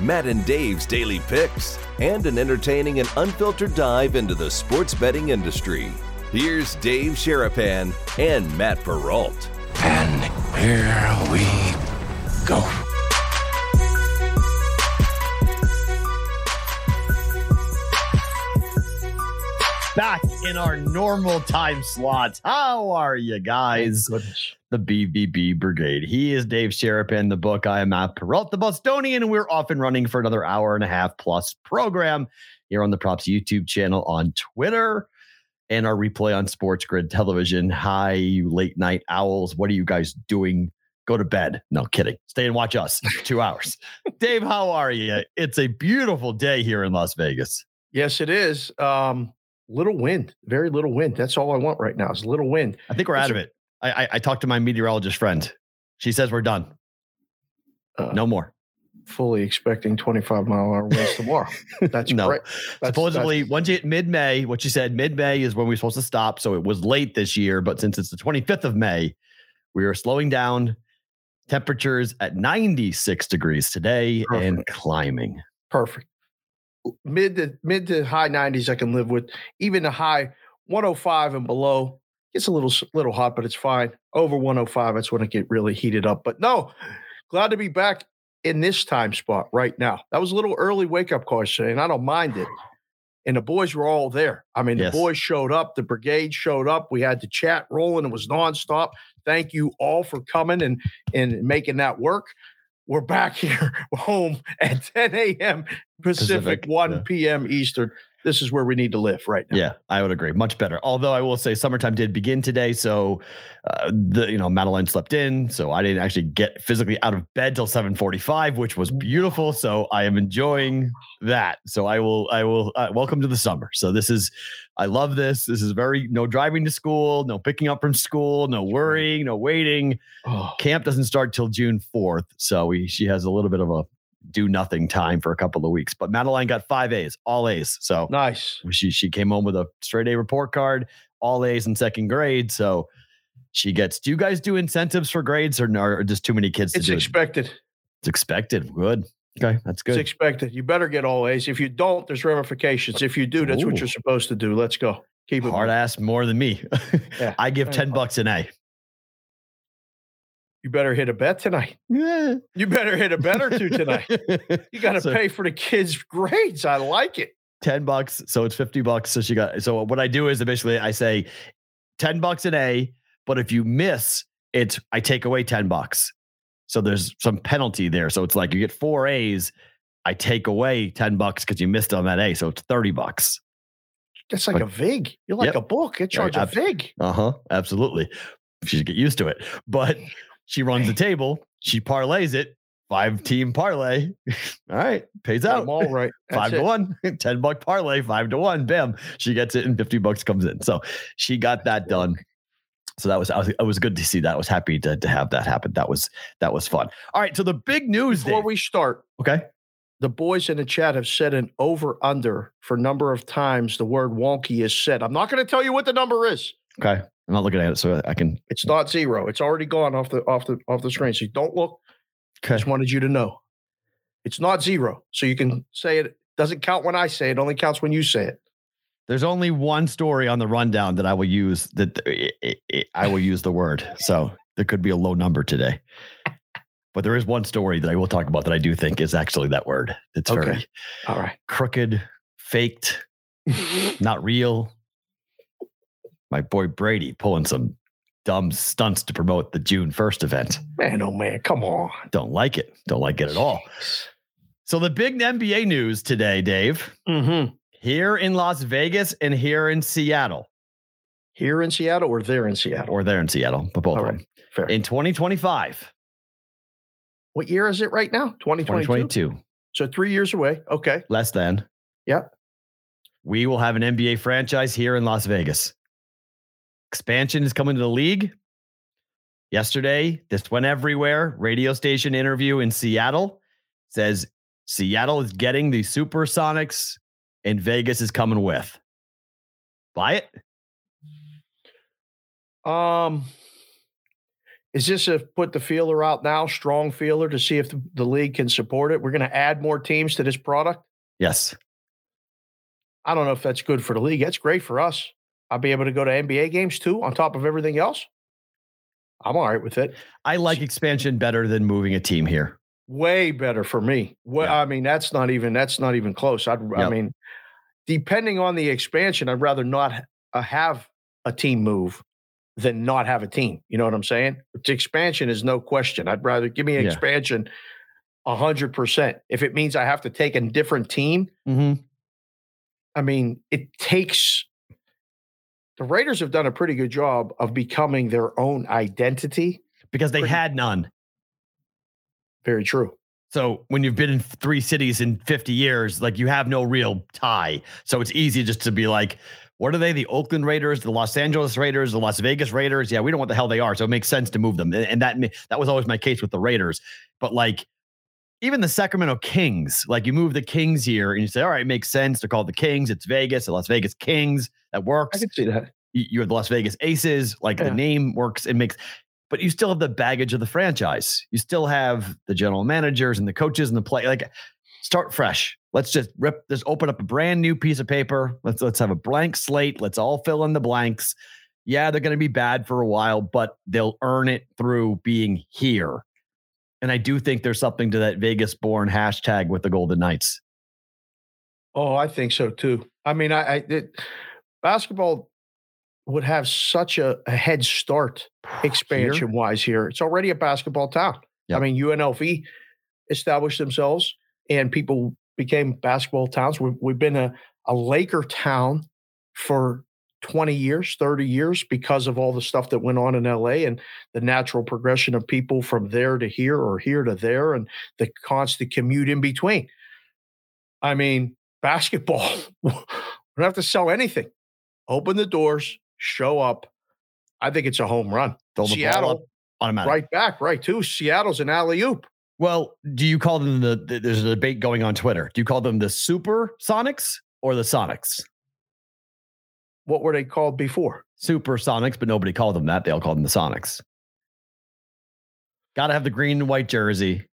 Matt and Dave's daily picks, and an entertaining and unfiltered dive into the sports betting industry. Here's Dave Sharapan and Matt Perrault. And here we go. back in our normal time slots. How are you guys? The BBB Brigade. He is Dave Sharapan, the book. I am Matt Perrault, the Bostonian, and we're off and running for another hour and a half plus program here on the Props YouTube channel on Twitter and our replay on Sports Grid Television. Hi, you late night owls. What are you guys doing? Go to bed. No kidding. Stay and watch us. Two hours. Dave, how are you? It's a beautiful day here in Las Vegas. Yes, it is. Um, little wind, very little wind. That's all I want right now is little wind. I think we're out of it. I, I, I talked to my meteorologist friend. She says we're done. Uh, No more. fully expecting 25 mile an hour winds tomorrow. That's No. great. That's- Supposedly, that's- once you hit mid May, what she said, mid May is when we're supposed to stop. So it was late this year, but since it's the 25th of May, we are slowing down. Temperatures at 96 degrees today and climbing. perfect. Mid to mid to high 90s, I can live with. Even the high 105 and below, it's a little little hot, but it's fine. Over 105, that's when it get really heated up. But no, glad to be back in this time spot right now. That was a little early wake up call today, and I don't mind it. And the boys were all there. I mean, Yes. the boys showed up, the brigade showed up. We had the chat rolling. It was nonstop. Thank you all for coming and and making that work. We're back here home at 10 a.m. Pacific, Pacific, 1 yeah. p.m. Eastern. This is where we need to live right now. Yeah, I would agree. Much better. Although I will say summertime did begin today, so uh, the you know Madeline slept in, so I didn't actually get physically out of bed till seven forty-five, which was beautiful. So I am enjoying that. So I will I will uh, welcome to the summer. So this is I love this. This is very no driving to school, no picking up from school, no worrying, no waiting. Oh, Camp doesn't start till June fourth, so we she has a little bit of a do nothing time for a couple of weeks. But Madeline got five A's, all A's. So nice. she she came home with a straight A report card, all A's in second grade. So she gets. Do you guys do incentives for grades or, or just too many kids to It's do it? expected. It's expected. Good. Okay, that's good. It's expected. You better get all A's. If you don't, there's ramifications. If you do, that's what you're supposed to do. Let's go. Keep it Hard moving. ass more than me. Yeah. I give ten bucks an A. You better hit a bet tonight. Yeah. You better hit a bet or two tonight. You got to So- pay for the kids' grades. I like it. 10 bucks. So it's 50 bucks. So she got, so what I do is basically I say 10 bucks an A, but if you miss, it's, I take away 10 bucks. So there's some penalty there. So it's like you get four A's, I take away 10 bucks because you missed on that A. So it's 30 bucks. That's like But- a VIG. You're like Yep. a book. It charge a ab- VIG. Uh huh. Absolutely. She should get used to it. But she runs the table, she parlays it, five team parlay. All right. Pays out. all right. five That's to it. one, 10 buck parlay, five to one. Bam. She gets it and 50 bucks comes in. So she got that done. So that was, I was, it was good to see that. I was happy to, to have that happen. That was, that was fun. All right. So the big news Before Dave. we start, okay. the boys in the chat have said an over under for number of times the word wonky is said. I'm not going to tell you what the number is. Okay. I'm not looking at it. So I can, It's not zero. It's already gone off the off the off the screen. So don't look. okay. Just wanted you to know. It's not zero. So you can say it. Doesn't count when I say it. Only counts when you say it. There's only one story on the rundown that I will use that i- i- i- I will use the word. So there could be a low number today. But there is one story that I will talk about that I do think is actually that word. It's Okay. very All right. crooked, faked, not real. My boy Brady pulling some dumb stunts to promote the June 1st event. Man, oh man, come on. Don't like it. Don't like it at all. So the big NBA news today, Dave, Mm-hmm. here in Las Vegas and here in Seattle, Here in Seattle or there in Seattle? or there in Seattle, but both of right. them. Fair. In 2025, what year is it right now? 2022? 2022, So three years away. Okay. Less than. Yep. We will have an NBA franchise here in Las Vegas. Expansion is coming to the league. Yesterday, this went everywhere. Radio station interview in Seattle says Seattle is getting the Supersonics and Vegas is coming with. Buy it? Um, is this a put the feeler out now, strong feeler to see if the, the league can support it? We're going to add more teams to this product. Yes. I don't know if that's good for the league. That's great for us. I'll be able to go to NBA games too, on top of everything else. I'm all right with it. I like expansion better than moving a team here. Way better for me. Well, Yeah. I mean, that's not even that's not even close. I'd, I mean, depending on the expansion, I'd rather not uh, have a team move than not have a team. You know what I'm saying? The expansion is no question. I'd rather give me an Yeah. expansion a hundred percent. If it means I have to take a different team, Mm-hmm. I mean, it takes. The Raiders have done a pretty good job of becoming their own identity. Because they Pretty- had none. Very true. So when you've been in three cities in 50 years, like you have no real tie. So it's easy just to be like, what are they? The Oakland Raiders, the Los Angeles Raiders, the Las Vegas Raiders. Yeah, we don't know what the hell they are. So it makes sense to move them. And- And that that was always my case with the Raiders. But like even the Sacramento Kings, like you move the Kings here and you say, all right, it makes sense. They're called the Kings. It's Vegas, the Las Vegas Kings. That works I can see that. you're the Las Vegas Aces, like Yeah. the name works, it makes, but you still have the baggage of the franchise. You still have the general managers and the coaches and the play. Like, start fresh. Let's just rip this, open up a brand new piece of paper. Let's let's have a blank slate. Let's all fill in the blanks. Yeah, they're going to be bad for a while, but they'll earn it through being here. And I do think there's something to that Vegas born hashtag with the Golden Knights. Oh, I think so too. I mean, I, I it, basketball would have such a, a head start expansion wise here. It's already a basketball town. Yep. I mean, UNLV established themselves and people became basketball towns. We've, we've been a, a Laker town for 20 years, 30 years because of all the stuff that went on in LA and the natural progression of people from there to here or here to there and the constant commute in between. I mean, basketball, we don't have to sell anything. Open the doors, show up. I think it's a home run. Throw the ball up, Seattle, automatic. right back, right too. Seattle's an alley oop. Well, do you call them the, the- There's a debate going on Twitter. Do you call them the Super Sonics or the Sonics? What were they called before? Super Sonics, but nobody called them that. They all called them the Sonics. Got to have the green and white jersey.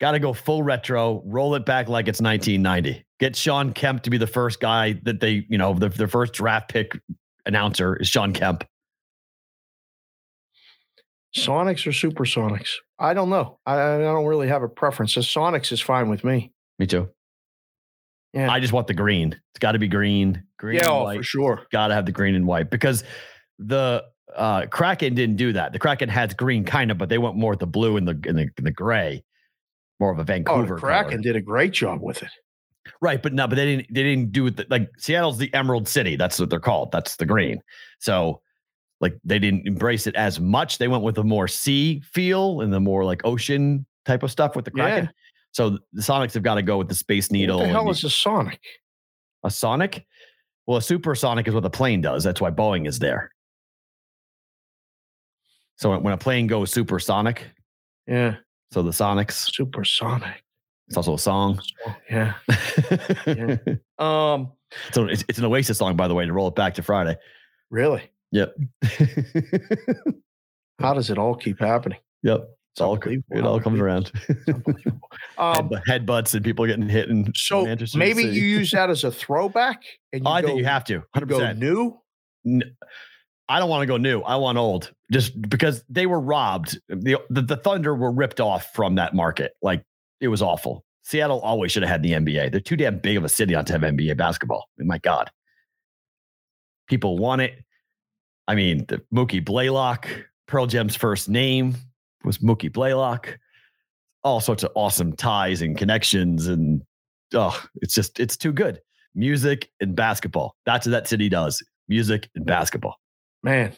Got to go full retro. Roll it back like it's 1990. Get Shawn Kemp to be the first guy that they, you know, the, their first draft pick announcer is Shawn Kemp. Sonics or Supersonics? I don't know. I, I don't really have a preference. The Sonics is fine with me. Me too. Yeah. I just want the green. It's got to be green. Green yeah, and oh, white. for sure. got to have the green and white because the uh, Kraken didn't do that. The Kraken had green kind of, but they went more with the blue and the and the, and the gray, more of a Oh, Vancouver. the Kraken color. did a great job with it. right? But no, but they didn't. They didn't do it. the- Like Seattle's the Emerald City. That's what they're called. That's the green. So. Like they didn't embrace it as much. They went with a more sea feel and the more like ocean type of stuff with the Kraken. Yeah. So the Sonics have got to go with the Space Needle. What the hell is a Sonic? a Sonic? Well, a supersonic is what the plane does. That's why Boeing is there. So when- when a plane goes supersonic, Yeah, so the Sonics, Supersonic. it's also a song. Yeah. yeah. Um. So it's, it's an Oasis song, by the way, to roll it back to Friday. Really? Yep. How does it all keep happening? yep. It's all, it all comes around. Um, Head, headbutts and people getting hit. And so Manchester maybe City. you use that as a throwback, and you Oh, I go, think you have to. 100%. go new. I don't want to go new. I want old, just because they were robbed. The, the the Thunder were ripped off from that market. Like it was awful. Seattle always should have had the NBA. They're too damn big of a city not to have NBA basketball. I mean, my God, people want it. I mean, the Mookie Blaylock, Pearl Jam's first name was Mookie Blaylock. All sorts of awesome ties and connections, and oh, it's just it's too good. Music and basketball. That's what that city does. Music and basketball. Man,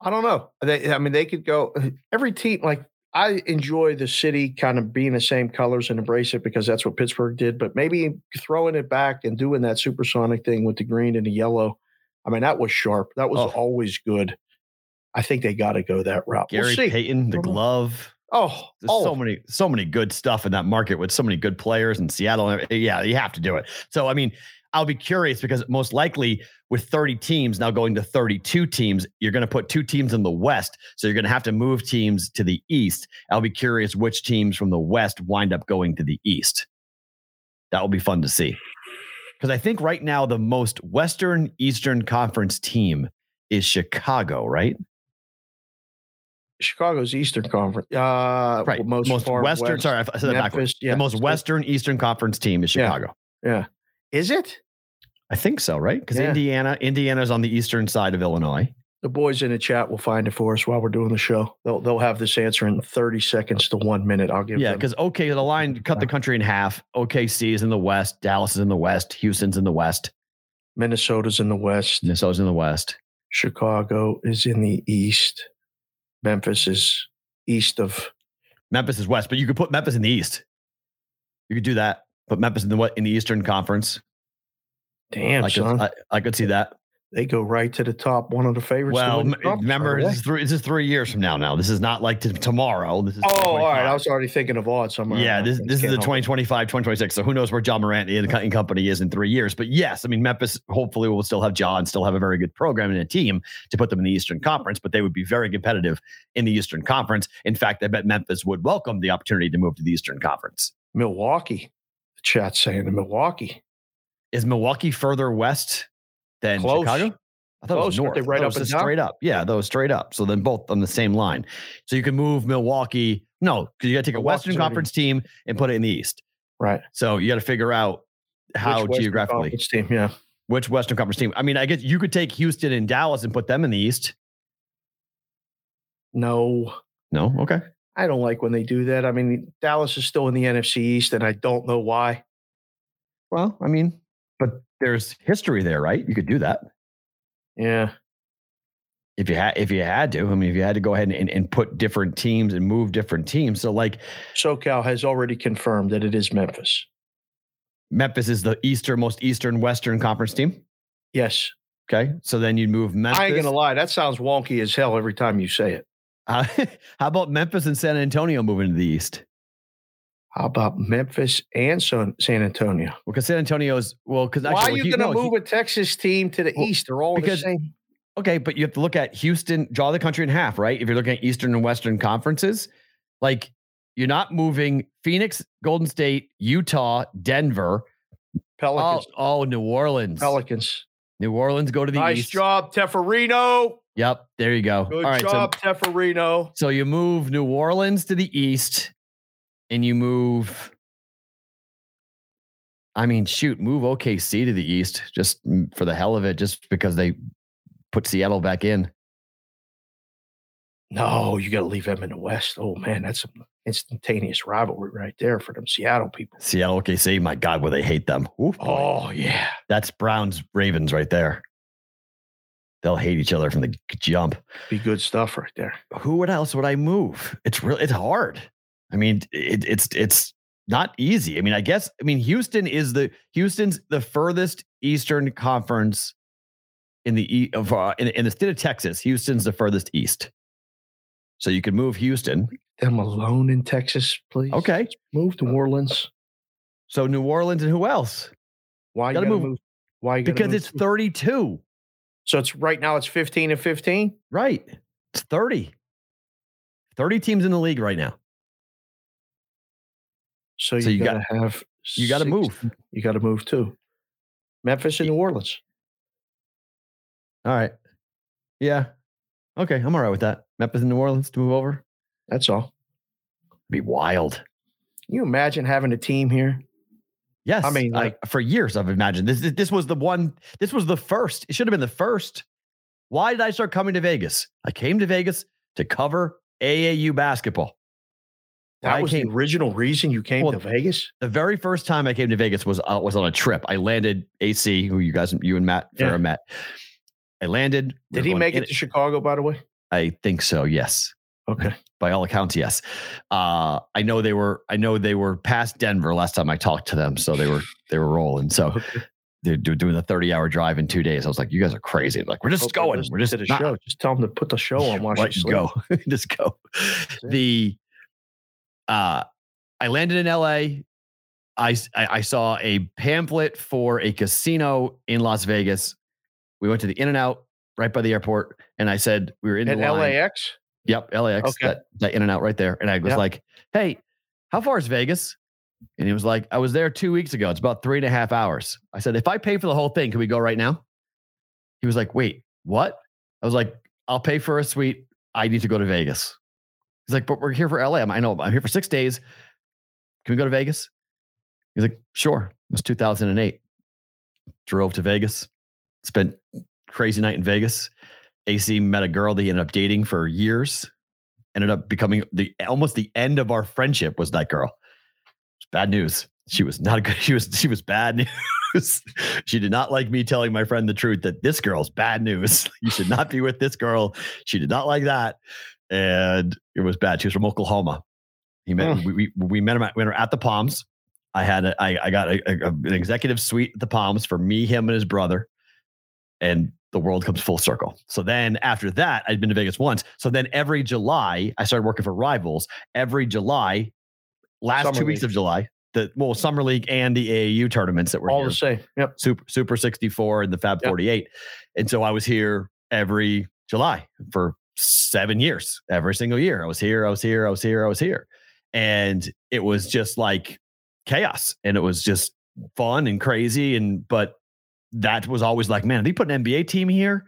I don't know. They, I mean, they could go every team. Like I enjoy the city kind of being the same colors and embrace it because that's what Pittsburgh did. But maybe throwing it back and doing that supersonic thing with the green and the yellow. I mean, that was sharp. That was Oh. always good. I think they got to go that route. We'll Gary see. Payton, the glove. Oh, There's oh, so many, so many good stuff in that market with so many good players in Seattle. Yeah, you have to do it. So, I mean, I'll be curious because most likely with 30 teams now going to 32 teams, you're going to put two teams in the West. So you're going to have to move teams to the East. I'll be curious which teams from the West wind up going to the East. That will be fun to see. Because I think right now the most Western Eastern Conference team is Chicago, right? Chicago's Eastern Conference. Uh, Right. Most, Most, Western. west. Sorry, I said that backwards. Yeah. the most Western Eastern Conference team is Chicago. Yeah. Is it? I think so, right? Because Yeah. Indiana, Indiana's on the eastern side of Illinois. The boys in the chat will find it for us while we're doing the show. They'll they'll have this answer in 30 seconds to one minute. I'll give Yeah, because OK, the line cut the country in half. OKC is in the west, Dallas is in the west, Houston's in the west, Minnesota's in the west. Minnesota's in the west. Chicago is in the east. Memphis is east of Memphis is west, but you could put Memphis in the east. You could do that. Put Memphis in the what in the Eastern Conference. damn I could, son. I, I could see that. They go right to the top. One of the favorites. to Well, the remember, the this is, three, this is three years from now. Now, this is not like t- tomorrow. This is Oh, all right. I was already thinking of odds somewhere. Yeah, this, this is the 2025, 2026. So who knows where Ja Morant and the company is in three years. But yes, I mean, Memphis hopefully will still have John, and still have a very good program and a team to put them in the Eastern Conference, but they would be very competitive in the Eastern Conference. In fact, I bet Memphis would welcome the opportunity to move to the Eastern Conference. Milwaukee. The chat's saying the Milwaukee. Is Milwaukee further west than Close. Chicago? I thought Close, it was north. they right it up was and straight up. Yeah, those straight up. So then both on the same line. So you can move Milwaukee. No, because you got to take a Western Conference team and put it in the East. Right. So you got to figure out how Which geographically. Which team. Yeah. Which Western Conference team? I mean, I guess you could take Houston and Dallas and put them in the East. No. No, okay. I don't like when they do that. I mean, Dallas is still in the NFC East, and I don't know why. Well, I mean, but there's history there, right? You could do that Yeah. if you had if you had to. I mean, if you had to go ahead and, and put different teams and move different teams. So, like SoCal has already confirmed that it is Memphis. Memphis is the easternmost Eastern Western Conference team. Yes. Okay, so then you'd move Memphis. I ain't gonna lie, that sounds wonky as hell every time you say it. Uh, how about Memphis and San Antonio moving to the East? How about Memphis and San San Antonio? Because San Antonio's well, because Why are you gonna move a Texas team to the Well, east? They're all because- the same. Okay, but you have to look at Houston, draw the country in half, right? If you're looking at Eastern and Western conferences, like you're not moving Phoenix, Golden State, Utah, Denver, oh, Pelicans. oh New Orleans. Pelicans. New Orleans go to the Nice east. Nice job, Teferino. Yep, there you go. Good All right, job, Teferino. so so you move New Orleans to the east, and you move. I mean, shoot, move OKC to the east just mm, for the hell of it, just because they put Seattle back in. No, you got to leave them in the West. Oh man, that's an instantaneous rivalry right there for them Seattle people. Seattle OKC, my God, will they hate them? Oof. Oh yeah, That's Browns Ravens right there. They'll hate each other from the jump. be good stuff right there. Who would else would I move? It's real. It's hard. I mean, it, it's it's not easy. I mean, I guess. I mean, Houston is the Houston's the furthest Eastern Conference in the e- of uh, in, in the state of Texas. Houston's the furthest east. So you could move Houston. Them alone in Texas, please. Okay. move to New Orleans. So New Orleans and who else? Why you Gotta gotta move- move? Why you gotta Because move it's 32. so it's right now it's fifteen and fifteen. Right. It's 30. 30 teams in the league right now. So you, So you gotta have You got to move. You got to move too. Memphis and New Orleans. All right. Yeah. Okay. I'm all right with that. Memphis and New Orleans to move over. That's all. Be wild. Can you imagine having a team here? Yes. I mean, like- for years, I've imagined this. This was the one. This was the first. It should have been the first. Why did I start coming to Vegas? I came to Vegas to cover AAU basketball. That I was came- the original reason you came Well, to Vegas. The very first time I came to Vegas was uh, was on a trip. I landed AC, who you guys, you and Matt Farah Yeah. met. I landed. Did he make it to Chicago? By the way, I think so. Yes. Okay. By all accounts, yes. Uh, I know they were. I know they were past Denver last time I talked to them, so they were they were rolling. So they're doing the thirty hour drive in two days. I was like, you guys are crazy. They're like we're just going. We're just the not- show. Just tell them to put the show on while you sleep. go. just go. The uh, I landed in LA. I, I saw a pamphlet for a casino in Las Vegas. We went to the In and Out right by the airport, and I said we were in At the line. LAX. Yep, LAX. Okay. That, that in and out right there. And I was Yep. like, hey, how far is Vegas? And he was like, I was there two weeks ago. It's about three and a half hours. I said, if I pay for the whole thing, can we go right now? He was like, wait, what? I was like, I'll pay for a suite. I need to go to Vegas. He's like, but we're here for LA. I'm, I know, I'm here for six days. Can we go to Vegas? He's like, sure. It was 2008. Drove to Vegas, spent crazy night in Vegas. AC met a girl that he ended up dating for years. Ended up becoming the almost the end of our friendship was that girl. It's bad news. She was not a good. She was she was bad news. she did not like me telling my friend the truth that this girl's bad news. You should not be with this girl. She did not like that, and it was bad. She was from Oklahoma. He met Hmm. we, we we met him at, we were at the Palms. I had a, I, I got a, a- an executive suite at the Palms for me, him, and his brother, and the world comes full circle. So then after that, I'd been to Vegas once. So then every July, I started working for Rivals. Every July, last Summer two weeks of July, the well summer league and the AAU tournaments that were All here, the same. Yep. super super 64 and the Fab Yep. 48. And so I was here every July for seven years, every single year. I was here, I was here, I was here, I was here. And it was just like chaos. And it was just fun and crazy. And but that was always like, man, if they put an NBA team here,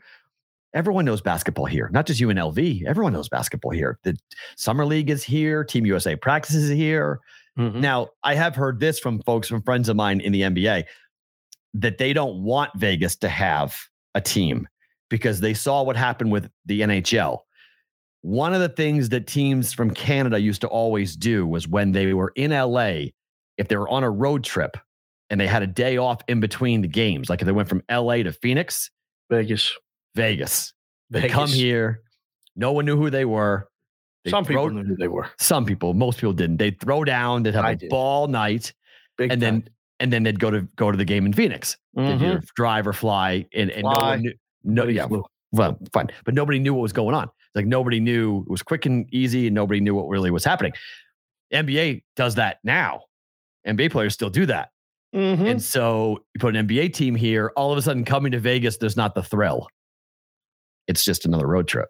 everyone knows basketball here, not just UNLV. Everyone knows basketball here. The summer league is here, Team USA practices here. Mhm. Now, I have heard this from folks, from friends of mine in the NBA, that they don't want Vegas to have a team because they saw what happened with the NHL. One of the things that teams from Canada used to always do was when they were in LA, if they were on a road trip and they had a day off in between the games, like if they went from LA to Phoenix, Vegas. Vegas, they come here. No one knew who they were. They Some people throw- knew who they were. some people, most people didn't. They'd throw down, they'd have I a did. ball night, Big and then and then they'd go to go to the game in Phoenix. They'd Mhm. either drive or fly, and, and no one knew. No, yeah, well, fine, but nobody knew what was going on. Like nobody knew it was quick and easy, and nobody knew what really was happening. NBA does that now. NBA players still do that, Mhm. and so you put an NBA team here. All of a sudden, coming to Vegas, there's not the thrill. It's just another road trip.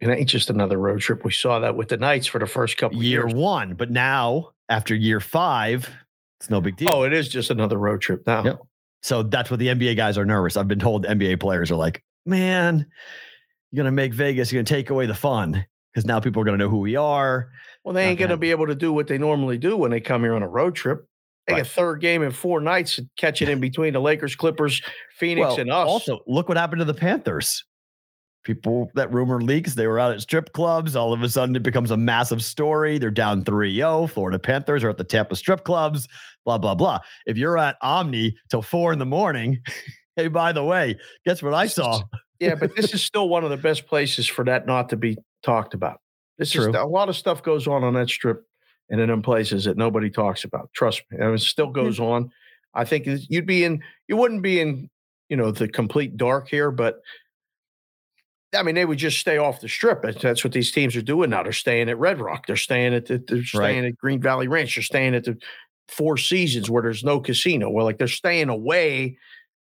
It ain't just another road trip. We saw that with the Knights for the first couple Year years. one, but now after year five, it's no big deal. Oh, it is just another road trip now. Yep. So that's what the NBA guys are nervous. I've been told NBA players are like, man, you're going to make Vegas, you're going to take away the fun because now people are going to know who we are. Well, they ain't going to be able to do what they normally do when they come here on a road trip. Take Right. a third game in four nights and catch it in between the Lakers, Clippers, Phoenix, Well, and us. Also, look what happened to the Panthers. People that rumor leaks, they were out at strip clubs. All of a sudden, it becomes a massive story. They're down 3 0. Florida Panthers are at the Tampa strip clubs, blah, blah, blah. If you're at Omnia till four in the morning, hey, by the way, guess what I saw? yeah, but this is still one of the best places for that not to be talked about. This is a lot of stuff goes on on that strip and in them places that nobody talks about. Trust me, and it still hmm. goes on. I think you'd be in, you wouldn't be in, you know, the complete dark here, but I mean, they would just stay off the strip. That's- That's what these teams are doing now. They're staying at Red Rock. They're staying at the, they're staying at Green Valley Ranch. They're staying at the Four Seasons where there's no casino. Well, like they're staying away,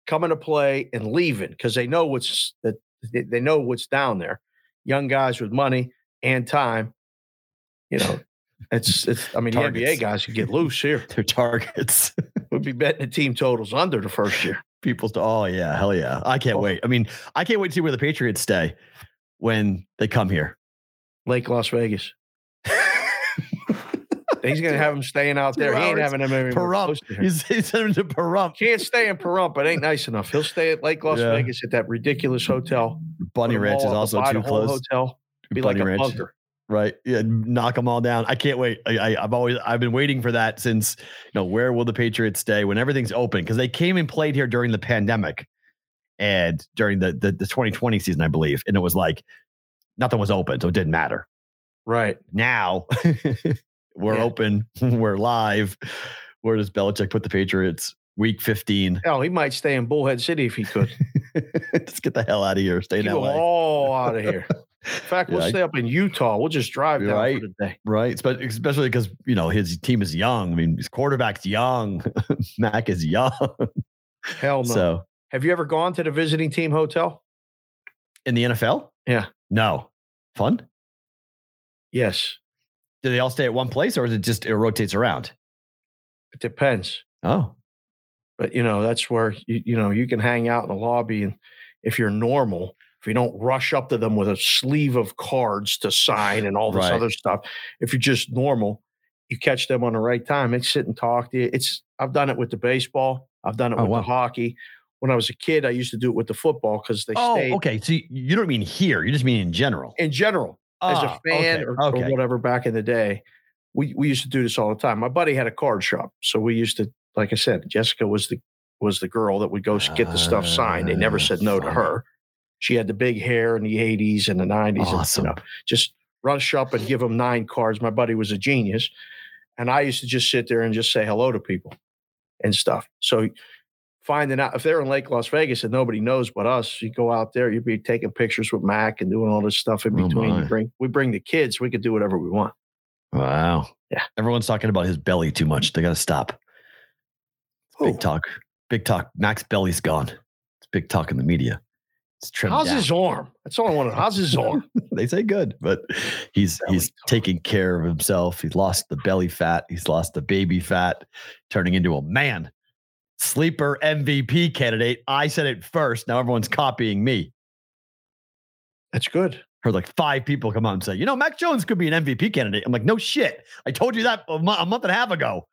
coming to play and leaving because they know what's that they, know what's down there. Young guys with money and time. You know, it's it's. I mean, the NBA guys could get loose here. Their targets. We'd be betting the team totals under the first year. People's, to oh, yeah, hell yeah. I can't Oh. wait. I mean, I can't wait to see where the Patriots stay when they come here. Lake Las Vegas. He's to have them staying out Two there. He ain't hours. having them anywhere Pahrump. close to here. He's, he sent him to Pahrump. Can't stay in Pahrump, but ain't nice enough. He'll stay at Lake Las Yeah. Vegas at that ridiculous hotel. Bunny Ranch is also too close. Hotel be Bunny like a Ranch. bunker. Right. Yeah. Knock them all down. I can't wait. I, I, I've always, I've been waiting for that since, you know, where will the Patriots stay when everything's open? Because they came and played here during the pandemic and during the, the, the 2020 season, I believe. And it was like, nothing was open, so it didn't matter. Right. Now we're Yeah. open, we're live. Where does Belichick put the Patriots? Week 15. Oh, he might stay in Bullhead City if he could. Just get the hell out of here. Stay in LA. all out of here. In fact, we'll Yeah, stay up in Utah. We'll just drive down Right. for the day. Right. Espe- Especially because, you know, his team is young. I mean, his quarterback's young. Mac is young. Hell no. So Have you ever gone to the visiting team hotel? in the NFL? Yeah. No. Fun? Yes. Do they all stay at one place or is it just it rotates around? It depends. Oh. But you know, that's where you, you know you can hang out in the lobby and if you're normal, if you don't rush up to them with a sleeve of cards to sign and all this Right. other stuff, if you're just normal, you catch them on the right time. They sit and talk to you. It's I've done it with the baseball. I've done it Oh, with wow. the hockey. When I was a kid, I used to do it with the football because they Oh, stayed okay. So you, don't mean here. You just mean in general. in general. as a Ah, fan okay, or, or whatever back in the day, we, we used to do this all the time. My buddy had a card shop, so we used to, like I said, Jessica was the was the girl that would go get the stuff signed. They never Ah, said no to her. She had the big hair in the '80s and the '90s. Awesome. And, you know, just rush up and give them nine cards. My buddy was a genius, and I used to just sit there and just say hello to people and stuff. So finding out if they're in Lake Las Vegas and nobody knows but us, you go out there, you'd be taking pictures with Mac and doing all this stuff in Oh, between. You bring we bring the kids, we could do whatever we want. Wow. Yeah. Everyone's talking about his belly too much. They got to stop. Big talk. Big talk. Mac's belly's gone. It's big talk in the media. It's trimmed How's down. his arm? That's all I wanted. How's his arm? they say good, but he's Belly he's talk. taking care of himself. He's lost the belly fat. He's lost the baby fat, turning into a man. Sleeper MVP candidate. I said it first. Now everyone's copying me. That's good. Heard like five people come out and say, you know, Mac Jones could be an MVP candidate. I'm like, no shit. I told you that a month and a half ago.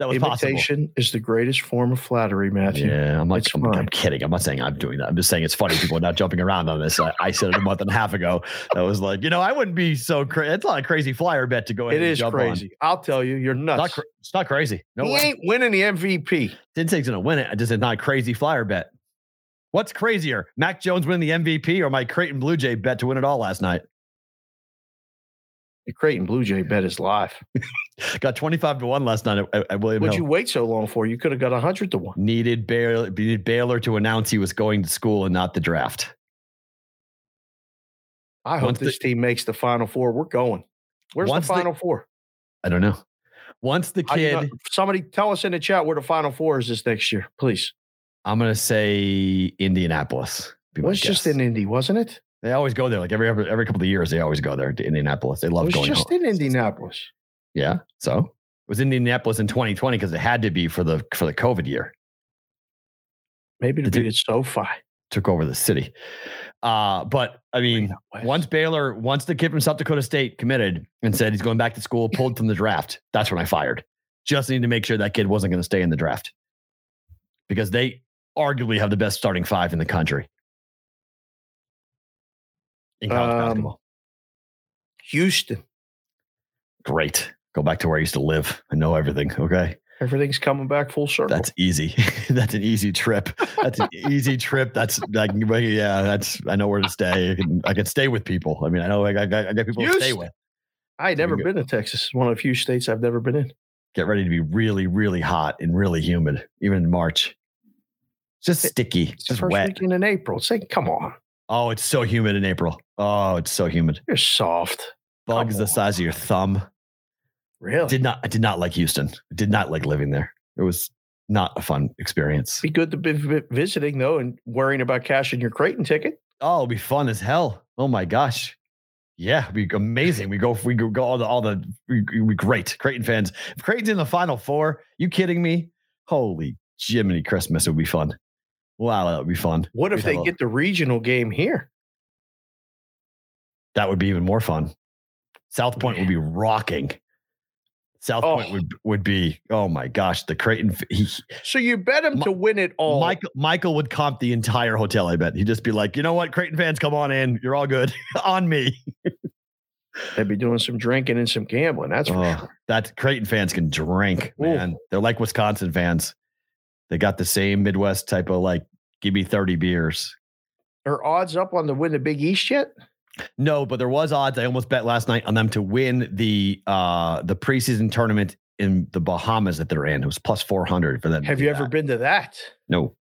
That was possible. Imitation is the greatest form of flattery, Matthew. Yeah, I'm like, I'm, I'm kidding. I'm not saying I'm doing that. I'm just saying it's funny. People are not jumping around on this. I, I said it a month and a half ago. I was like, you know, I wouldn't be so crazy. It's not a crazy flyer bet to go ahead It and is jump on. crazy. I'll tell you, you're It's not, nuts. it's not crazy. No he way. ain't winning the MVP. Didn't say he's to win it. I just said not a crazy flyer bet. What's crazier, Mac Jones winning the MVP or my Creighton Blue Jay bet to win it all last night? The Creighton Blue Jay bet is live. Got 25 to 1 last night at, at William What'd Hill. you wait so long for? You could have got hundred to one. needed Baylor, needed Baylor to announce he was going to school and not the draft. I hope Once the- this team makes the Final Four. We're going. Where's the the- Final Four? I don't know. Once the How do you kid, know- somebody tell us in the chat where the Final Four is this next year, please. I'm going to say Indianapolis. It was just in Indy, wasn't it? They always go there. Like every every, couple of years, they always go there to Indianapolis. They love It was going. just home. in Indianapolis. Yeah. So it was Indianapolis in 2020 because it had to be for the for the COVID year. Maybe to Did beat it SoFi. Took over the city. Uh, but I mean, once Baylor, once the kid from South Dakota State committed and said he's going back to school, pulled from the draft, that's when I fired. Just need to make sure that kid wasn't going to stay in the draft because they arguably have the best starting five in the country in college Um, basketball. Houston. Great. Go back to where I used to live. I know everything. Okay. Everything's coming back full circle. That's easy. that's an easy trip. That's an easy trip. That's like, yeah, that's, I know where to stay. I can, I can stay with people. I mean, I know I got, I got people to stay with. I had never been to Texas. It's one of the few states I've never been in. Get ready to be really, really hot and really humid, even in March. It's just sticky. It's It's just first wet. weekend in April. It's like, come on, Oh, it's so humid in April. Oh, it's so humid. you're soft. Bugs the size of your thumb. Really? Did not, I did not like Houston. I did not like living there. It was not a fun experience. be good to be visiting though, and worrying about cashing your Creighton ticket. Oh, it'll be fun as hell. Oh my gosh. Yeah, it'd be amazing. We go, we go, go all the, all the, we, we great. Creighton fans. If Creighton's in the final four, you kidding me? Holy Jiminy Christmas. It would be fun. Wow, that would be fun. What if We'd they get the regional game here? That would be even more fun. South Point would be rocking. South Point Oh. would would be, oh my gosh, the Creighton. He, So you bet him Mi- to win it all. Michael Michael would comp the entire hotel. I bet he'd just be like, you know what, Creighton fans, come on in. You're all good on me. They'd be doing some drinking and some gambling. That's for Oh, sure. that Creighton fans can drink, Ooh. man. They're like Wisconsin fans. They got the same Midwest type of like, give me 30 beers. Are odds up on the win the Big East yet? No, but there was odds. I almost bet last night on them to win the uh the preseason tournament in the Bahamas that they're in. It was plus four hundred for them. Have you ever been to that? No,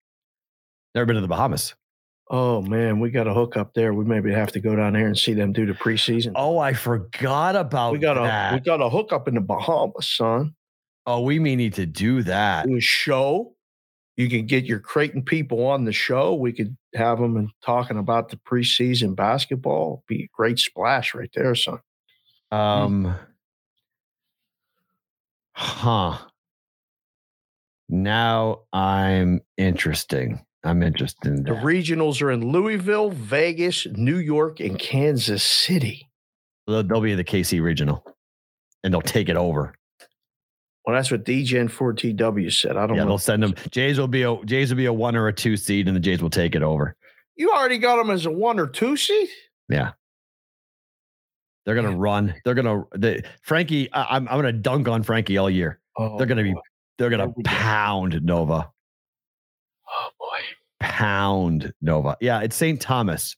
never been to the Bahamas. Oh man, we got a hook up there. We maybe have to go down there and see them do the preseason. Oh, I forgot about we got a we got a hook up in the Bahamas, son. oh, we may need to do that. Do a show. You can get your Creighton people on the show. We could have them and talking about the preseason basketball. Be a great splash right there, son. Um, huh. Now I'm interesting. I'm interested in The regionals are in Louisville, Vegas, New York, and Kansas City. They'll, they'll be the KC regional, and they'll take it over. Well, that's what DGen 4TW said. I don't Yeah, know. they'll send them. Jays will be a Jays will be a one or a two seed, and the Jays will take it over. You already got them as a one or two seed? Yeah. They're gonna Man. run. They're gonna the Frankie. I, I'm I'm gonna dunk on Frankie all year. Oh, They're gonna be they're gonna pound Nova. Oh boy. Pound Nova. Yeah, it's St. Thomas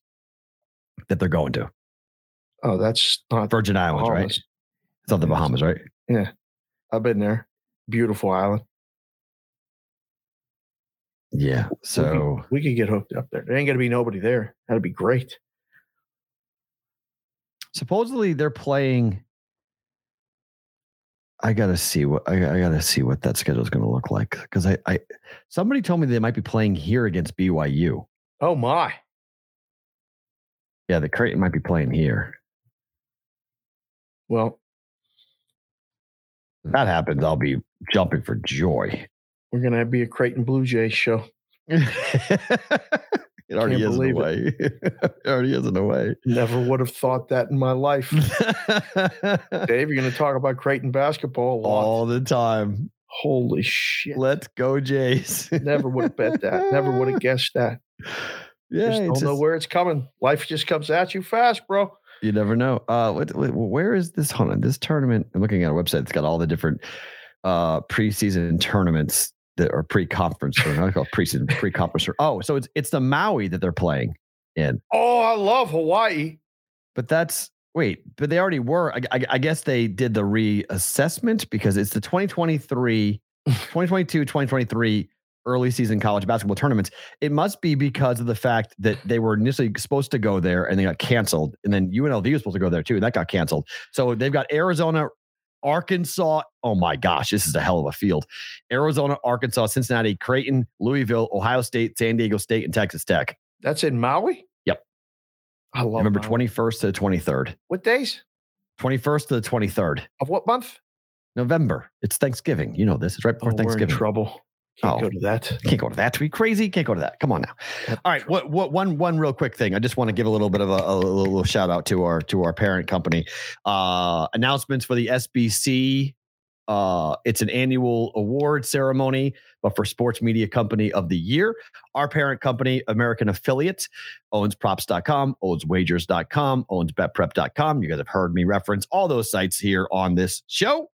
that they're going to. Oh, that's not Virgin Islands, right? It's not the Bahamas, right? I've been there. Beautiful island. Yeah. So we could get hooked up there. There ain't gonna be nobody there. That'd be great. supposedly they're playing. I gotta see what I, I gotta see what that schedule is going to look like because I, I somebody told me they might be playing here against BYU. Oh my. Yeah, the Creighton might be playing here. Well, that happens, I'll be jumping for joy. we're gonna be a Creighton Blue Jays show. it already is in a way. it already is in a way. Never would have thought that in my life. Dave, you're gonna talk about Creighton basketball. All the time. Holy shit. Let's go, Jays. Never would have bet that. Never would have guessed that. yeah, just don't know where it's coming. Life just comes at you fast, bro. You never know. Uh, what, where is this? Hold on. This tournament. I'm looking at a website. It's got all the different uh preseason tournaments that are pre-conference or not called preseason pre-conference. Oh, so it's it's the Maui that they're playing in. Oh, I love Hawaii. But that's wait. But they already were. I, I, I guess they did the reassessment because it's the 2023, 2022, 2023 early season college basketball tournaments. It must be because of the fact that they were initially supposed to go there and they got canceled, and then UNLV was supposed to go there too, and that got canceled. So they've got Arizona, Arkansas. Oh my gosh, this is a hell of a field. Arizona, Arkansas, Cincinnati, Creighton, Louisville, Ohio State, San Diego State, and Texas Tech. That's in Maui? Yep. I love November Maui. 21st to the 23rd. What days? 21st to the 23rd. Of what month? November. It's Thanksgiving. You know this. It's right before Oh, Thanksgiving. trouble. Can't Oh. go to that. Can't go to that. To be crazy. Can't go to that. Come on now. All right. What what one one real quick thing. I just want to give a little bit of a, a little, little shout out to our to our parent company. Uh announcements for the SBC. Uh it's an annual award ceremony, but for sports media company of the year. Our parent company, American Affiliate, owns props.com, owns wagers.com, owns betprep.com. You guys have heard me reference all those sites here on this show.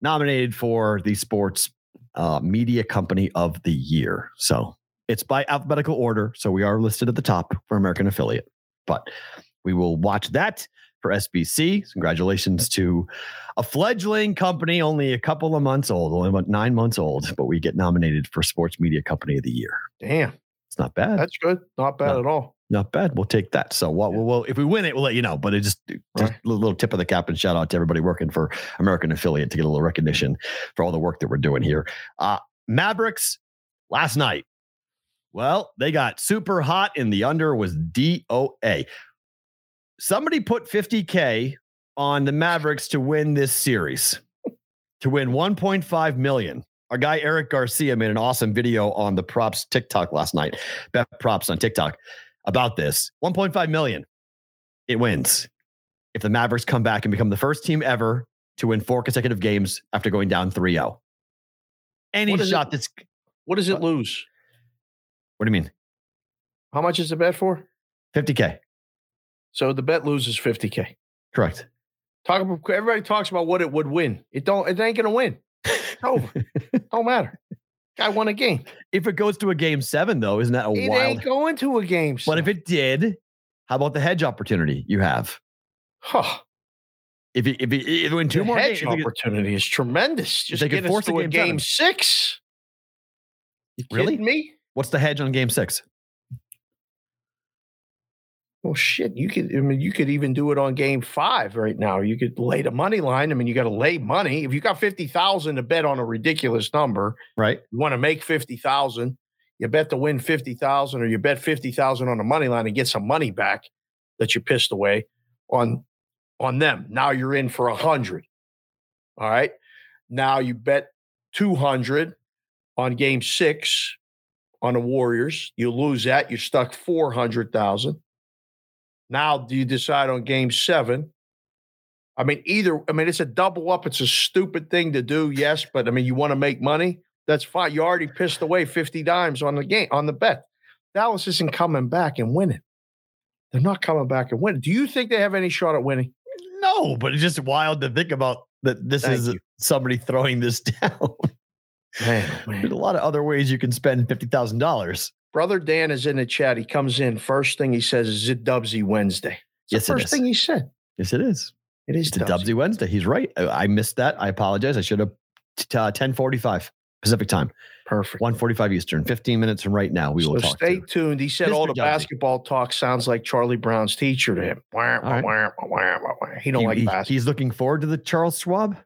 Nominated for the sports uh, media company of the year. So it's by alphabetical order. So we are listed at the top for American affiliate, but we will watch that for SBC. Congratulations to a fledgling company, only a couple of months old, only about nine months old, but we get nominated for sports media company of the year. Damn. It's not bad. That's good. Not bad No. at all. Not bad. We'll take that. So what we'll, we'll if we win it, we'll let you know. But it just, just Right. a little tip of the cap and shout out to everybody working for American Affiliate to get a little recognition for all the work that we're doing here. Uh Mavericks last night. Well, they got super hot and the under was DOA. Somebody put 50K on the Mavericks to win this series, to win 1.5 million. Our guy Eric Garcia made an awesome video on the props TikTok last night. Bet props on TikTok about this. 1.5 million. It wins. If the Mavericks come back and become the first team ever to win four consecutive games after going down 3-0. Any What is it- shot that's What does it lose? what do you mean? How much is the bet for? 50K. So the bet loses 50K. Correct. Talk about everybody talks about what it would win. It don't it ain't gonna win. It's over. don't matter. Guy won a game. If it goes to a game seven, though, isn't that a It wild? ain't going to a game. But if it did, How about the hedge opportunity you have? Huh. If you if you, if win two the more hedge games, opportunity is tremendous. Just they get us force a to a game game, six. You Really? me? what's the hedge on game six? Well, shit. You could. I mean, you could even do it on game five right now. You could lay the money line. I mean, you got to lay money. If you got fifty thousand to bet on a ridiculous number, Right. you want to make fifty thousand. You bet to win fifty thousand, or you bet fifty thousand on the money line and get some money back that you pissed away on on them. Now you're in for a hundred. All right. Now you bet two hundred on game six on the Warriors. You lose that. You're stuck four hundred thousand. Now do you decide on game seven? I mean, either I mean it's a double up. It's a stupid thing to do, yes, but I mean you want to make money. That's fine. You already pissed away 50 dimes on the game, on the bet. Dallas isn't coming back and winning. They're not coming back and winning. Do you think they have any shot at winning? No, but it's just wild to think about that this Thank is you. somebody throwing this down. Man, oh There's a lot of other ways you can spend fifty thousand dollars. Brother Dan is in the chat. He comes in. First thing he says is it Dubsy Wednesday. It's Yes, the first thing he said. Yes, it is. It is It's Dubsy. Dubsy Wednesday. He's right. I, missed that. I apologize. I should have uh, ten forty five Pacific time, Perfect. one forty five Eastern. Fifteen minutes from right now, we will so talk. stay tuned. He said all the Dubsy. basketball talk sounds like Charlie Brown's teacher to him. Wah, wah, right. wah. He don't He- like he- basketball. he's looking forward to the Charles Schwab.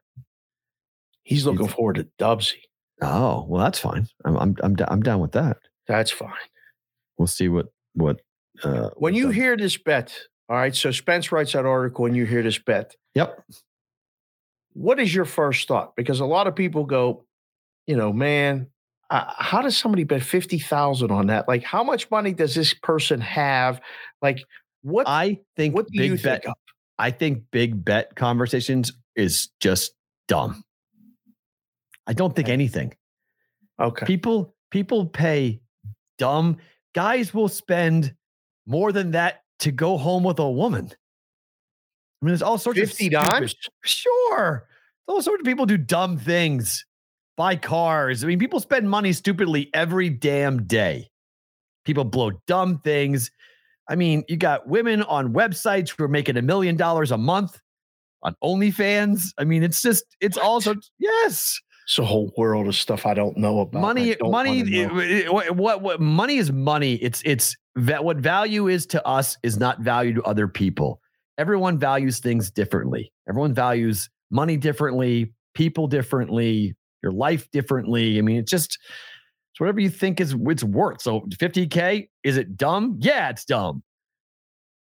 He's looking he's- forward to Dubsy. Oh well, that's fine. I'm I'm I'm, I'm down with that. That's fine. We'll see what what. Uh, When you the- hear this bet, all right. So Spence writes that article. and you hear this bet, yep, what is your first thought? Because a lot of people go, you know, man, uh, how does somebody bet fifty thousand on that? Like, how much money does this person have? Like, what? I think what do big you bet. think of? I think big bet conversations is just dumb. I don't think Okay. anything. Okay, People people pay dumb guys will spend more than that to go home with a woman. I mean, there's all sorts fifty of stupid- dimes. Sure. All sorts of people do dumb things, buy cars. I mean, people spend money stupidly every damn day. People blow dumb things. I mean, you got women on websites who are making a million dollars a month on OnlyFans. I mean, it's just, it's all also, yes. It's a whole world of stuff I don't know about. money, money, it- it- what, what, what money is money. It's, it's that what value is to us is not value to other people. Everyone values things differently. Everyone values money differently, people differently, your life differently. I mean, it's just, it's whatever you think is it's worth. So 50K, is it dumb? Yeah, it's dumb.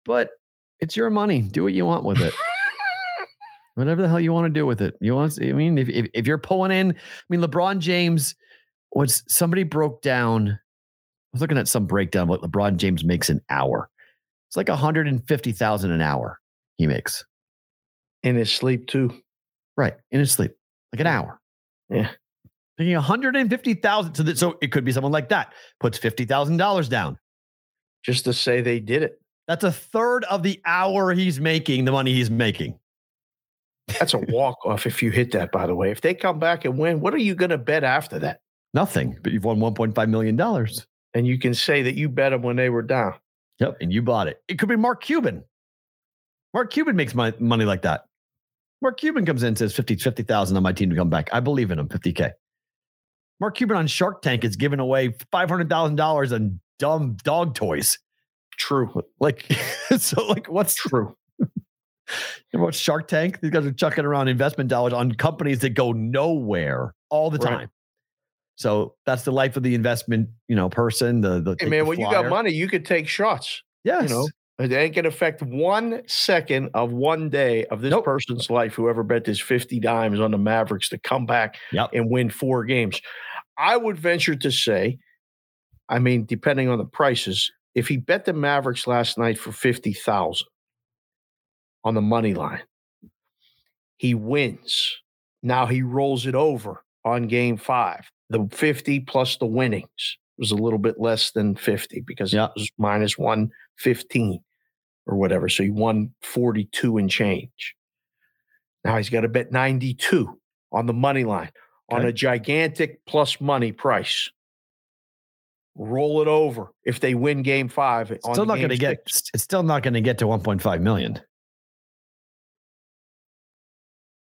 But it's your money. Do what you want with it. Whatever the hell you want to do with it. You want, to, I mean, if, if, if you're pulling in, I mean, LeBron James was somebody broke down. I was looking at some breakdown of what LeBron James makes an hour. It's like 150,000 an hour he makes. in his sleep too. Right. In his sleep. Like an hour. Yeah. Making 150,000. So that so it could be someone like that. Puts $50,000 down. Just to say they did it. That's a third of the hour he's making, the money he's making. That's a walk off if you hit that, by the way. If they come back and win, what are you going to bet after that? Nothing. But you've won $1.5 million. And you can say that you bet them when they were down. Yep. And you bought it. It could be Mark Cuban. Mark Cuban makes my money like that. Mark Cuban comes in and says 50 50,000 on my team to come back. I believe in him, 50K. Mark Cuban on Shark Tank is giving away $500,000 on dumb dog toys. True. Like, so like, what's True. You know Shark Tank? These guys are chucking around investment dollars on companies that go nowhere all the Right. time. So that's the life of the investment, you know, person. The the Hey, man, the when you got money, you could take shots. yes, You know, it ain't to affect one second of one day of this Nope. person's life. Whoever bet this 50 dimes on the Mavericks to come back Yep. and win four games. I would venture to say, I mean, depending on the prices, if he bet the Mavericks last night for 50,000 on the money line, he wins. Now he rolls it over on game five. The 50 plus the winnings was a little bit less than 50 because Yeah. it was minus 115 or whatever. So he won 42 and change. Now he's got to bet 92 on the money line on Okay. a gigantic plus money price. roll it over if they win game five. on Still not going to get. It's still not going to get to 1.5 million.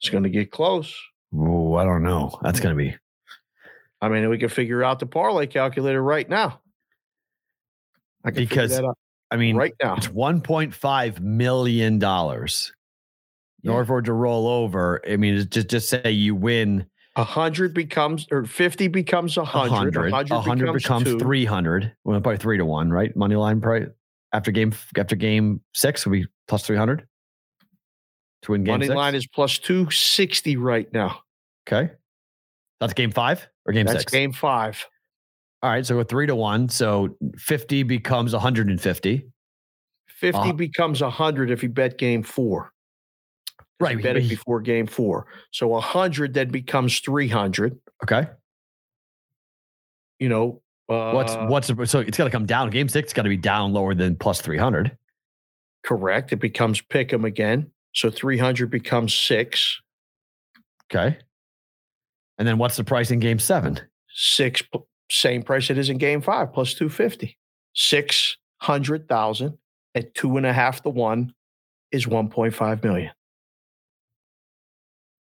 It's going to get close. Oh, I don't know. That's going to be. I mean, we can figure out the parlay calculator right now. I can Because, I mean, right now. it's 1.5 million dollars. In Yeah. order for it to roll over, I mean, it's just just say you win A hundred becomes or fifty becomes a hundred. A hundred becomes two. three hundred. Well, probably three to one, right? Money line price after game after game six will be plus three hundred to win game Money six. line is plus two sixty right now. okay. That's game five or game That's six. game five. All right, so we're three to one. So fifty becomes one hundred and fifty. Fifty Uh-huh. becomes a hundred if you bet game four. Right. You bet it before game four. So a hundred then becomes three hundred. Okay. You know, uh, What's what's so it's got to come down. Game six got to be down lower than plus three hundred. correct? It becomes pick 'em again. So three hundred becomes six. Okay. And then what's the price in game seven? Six same price it is in game five plus two fifty. Six hundred thousand at two and a half to one is one point five million.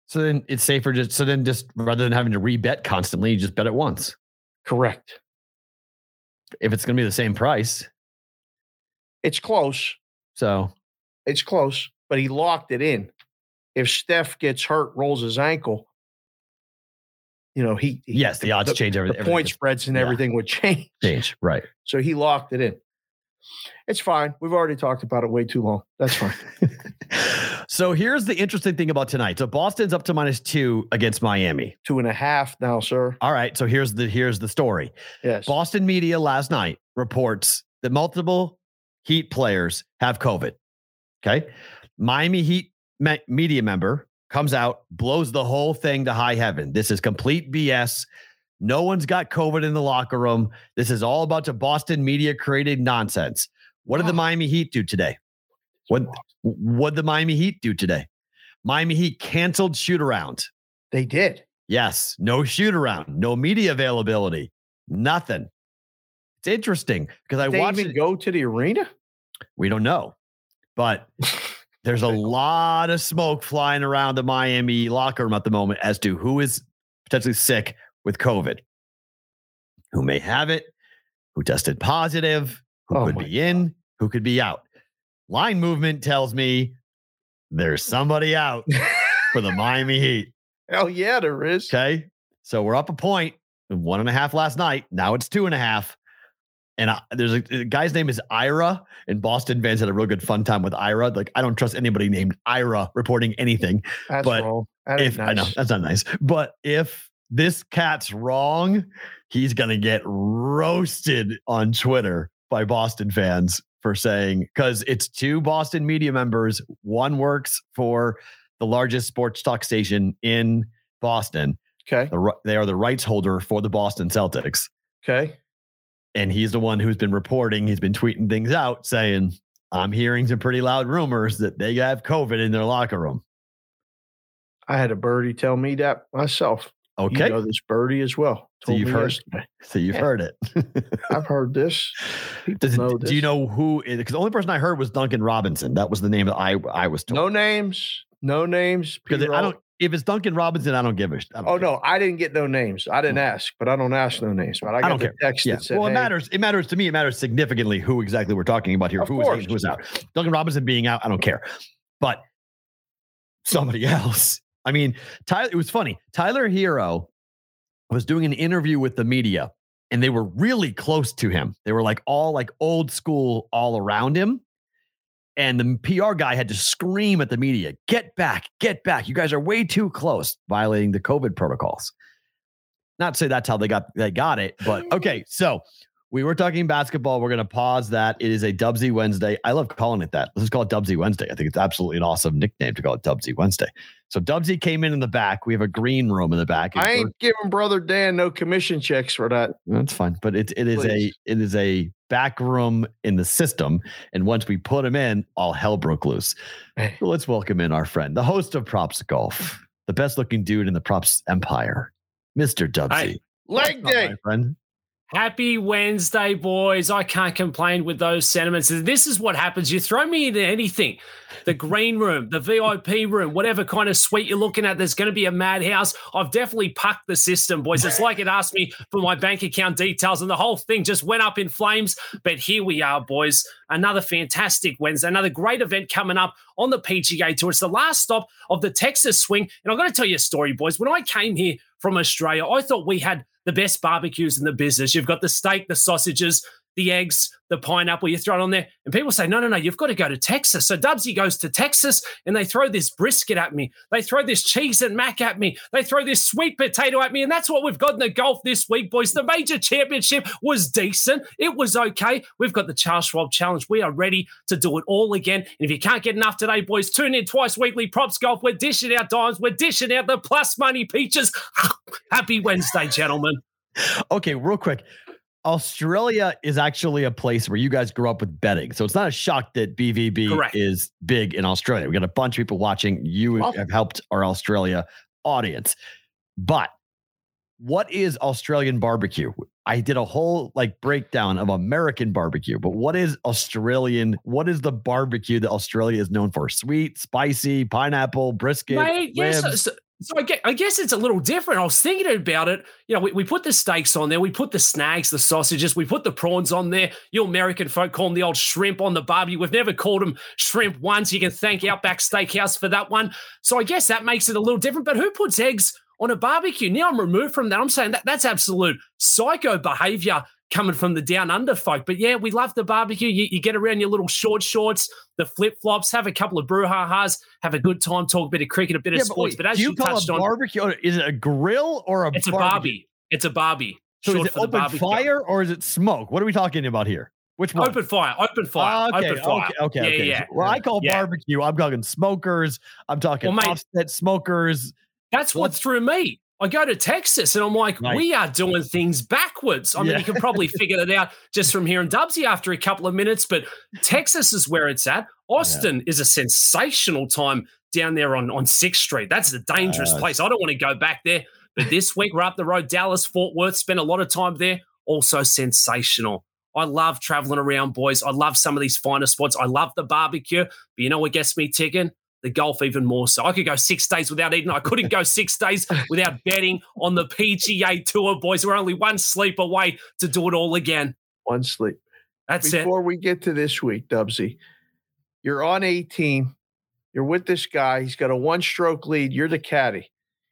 So then it's safer just so then just rather than having to rebet constantly, you just bet it once. Correct. If it's going to be the same price, It's close. so It's close, but he locked it in. If Steph gets hurt, rolls his ankle, you know, he, he- yes, the odds change everything. the point spreads and yeah. everything would change. change, right? So he locked it in. It's fine. We've already talked about it way too long. That's fine. so here's the interesting thing about tonight. So Boston's up to minus two against Miami. Two and a half now, sir. All right. So here's the here's the story. Yes. Boston media last night reports that multiple Heat players have COVID. Okay. Miami Heat me- media member comes out, blows the whole thing to high heaven. This is complete BS. No one's got COVID in the locker room. This is all about the Boston media created nonsense. What did the Miami Heat do today? What what did the Miami Heat do today? Miami Heat canceled shoot around. They did. Yes, no shoot around, no media availability, nothing. It's interesting because I watched even it. go to the arena? We don't know, but there's a lot of smoke flying around the Miami locker room at the moment as to who is potentially sick with COVID, who may have it, who tested positive, who Oh could be in, who could be out. Line movement tells me there's somebody out for the Miami Heat. Hell yeah, there is. Okay. So we're up a point, one and a half last night. Now it's two and a half. And I, there's a, a guy's name is Ira, and Boston fans had a real good fun time with Ira. Like, I don't trust anybody named Ira reporting anything. That's but. That if I know that's not nice, but if this cat's wrong, he's gonna get roasted on Twitter by Boston fans for saying because it's two Boston media members. One works for the largest sports talk station in Boston. Okay. The, they are the rights holder for the Boston Celtics, Okay. And he's the one who's been reporting. He's been tweeting things out saying, "I'm hearing some pretty loud rumors that they have COVID in their locker room." I had a birdie tell me that myself. Okay, You know this birdie as well. So you've me heard- yesterday. so you've yeah. heard it. I've heard this. It, this. do you know who? Because the only person I heard was Duncan Robinson. That was the name that I I was told. No names. No names. because I don't. If it's Duncan Robinson, I don't give a. sh- don't Oh care. no, I didn't get no names. I didn't mm. ask, but I don't ask no names. But I got don't the care. text Yeah. that said, Well, it hey, matters. It matters to me. It matters significantly who exactly we're talking about here. Of Who is in, who is out. Duncan Robinson being out, I don't care. But somebody else. I mean, Tyler. It was funny. Tyler Herro was doing an interview with the media, and they were really close to him. They were like all like old school, all around him. And the PR guy had to scream at the media, "Get back! Get back! You guys are way too close, violating the COVID protocols." Not to say that's how they got they got it, but okay. So we were talking basketball. We're going to pause that. It is a Dubsy Wednesday. I love calling it that. Let's just call it Dubsy Wednesday. I think it's absolutely an awesome nickname to call it Dubsy Wednesday. So Dubsy came in in the back. We have a green room in the back. I ain't giving brother Dan no commission checks for that. that's fine, but it it is Please. a it is a back room in the system, and once we put him in, all hell broke loose. Hey. So let's welcome in our friend, the host of Props Golf, the best looking dude in the props empire, Mister Dubsy. Leg day. my friend. Happy Wednesday, boys. I can't complain with those sentiments. This is what happens. You throw me into anything the green room, the VIP room, whatever kind of suite you're looking at, there's going to be a madhouse. I've definitely pucked the system, boys. It's like it asked me for my bank account details, and the whole thing just went up in flames. But here we are, boys. Another fantastic Wednesday, another great event coming up on the PGA Tour. It's the last stop of the Texas swing. And I've got to tell you a story, boys. When I came here from Australia, I thought we had the best barbecues in the business. You've got the steak, the sausages, the eggs, the pineapple, you throw it on there. And people say, no, no, no, you've got to go to Texas. So Dubsy goes to Texas and they throw this brisket at me. They throw this cheese and mac at me. They throw this sweet potato at me. And that's what we've got in the golf this week, boys. The major championship was decent. It was okay. We've got the Charles Schwab Challenge. We are ready to do it all again. And if you can't get enough today, boys, tune in twice weekly. Props Golf. We're dishing out dimes. We're dishing out the plus money peaches. Happy Wednesday, gentlemen. Okay, real quick. Australia is actually a place where you guys grew up with betting. So it's not a shock that BVB Correct. is big in Australia. We got a bunch of people watching. You have helped our Australia audience. But what is Australian barbecue? I did a whole like breakdown of American barbecue, but what is Australian? What is the barbecue that Australia is known for? Sweet, spicy, pineapple, brisket, Mate, yes. ribs. so, so I, guess, I guess it's a little different. I was thinking about it. You know, we, we put the steaks on there, we put the snags, the sausages, we put the prawns on there. You American folk call them the old shrimp on the barbie. We've never called them shrimp once. You can thank Outback Steakhouse for that one. So I guess that makes it a little different. But who puts eggs on a barbecue? Now I'm removed from that. I'm saying that that's absolute psycho behavior coming from the down under folk. But yeah, we love the barbecue. You, you get around your little short shorts, the flip flops, have a couple of brouhahas, have a good time, talk a bit of cricket, a bit Yeah, of but sports. wait, But, as you, you call touched a on, barbecue? Is it a grill or a? it's a barbie. It's a barbie. So is it open fire or is it smoke? What are we talking about here? Which one? Open fire. Open fire. Ah, okay, open fire. okay, okay, yeah, okay. yeah. Well, I call Yeah. barbecue. I'm talking smokers. I'm talking Well, mate- offset smokers. That's what threw me. I go to Texas and I'm like, Right. we are doing things backwards. I mean, you can probably figure that out just from hearing Dubsy after a couple of minutes, but Texas is where it's at. Austin is a sensational time down there on, on 6th Street. That's a dangerous Yes. place. I don't want to go back there. But this week we're up the road, Dallas, Fort Worth, spent a lot of time there. Also sensational. I love traveling around, boys. I love some of these finer spots. I love the barbecue. But you know what gets me ticking? The golf even more so. I could go six days without eating. I couldn't go six days without betting on the PGA Tour, boys. We're only one sleep away to do it all again. One sleep. That's it. Before we get to this week, Dubsy, you're on 18. You're with this guy. He's got a one stroke lead. You're the caddy.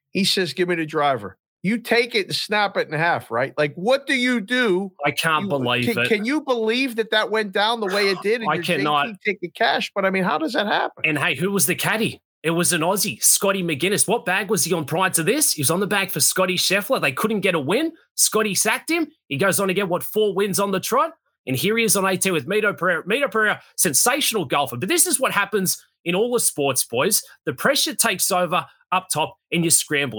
He says, Give me the driver. You take it and snap it in half, right? Like, what do you do? I can't You- uh, believe can, it. can you believe that that went down the way it did? And I cannot. take the cash, but I mean, how does that happen? And hey, who was the caddy? It was an Aussie, Scotty McGuinness. What bag was he on prior to this? He was on the bag for Scotty Scheffler. They couldn't get a win. Scotty sacked him. He goes on to get what four wins on the trot. And here he is on 18 with Mito Pereira. Mito Pereira, sensational golfer. But this is what happens in all the sports, boys. The pressure takes over up top and.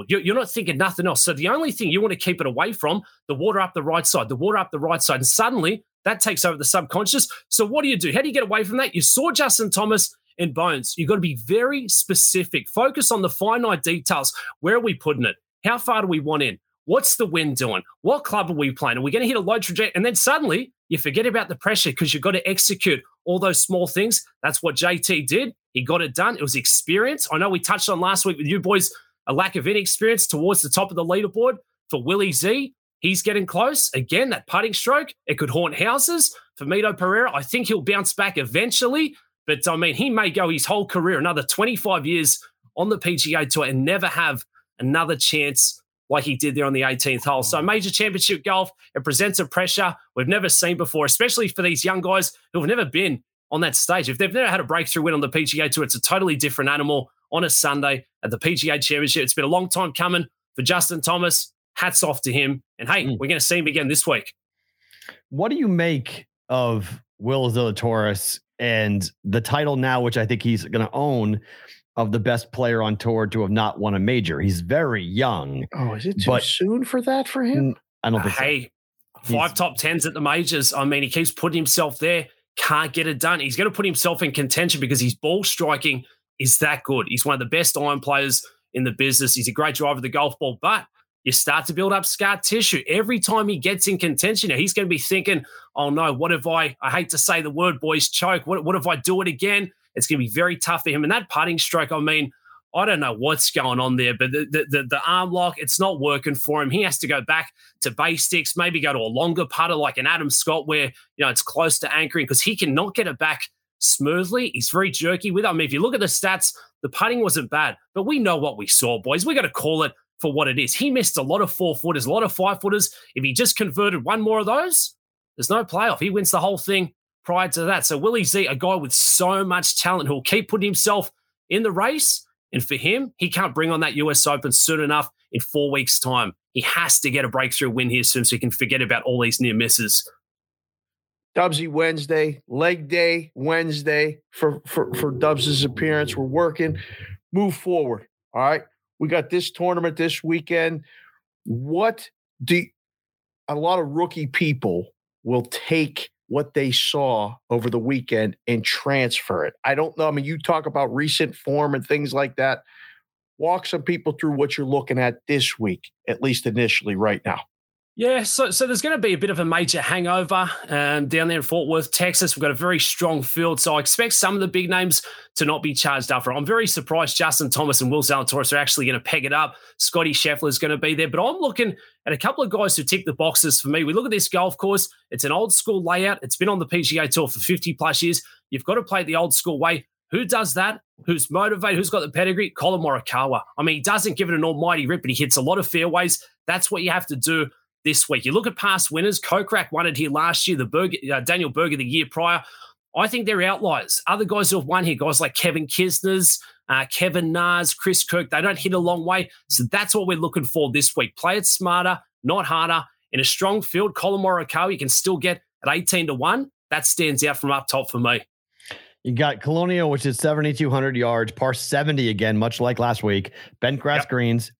You're, you're not thinking nothing else. So the only thing you want to keep it away from, the water up the right side, the water up the right side. And suddenly that takes over the subconscious. So what do you do? How do you get away from that? You saw Justin Thomas and Bones. You've got to be very specific. Focus on the finite details. Where are we putting it? How far do we want in? What's the wind doing? What club are we playing? Are we going to hit a low trajectory? And then suddenly you forget about the pressure because you've got to execute all those small things. That's what JT did. He got it done. It was experience. I know we touched on last week with you boys a lack of inexperience towards the top of the leaderboard for Willie Z. He's getting close. Again, that putting stroke, it could haunt houses. For Mito Pereira, I think he'll bounce back eventually. But I mean, he may go his whole career, another 25 years on the PGA Tour and never have another chance like he did there on the 18th hole. So, mm-hmm. major championship golf, it presents a pressure we've never seen before, especially for these young guys who have never been on that stage. If they've never had a breakthrough win on the PGA Tour, it's a totally different animal on a Sunday at the PGA Championship. It's been a long time coming for Justin Thomas. Hats off to him. And hey, Mm. we're going to see him again this week. What do you make of Will Zalatoris and the title now, which I think he's going to own, of the best player on tour to have not won a major? He's very young. Oh, is it too But- soon for that for him? I don't think so. Hey, five He's- top tens at the majors. I mean, he keeps putting himself there, can't get it done. He's going to put himself in contention because his ball striking is that good. He's one of the best iron players in the business. He's a great driver of the golf ball, but you start to build up scar tissue. Every time he gets in contention, he's going to be thinking, oh no, what if I, I hate to say the word, boys, choke. What, what if I do it again? It's going to be very tough for him. And that putting stroke, I mean, I don't know what's going on there, but the, the, the, arm lock, it's not working for him. He has to go back to basics, maybe go to a longer putter like an Adam Scott where, you know, it's close to anchoring because he cannot get it back smoothly. He's very jerky with it. I mean, if you look at the stats, the putting wasn't bad, but we know what we saw, boys. We got to call it for what it is. He missed a lot of four footers, a lot of five footers. If he just converted one more of those, there's no playoff. He wins the whole thing prior to that. So Willie Z, a guy with so much talent who'll keep putting himself in the race. And for him, he can't bring on that US Open soon enough in four weeks' time. He has to get a breakthrough win here soon so he can forget about all these near misses. Dubsy Wednesday, leg day Wednesday for, for, for Dubs' appearance. We're working, move forward. All right we got this tournament this weekend. What do a lot of rookie people will take what they saw over the weekend and transfer it? I don't know. I mean, you talk about recent form and things like that. Walk some people through what you're looking at this week, at least initially, right now. Yeah, so so there's going to be a bit of a major hangover um, down there in Fort Worth, Texas. We've got a very strong field, so I expect some of the big names to not be charged up for. I'm very surprised Justin Thomas and Will Zalatoris are actually going to peg it up. Scotty Scheffler is going to be there, but I'm looking at a couple of guys who tick the boxes for me. We look at this golf course; it's an old school layout. It's been on the PGA Tour for 50 plus years. You've got to play the old school way. Who does that? Who's motivated? Who's got the pedigree? Collin Morikawa. I mean, he doesn't give it an almighty rip, but he hits a lot of fairways. That's what you have to do this week. You look at past winners. Kokrak won it here last year. The Berger, uh, Daniel Berger the year prior. I think they're outliers. Other guys who have won here, guys like Kevin Kisner's, uh, Kevin Na's, Chris Kirk, they don't hit a long way. So that's what we're looking for this week. Play it smarter, not harder. In a strong field, Collin Morikawa, you can still get at 18 to 1. That stands out from up top for me. You got Colonial, which is 7,200 yards, par 70 again, much like last week. Bent grass yep. greens.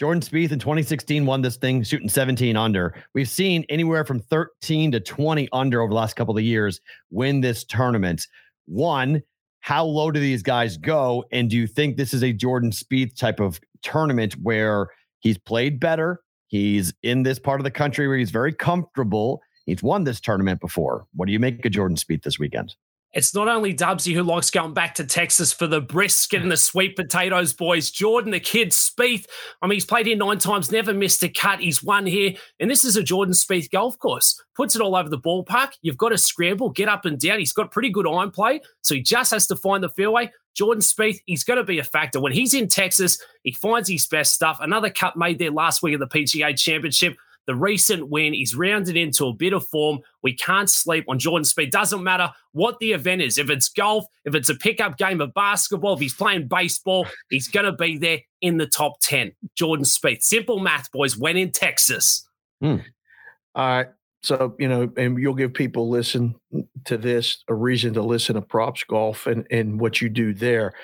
Jordan Spieth in 2016 won this thing shooting 17 under. We've seen anywhere from 13 to 20 under over the last couple of years win this tournament. One, how low do these guys go? And do you think this is a Jordan Spieth type of tournament where he's played better? He's in this part of the country where he's very comfortable. He's won this tournament before. What do you make of Jordan Spieth this weekend? It's not only Dubsy who likes going back to Texas for the brisket and the sweet potatoes, boys. Jordan, the kid, Spieth. I mean, he's played here nine times, never missed a cut. He's won here. And this is a Jordan Spieth golf course. Puts it all over the ballpark. You've got to scramble, get up and down. He's got pretty good iron play, so he just has to find the fairway. Jordan Spieth, he's going to be a factor. When he's in Texas, he finds his best stuff. Another cut made there last week of the PGA Championship the recent win. is rounded into a bit of form. We can't sleep on Jordan Spieth. Doesn't matter what the event is. If it's golf, if it's a pickup game of basketball, if he's playing baseball, he's going to be there in the top 10. Jordan Spieth. Simple math, boys. When in Texas. Hmm. All right. So, you know, and you'll give people listen to this a reason to listen to props golf and, and what you do there.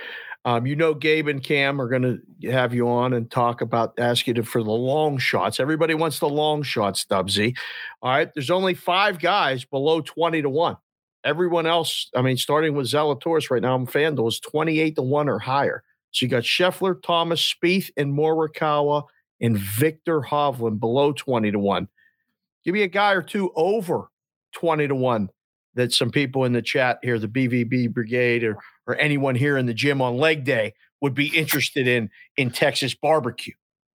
Um, you know, Gabe and Cam are going to have you on and talk about, ask you to, for the long shots. Everybody wants the long shots, Dubsy. All right. There's only five guys below 20 to 1. Everyone else, I mean, starting with Zalatoris right now, I'm FanDuel is 28 to 1 or higher. So you got Scheffler, Thomas, Spieth, and Morikawa, and Viktor Hovland below 20 to 1. Give me a guy or two over 20 to 1 that some people in the chat here, the BVB Brigade or or anyone here in the gym on leg day would be interested in in Texas barbecue.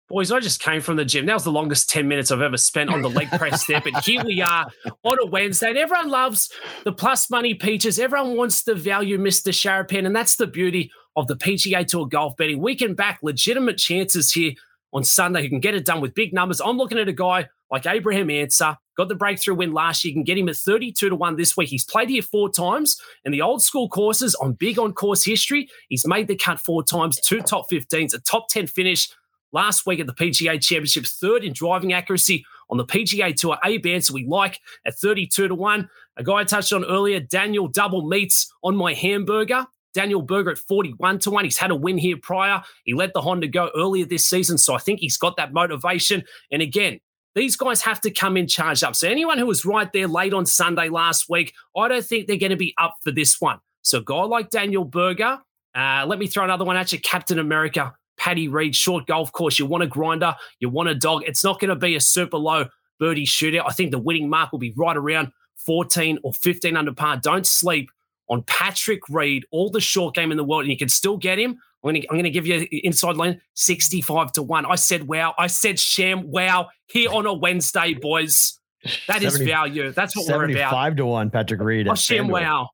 Boys, I just came from the gym. That was the longest 10 minutes I've ever spent on the leg press step. And here we are on a Wednesday. And everyone loves the plus money peaches. Everyone wants the value, Mr. Sharapan. And that's the beauty of the PGA Tour golf betting. We can back legitimate chances here on Sunday who can get it done with big numbers. I'm looking at a guy like Abraham Ancer, got the breakthrough win last year. You can get him at 32 to 1 this week. He's played here four times, and the old school courses on big on course history, he's made the cut four times, two top 15s, a top 10 finish last week at the PGA Championship, third in driving accuracy on the PGA Tour. Abe Ancer we like at 32 to 1. A guy I touched on earlier, Daniel Double Meets on my hamburger. Daniel Berger at 41 to 1. He's had a win here prior. He let the Honda go earlier this season. So I think he's got that motivation. And again, these guys have to come in charged up. So anyone who was right there late on Sunday last week, I don't think they're going to be up for this one. So a guy like Daniel Berger, uh, let me throw another one at you, Captain America, Paddy Reed, short golf course. You want a grinder, you want a dog. It's not going to be a super low birdie shootout. I think the winning mark will be right around 14 or 15 under par. Don't sleep on Patrick Reed, all the short game in the world, and you can still get him. I'm going, to, I'm going to give you inside line 65 to 1. I said wow. I said sham wow here on a Wednesday, boys. That 70, is value. That's what we're about. 75 to 1, Patrick Reed. Oh, sham wow.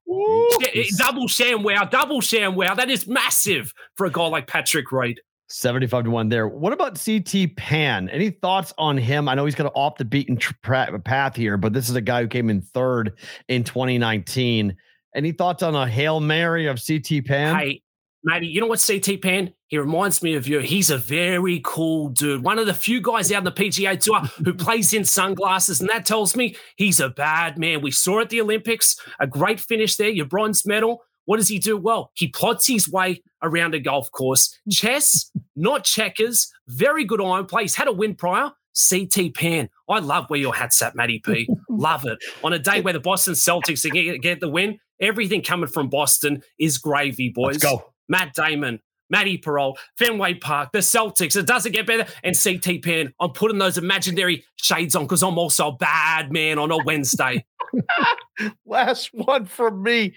Eh, double sham wow. Double sham wow. That is massive for a guy like Patrick Reed. 75 to 1 there. What about CT Pan? Any thoughts on him? I know he's going to off the beaten path here, but this is a guy who came in third in 2019. Any thoughts on a Hail Mary of CT Pan? Hey, matey, you know what, CT Pan? He reminds me of you. He's a very cool dude. One of the few guys out in the PGA Tour who plays in sunglasses, and that tells me he's a bad man. We saw at the Olympics a great finish there, your bronze medal. What does he do well? He plots his way around a golf course. Chess, not checkers. Very good iron play. He's had a win prior. CT Pan. I love where your hat's at, Matty P. love it. On a day where the Boston Celtics get, get the win, Everything coming from Boston is gravy, boys. Let's go. Matt Damon, Matty Parole, Fenway Park, the Celtics. It doesn't get better. And CT Pan, I'm putting those imaginary shades on because I'm also a bad man on a Wednesday. Last one from me.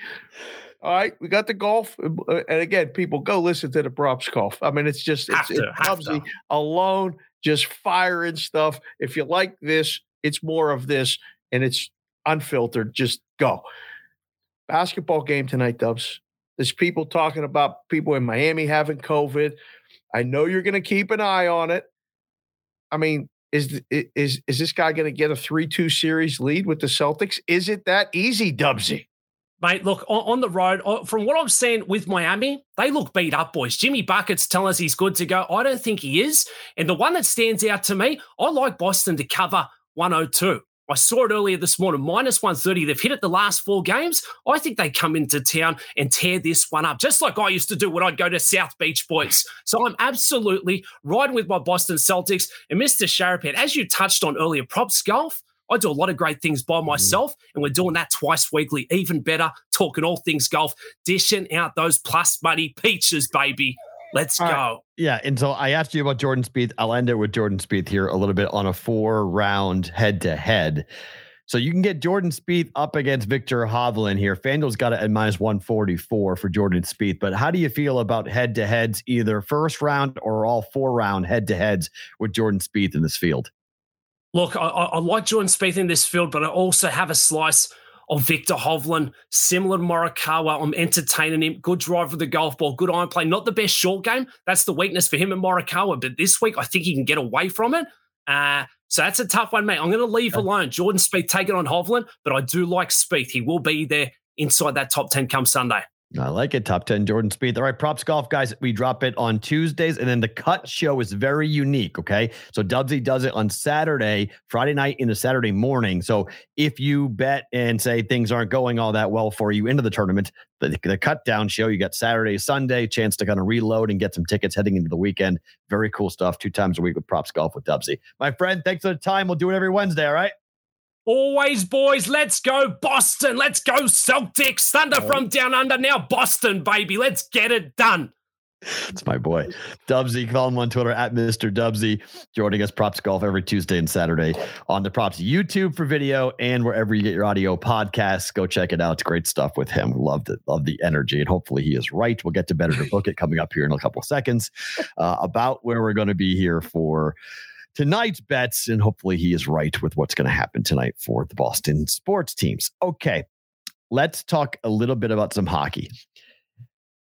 All right, we got the golf, uh, and again, people go listen to the props golf. I mean, it's just it's, to, it's alone, just firing stuff. If you like this, it's more of this, and it's unfiltered. Just go basketball game tonight, Dubs. There's people talking about people in Miami having COVID. I know you're going to keep an eye on it. I mean, is is is this guy going to get a three-two series lead with the Celtics? Is it that easy, Dubsy? Mate, look on, on the road. From what I've seen with Miami, they look beat up, boys. Jimmy Buckets telling us he's good to go. I don't think he is. And the one that stands out to me, I like Boston to cover 102. I saw it earlier this morning, minus 130. They've hit it the last four games. I think they come into town and tear this one up, just like I used to do when I'd go to South Beach Boys. So I'm absolutely riding with my Boston Celtics. And Mr. Sharapan, as you touched on earlier, props golf. I do a lot of great things by mm-hmm. myself, and we're doing that twice weekly, even better, talking all things golf, dishing out those plus money peaches, baby. Let's go. Right. Yeah. And so I asked you about Jordan Spieth. I'll end it with Jordan Spieth here a little bit on a four round head to head. So you can get Jordan Spieth up against Viktor Hovland here. FanDuel's got it at minus 144 for Jordan Spieth. But how do you feel about head to heads, either first round or all four round head to heads with Jordan Spieth in this field? Look, I, I like Jordan Spieth in this field, but I also have a slice of Viktor Hovland, similar to Morikawa. I'm entertaining him. Good drive with the golf ball, good iron play. Not the best short game. That's the weakness for him and Morikawa. But this week, I think he can get away from it. Uh, so that's a tough one, mate. I'm going to leave alone. Jordan Spieth taking on Hovland, but I do like Spieth. He will be there inside that top 10 come Sunday. I like it. Top 10 Jordan Spieth. All right, props golf, guys. We drop it on Tuesdays. And then the cut show is very unique. Okay. So Dubsy does it on Saturday, Friday night into Saturday morning. So if you bet and say things aren't going all that well for you into the tournament, the, the cut down show, you got Saturday, Sunday, chance to kind of reload and get some tickets heading into the weekend. Very cool stuff. Two times a week with props golf with Dubsy. My friend, thanks for the time. We'll do it every Wednesday. All right. Always, boys. Let's go, Boston. Let's go, Celtics. Thunder oh. from down under. Now, Boston, baby. Let's get it done. It's my boy, Dubsy. Follow him on Twitter at Mr. Dubsy. Joining us, Props Golf, every Tuesday and Saturday on the Props YouTube for video and wherever you get your audio podcasts. Go check it out. It's great stuff with him. Loved it. Love the energy. And hopefully he is right. We'll get to Bet it or Book It coming up here in a couple of seconds uh, about where we're going to be here for tonight's bets, and hopefully he is right with what's going to happen tonight for the Boston sports teams. Okay, let's talk a little bit about some hockey.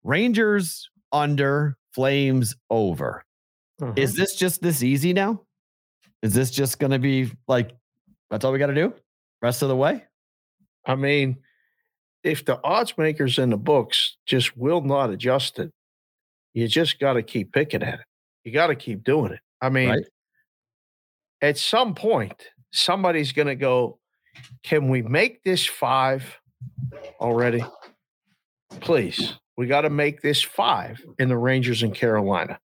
Rangers under, Flames over. Uh-huh. Is this just this easy now? Is this just going to be like that's all we got to do rest of the way? I mean, if the odds makers in the books just will not adjust it, you just got to keep picking at it. You got to keep doing it. I mean, right at some point, somebody's going to go, Can we make this five already? Please, we got to make this five in the Rangers in Carolina.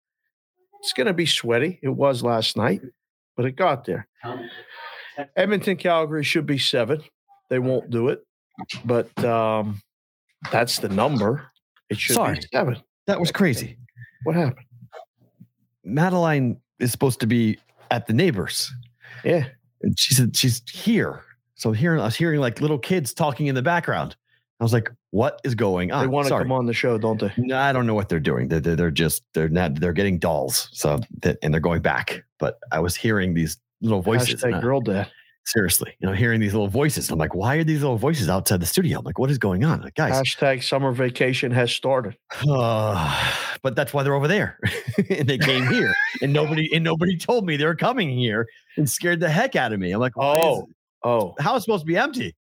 It's going to be sweaty. It was last night, but it got there. Edmonton, Calgary should be seven. They won't do it, but um, that's the number. It should Sorry. be seven. That was crazy. What happened? Madeline is supposed to be at the neighbors. Yeah. And she said she's here. So here I was hearing like little kids talking in the background. I was like, what is going on? They want to Sorry. come on the show, don't they? No, I don't know what they're doing. They're, they're, they're just they're not they're getting dolls. So and they're going back. But I was hearing these little voices. Hashtag girl dad. Seriously, you know, hearing these little voices. I'm like, why are these little voices outside the studio? I'm like, what is going on? Like, guys, Hashtag summer vacation has started. uh, but that's why they're over there. and they came here. And nobody and nobody told me they were coming here and scared the heck out of me. I'm like, Oh, oh, the house supposed to be empty.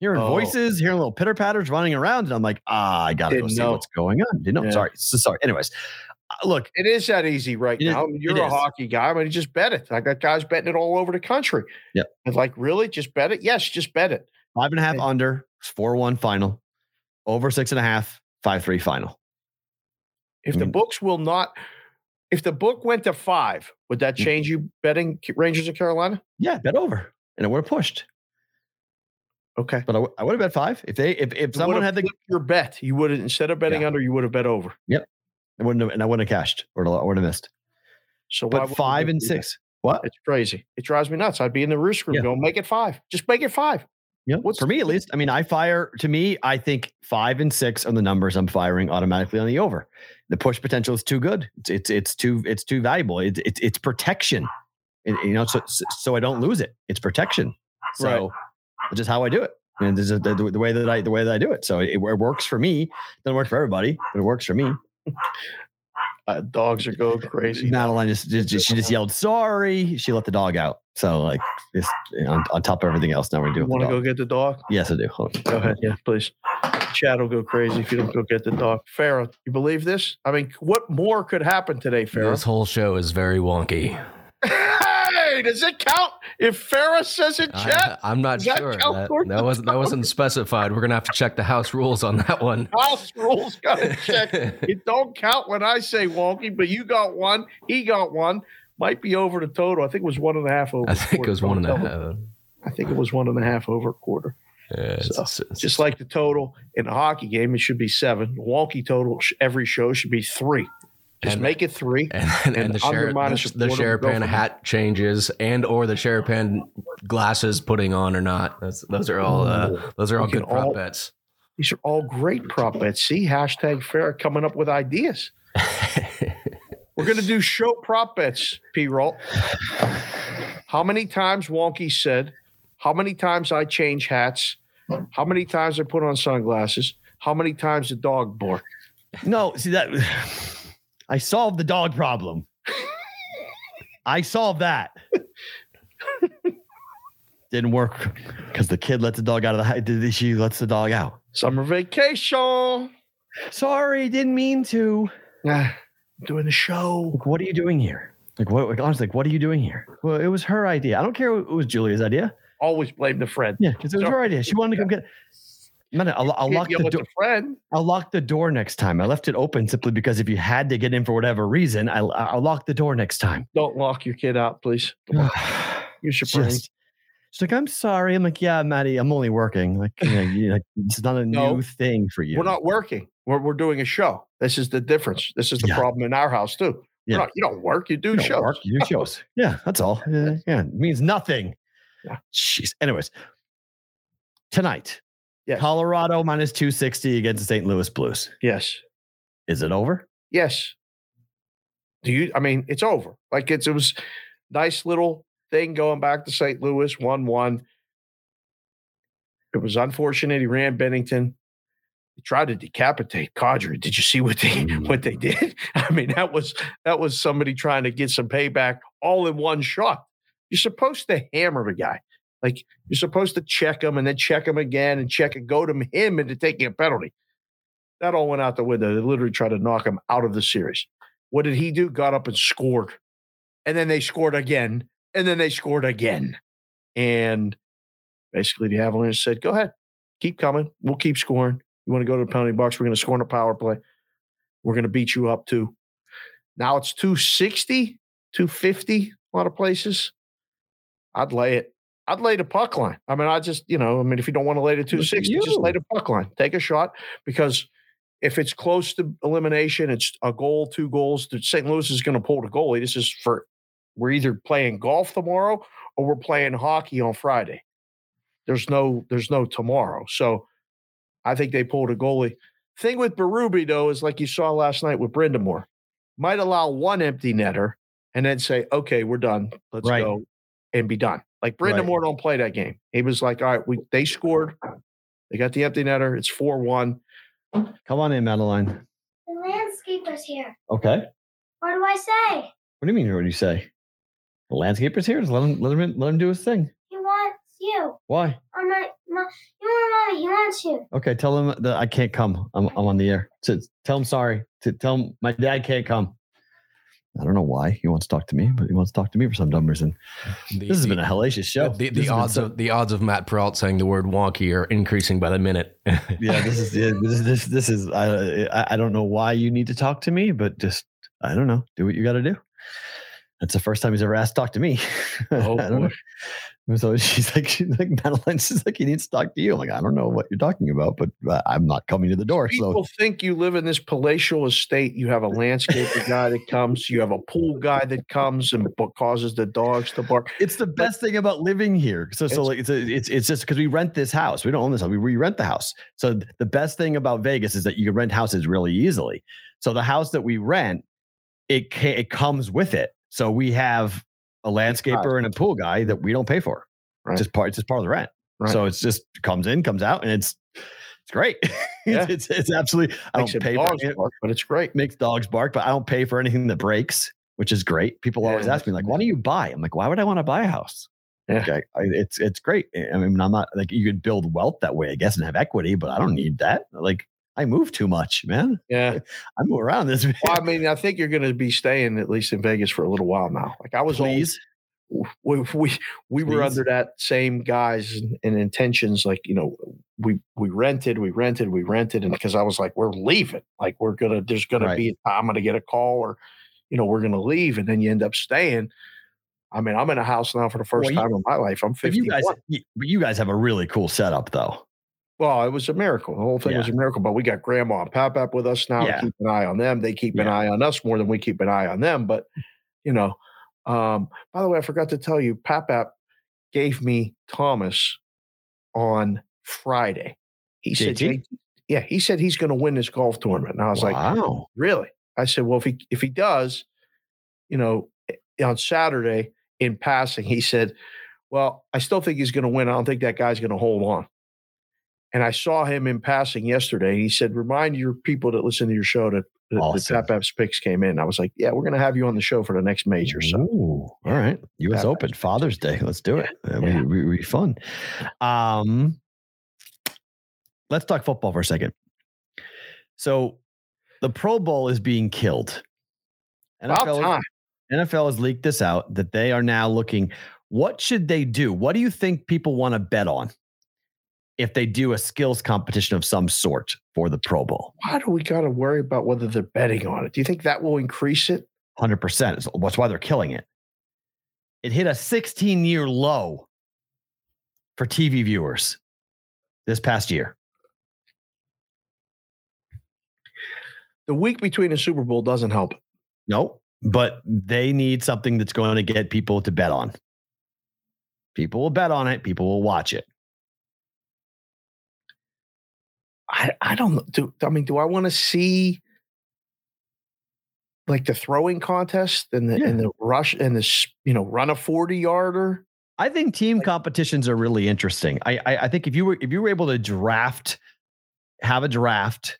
Hearing Oh. voices, hearing little pitter patters running around, and I'm like, ah, I gotta go Didn't see know. what's going on. Didn't know. Yeah. Sorry, so sorry. Anyways, look, it is that easy right now. I mean, you're a is. hockey guy. I mean, you just bet it. I got guys betting it all over the country. Yeah. And like, really? Just bet it? Yes, just bet it. five and a half Okay. under, four one final, over six and a half, five three final. If the books will not, if the book went to five, would that Mm. change you betting Rangers of Carolina? Yeah, bet over, and it would have pushed. Okay. But I, w- I would have bet five if they if, if You someone had the your bet, you would have instead of betting Yeah. under, you would have bet over. I wouldn't have, and I wouldn't have cashed or I would have missed. So But five and six. What? It's crazy. It drives me nuts. I'd be in the roost group Yeah. going, make it five. Just make it five. Yeah, What's- for me at least. I mean, I fire to me. I think five and six are the numbers I'm firing automatically on the over. The push potential is too good. It's it's, it's too it's too valuable. It's it's, it's protection. You know, so so I don't lose it. It's protection. So it's just how I do it. And this is the, the, the way that I the way that I do it. So it, it works for me. Doesn't work for everybody, but it works for me. Uh, dogs are going crazy. Madeline just, just, just- she just yelled sorry. She let the dog out. So like this on, on top of everything else. Now we're doing. want to go get the dog? Yes, I do. Go ahead. Yeah, please. Chad will go crazy if you don't go get the dog. Farrah, you believe this? I mean, what more could happen today, Farrah? This whole show is very wonky. hey, does it count if Farrah says it, Chad? I, am not Does that sure. count That, that wasn't that wasn't specified. We're gonna have to check the house rules on that one. House rules got to check. It don't count when I say wonky, but you got one. He got one. Might be over the total. I think it was one and a half over. I think it was one and a Don't tell me. half. I think it was one and a half over a quarter. Yeah, it's- So, it's- it's- Just like the total in a hockey game, it should be seven. The wonky total every show should be three. Just And- make it three. and, and, and the share minus the, a the quarter share pan from- hat changes and or the share pan glasses putting on or not. That's, those are all uh, those are all good prop all- bets. These are all great prop bets. See, hashtag fair coming up with ideas. We're going to do show prop bets, P. Roll. How many times Wonky said, how many times I change hats, how many times I put on sunglasses, how many times the dog barked. No, see that I solved the dog problem. I solved that. Didn't work because the kid let the dog out of the house. Did she lets the dog out? Summer vacation. Sorry, didn't mean to. Ah, I'm doing the show. Like, what are you doing here? Like, what? Like, honestly, like, what are you doing here? Well, it was her idea. I don't care. It was Julia's idea. Always blame the friend. Yeah, because it was Sure. her idea. She wanted to come get. Man, I'll, I'll lock the door. friend. I'll lock the door next time. I left it open simply because if you had to get in for whatever reason, I, I'll lock the door next time. Don't lock your kid out, please. You should just she's like, I'm sorry. I'm like, yeah, Maddie, I'm only working. Like, you know, you, it's not a No, new thing for you. We're not working. We're, we're doing a show. This is the difference. This is the Yeah. problem in our house too. Yeah. Not, you don't work. You do You shows. work, you do shows. yeah, that's all. Yeah, yeah, it means nothing. Yeah. Jeez. Anyways, tonight, Yes. Colorado minus 260 against the St. Louis Blues. Yes. Is it over? Yes. Do you? I mean, it's over. Like it's it was nice little thing going back to St. Louis one one. It was unfortunate. He ran Binnington. He tried to decapitate Kadri. Did you see what they mm. what they did? I mean, that was that was somebody trying to get some payback all in one shot. You're supposed to hammer the guy. Like you're supposed to check him and then check him again and check and go to him into taking a penalty. That all went out the window. They literally tried to knock him out of the series. What did he do? Got up and scored. And then they scored again. And then they scored again. And basically the Avalanche said, go ahead, keep coming. We'll keep scoring. You want to go to the penalty box? We're going to score in a power play. We're going to beat you up too. Now it's 260, 250, a lot of places. I'd lay it. I'd lay the puck line. I mean, I just, you know, I mean, if you don't want to lay the 260, just lay the puck line. Take a shot because if it's close to elimination, it's a goal, two goals. St. Louis is going to pull the goalie. This is for we're either playing golf tomorrow or we're playing hockey on Friday. There's no there's no tomorrow. So I think they pulled a goalie. Thing with Berube though is like you saw last night with Brind'Amour, might allow one empty netter and then say, okay, we're done. Let's Right. go and be done. Like Brandon Right. Moore don't play that game. He was like, all right, we they scored. They got the empty netter. It's four one. Come on in, Madeline. The landscaper's here. Okay. What do I say? What do you mean? What do you say? The landscaper's here. Just let him let him in- let him do his thing. He wants you. Why? Or my, my, you want mommy. He wants you. Okay, tell him that I can't come. I'm I'm on the air. To tell him sorry. To tell him my dad can't come. I don't know why he wants to talk to me, but he wants to talk to me for some dumb reason. The, This has the- been a hellacious show. The, the odds so- of the odds of Matt Peralt saying the word wonky are increasing by the minute. yeah, this is yeah, this is this, this is I, I I don't know why you need to talk to me, but just I don't know. Do what you got to do. That's the first time he's ever asked to talk to me. Oh, I don't know. Boy. So she's like, she's like, Madeline, she's like, he needs to talk to you. I'm like, I don't know what you're talking about, but uh, I'm not coming to the door. People So think you live in this palatial estate. You have a landscaper guy that comes. You have a pool guy that comes and causes the dogs to bark. it's the best thing about living here. So, so It's- like, it's a, it's it's just because we rent this house. We don't own this house. We, we rent the house. So the best thing about Vegas is that you can rent houses really easily. So the house that we rent, it it comes with it. So we have a landscaper and a pool guy that we don't pay for. Right. It's just part. It's just part of the rent. Right. So it's just comes in, comes out, and it's it's great. Yeah. it's, it's absolutely. I Makes don't pay for it. bark, but it's great. Makes dogs bark, but I don't pay for anything that breaks, which is great. People Yeah, always ask me like, "Why do you buy?" I'm like, "Why would I want to buy a house?" Yeah. Okay, I, it's it's great. I mean, I'm not like you could build wealth that way, I guess, and have equity, but I don't need that. Like, I move too much, man. Yeah. I move around this. Well, I mean, I think you're going to be staying at least in Vegas for a little while now. Like I was, always- Please, we we, we were under that same guise and, and intentions. Like you know, we we rented, we rented, we rented, and because I was like, we're leaving. Like we're gonna, there's gonna Right. be, I'm gonna get a call, or you know, we're gonna leave, and then you end up staying. I mean, I'm in a house now for the first Well, you- time in my life. I'm but 51. you guys, you, you guys have a really cool setup, though. Well, it was a miracle. The whole thing was a miracle. But we got Grandma and Pap with us now. Yeah. to Keep an eye on them. They keep an eye on us more than we keep an eye on them. But you know, um, by the way, I forgot to tell you, Pap gave me Thomas on Friday. He said, JT? "JT "Yeah." He said he's going to win this golf tournament. And I was like, wow. "Really?" I said, "Well, if he if he does, you know, eh, on Saturday in passing, he said." Well, I still think he's going to win. I don't think that guy's going to hold on. And I saw him in passing yesterday. He said, "Remind your people that listen to your show that the, Awesome. the Tap Apps picks came in." I was like, "Yeah, we're going to have you on the show for the next major." So Ooh, all right. U.S. Yeah, Open, Father's Day. Let's do it. That'd be- Yeah. be, fun. Um, let's talk football for a second. So, the Pro Bowl is being killed. NFL. NFL has leaked this out that they are now looking. What should they do? What do you think people want to bet on if they do a skills competition of some sort for the Pro Bowl? Why do we got to worry about whether they're betting on it? Do you think that will increase it? Hundred percent. That's why they're killing it. It hit a 16 year low for TV viewers this past year. The week between the Super Bowl doesn't help. Nope. But they need something that's going to get people to bet on. People will bet on it. People will watch it. I I don't. Do I mean? Do I want to see like the throwing contest and the Yeah. and the rush and the you know run a forty yarder? I think team competitions are really interesting. I, I I think if you were if you were able to draft, have a draft,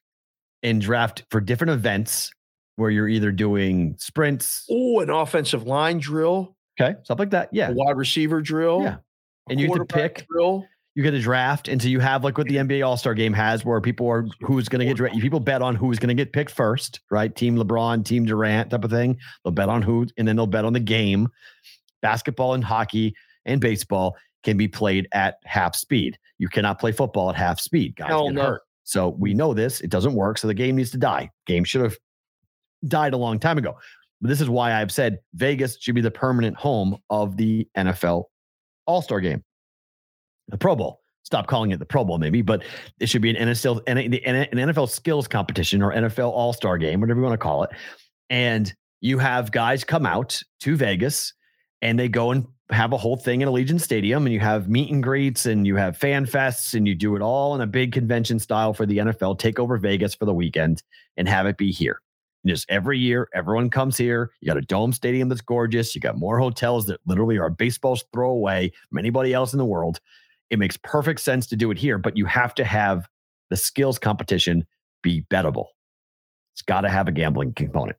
and draft for different events where you're either doing sprints, Oh, an offensive line drill, okay, stuff like that. Yeah, a wide receiver drill, Yeah. And you to pick. drill. You get a draft, and so you have like what the NBA All Star Game has, where people are who's going to get dra- people bet on who's going to get picked first, right? Team LeBron, Team Durant, type of thing. They'll bet on who, and then they'll bet on the game. Basketball and hockey and baseball can be played at half speed. You cannot play football at half speed. Guys get no. hurt. So we know this. It doesn't work. So the game needs to die. Game should have died a long time ago. But this is why I've said Vegas should be the permanent home of the NFL All Star game, the Pro Bowl. stop calling it the Pro Bowl, maybe, but it should be an NFL, an NFL skills competition or NFL All Star game, whatever you want to call it. And you have guys come out to Vegas and they go and have a whole thing in Allegiant Stadium and you have meet and greets and you have fan fests and you do it all in a big convention style for the NFL, take over Vegas for the weekend and have it be here. And just every year, everyone comes here. You got a dome stadium that's gorgeous. You got more hotels that literally are a baseball's throw away from anybody else in the world. It makes perfect sense to do it here, but you have to have the skills competition be bettable. It's got to have a gambling component.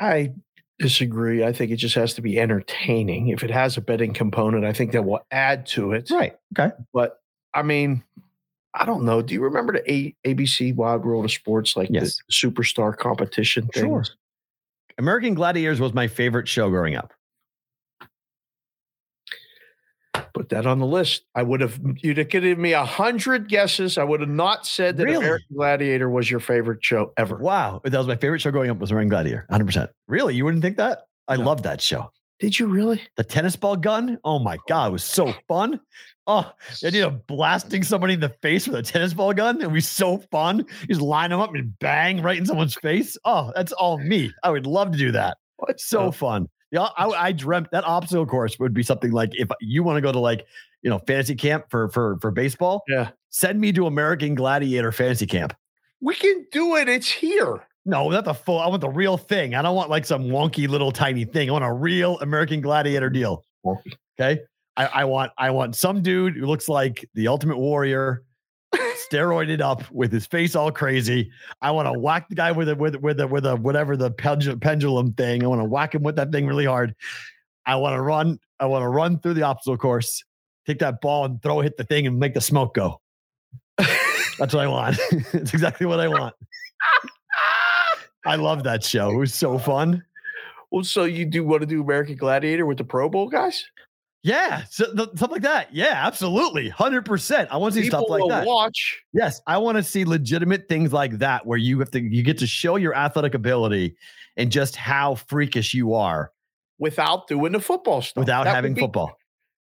I disagree. I think it just has to be entertaining. If it has a betting component, I think that will add to it. Right. Okay. But I mean, I don't know. Do you remember the a- ABC Wild World of Sports, like yes. the superstar competition things? Sure. American Gladiators was my favorite show growing up. Put that on the list. I would have you'd have given me a hundred guesses. I would have not said that Really? American Gladiator was your favorite show ever. Wow. That was my favorite show growing up was American Gladiator. 100%. Really? You wouldn't think that? I No. love that show. Did you really? The tennis ball gun. Oh my God. It was so fun. Oh, the idea of blasting somebody in the face with a tennis ball gun. It was so fun. You just line them up and bang right in someone's face. Oh, that's all me. I would love to do that. It's So fun. Yeah, I, I dreamt that obstacle course would be something like if you want to go to like, you know, fantasy camp for for for baseball, yeah. send me to American Gladiator fantasy camp. We can do it. It's here. No, not the full. I want the real thing. I don't want like some wonky little tiny thing. I want a real American Gladiator deal. Okay. I, I want I want some dude who looks like the Ultimate Warrior, steroided up with his face all crazy. I want to whack the guy with a with with a with a whatever the pendulum, pendulum thing. I want to whack him with that thing really hard. I want to run. I want to run through the obstacle course, take that ball and throw hit the thing and make the smoke go. That's what I want. it's exactly what I want. I love that show. It was so fun. Well, so you do want to do American Gladiator with the Pro Bowl guys? Yeah, so, th- stuff like that. Yeah, absolutely, hundred percent. I want to see People stuff like that. watch. Yes, I want to see legitimate things like that where you have to you get to show your athletic ability and just how freakish you are without doing the football stuff. without That having be- football.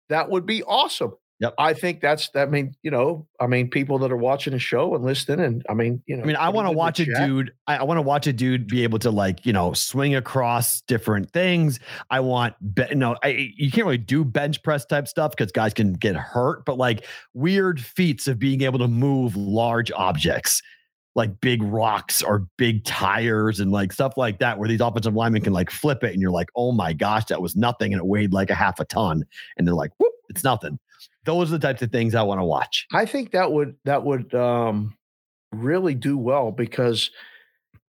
That would be awesome. Yep. I think that's that. I mean, you know, I mean, people that are watching the show and listening, and I mean, you know, I mean, I want to watch a chat. dude. I, I want to watch a dude be able to like, you know, swing across different things. I want, be, you know, I, you can't really do bench press type stuff because guys can get hurt, but like weird feats of being able to move large objects, like big rocks or big tires and like stuff like that, where these offensive linemen can like flip it and you're like, oh my gosh, that was nothing. And it weighed like a half a ton. And they're like, whoop, it's nothing. Those are the types of things I want to watch. I think that would that would um, really do well because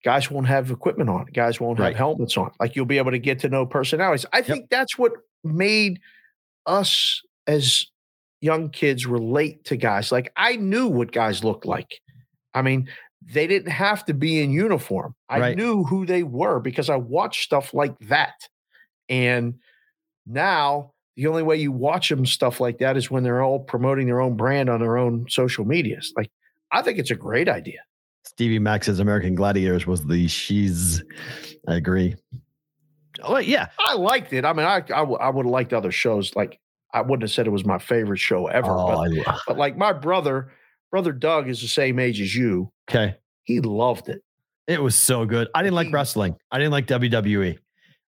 guys won't have equipment on. Guys won't have helmets on. Like you'll be able to get to know personalities. I think that's what made us as young kids relate to guys. Like I knew what guys looked like. I mean, they didn't have to be in uniform. I Right. knew who they were because I watched stuff like that. And now the only way you watch them stuff like that is when they're all promoting their own brand on their own social medias. Like, I think it's a great idea. Stevie Max's American Gladiators was the she's. I agree. Oh yeah, I liked it. I mean, I I, w- I would have liked other shows. Like, I wouldn't have said it was my favorite show ever. Oh, but, lo- but like my brother, brother Doug is the same age as you. okay. He loved it. It was so good. I didn't like wrestling. I didn't like WWE.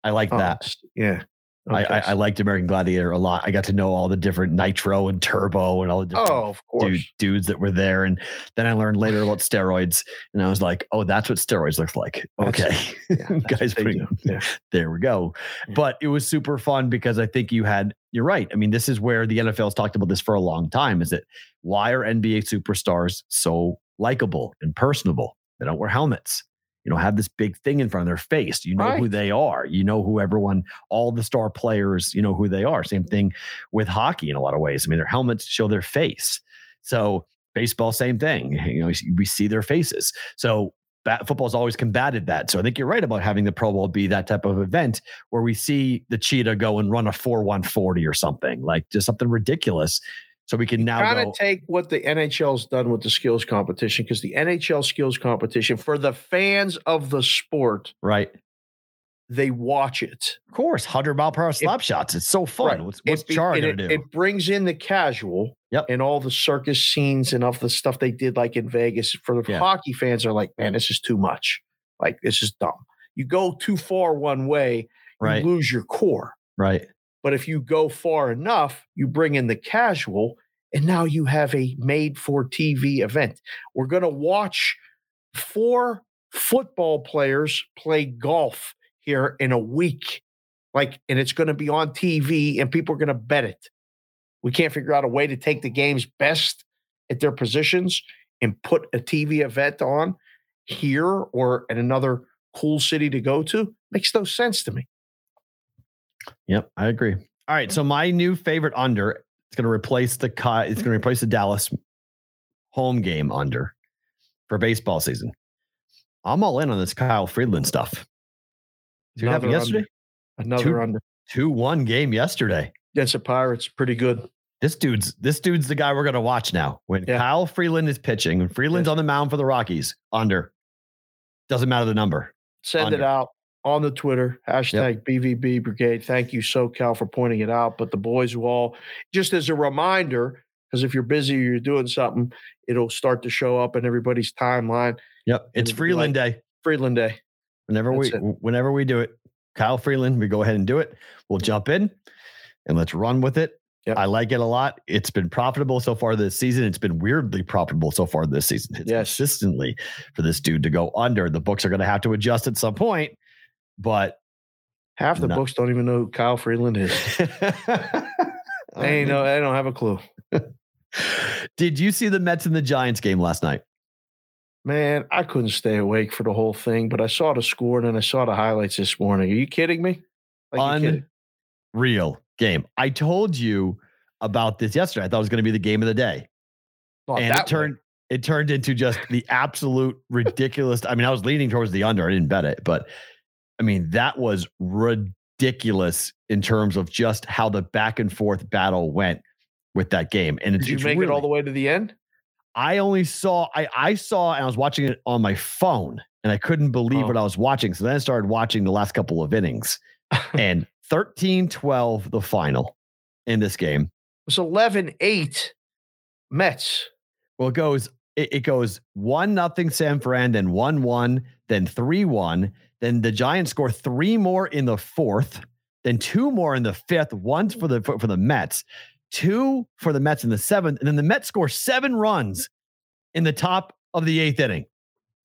I like Oh, that. yeah. I, I, I liked American Gladiator a lot. I got to know all the different Nitro and Turbo and all the different oh, dude, dudes that were there. And then I learned later about steroids, and I was like, "Oh, that's what steroids looks like." Okay, Yeah, guys, do. Yeah. there we go. Yeah. But it was super fun because I think you had. You're right. I mean, this is where the NFL has talked about this for a long time. Is that why are NBA superstars so likable and personable? They don't wear helmets. You know, have this big thing in front of their face. You know who they are. You know who everyone, all the star players, you know who they are. Same thing with hockey in a lot of ways. I mean, their helmets show their face. So baseball, same thing. You know, we see their faces. So bat, football's always combated that. So I think you're right about having the Pro Bowl be that type of event where we see the cheetah go and run a 4 140 or something, like just something ridiculous. So we can now kind of take what the NHL's done with the skills competition because the NHL skills competition for the fans of the sport right. they watch it. Of course, hundred mile per hour slap shots. It's so fun. Right. What's, what's It be- Chara and gonna it, do? It brings in the casual Yep. and all the circus scenes and of the stuff they did like in Vegas. For the Yeah. hockey fans are like, man, this is too much. Like this is dumb. You go too far one way, right, you lose your core. right. But if you go far enough, you bring in the casual, and now you have a made for TV event. We're going to watch four football players play golf here in a week. Like, and it's going to be on TV, and people are going to bet it. We can't figure out a way to take the game's best at their positions and put a TV event on here or at another cool city to go to. Makes no sense to me. Yep, I agree. All right, so my new favorite under is going to replace the it's going to replace the Dallas home game under for baseball season. I'm all in on this Kyle Freeland stuff. It happen yesterday? under. Another Two- under. Two one game yesterday. Against the Pirates, pretty good. This dude's this dude's the guy we're going to watch now. When Yeah. Kyle Freeland is pitching, when Freeland's on the mound for the Rockies, under doesn't matter the number. Send it out on the Twitter hashtag BVB Brigade. Thank you, SoCal, for pointing it out. But the boys will all, just as a reminder, because if you're busy or you're doing something, it'll start to show up in everybody's timeline. Yep, it's Freeland like- Day. Freeland Day. Whenever we it. whenever we do it, Kyle Freeland, we go ahead and do it. We'll jump in and let's run with it. Yep. I like it a lot. It's been profitable so far this season. It's been weirdly profitable so far this season. It's Yes. consistently for this dude to go under. The books are going to have to adjust at some point, but Half the No. books don't even know who Kyle Freeland is. I ain't um, know. They don't have a clue. Did you see the Mets and the Giants game last night? Man, I couldn't stay awake for the whole thing, but I saw the score and then I saw the highlights this morning. Are you kidding me? Like, you kidding? Unreal game. I told you about this yesterday. I thought it was going to be the game of the day. Not and it turned it turned into just the absolute ridiculous. I mean, I was leaning towards the under. I didn't bet it, but I mean, that was ridiculous in terms of just how the back and forth battle went with that game. And Did you make really, it all the way to the end? I only saw I I saw and I was watching it on my phone and I couldn't believe Oh. what I was watching. So then I started watching the last couple of innings and 13-12 the final in this game. It was 11 8 Mets. Well, it goes it, it goes one nothing San Fran, then one one, then three one. Then the Giants score three more in the fourth, then two more in the fifth. One for the for, for the Mets, two for the Mets in the seventh, and then the Mets score seven runs in the top of the eighth inning.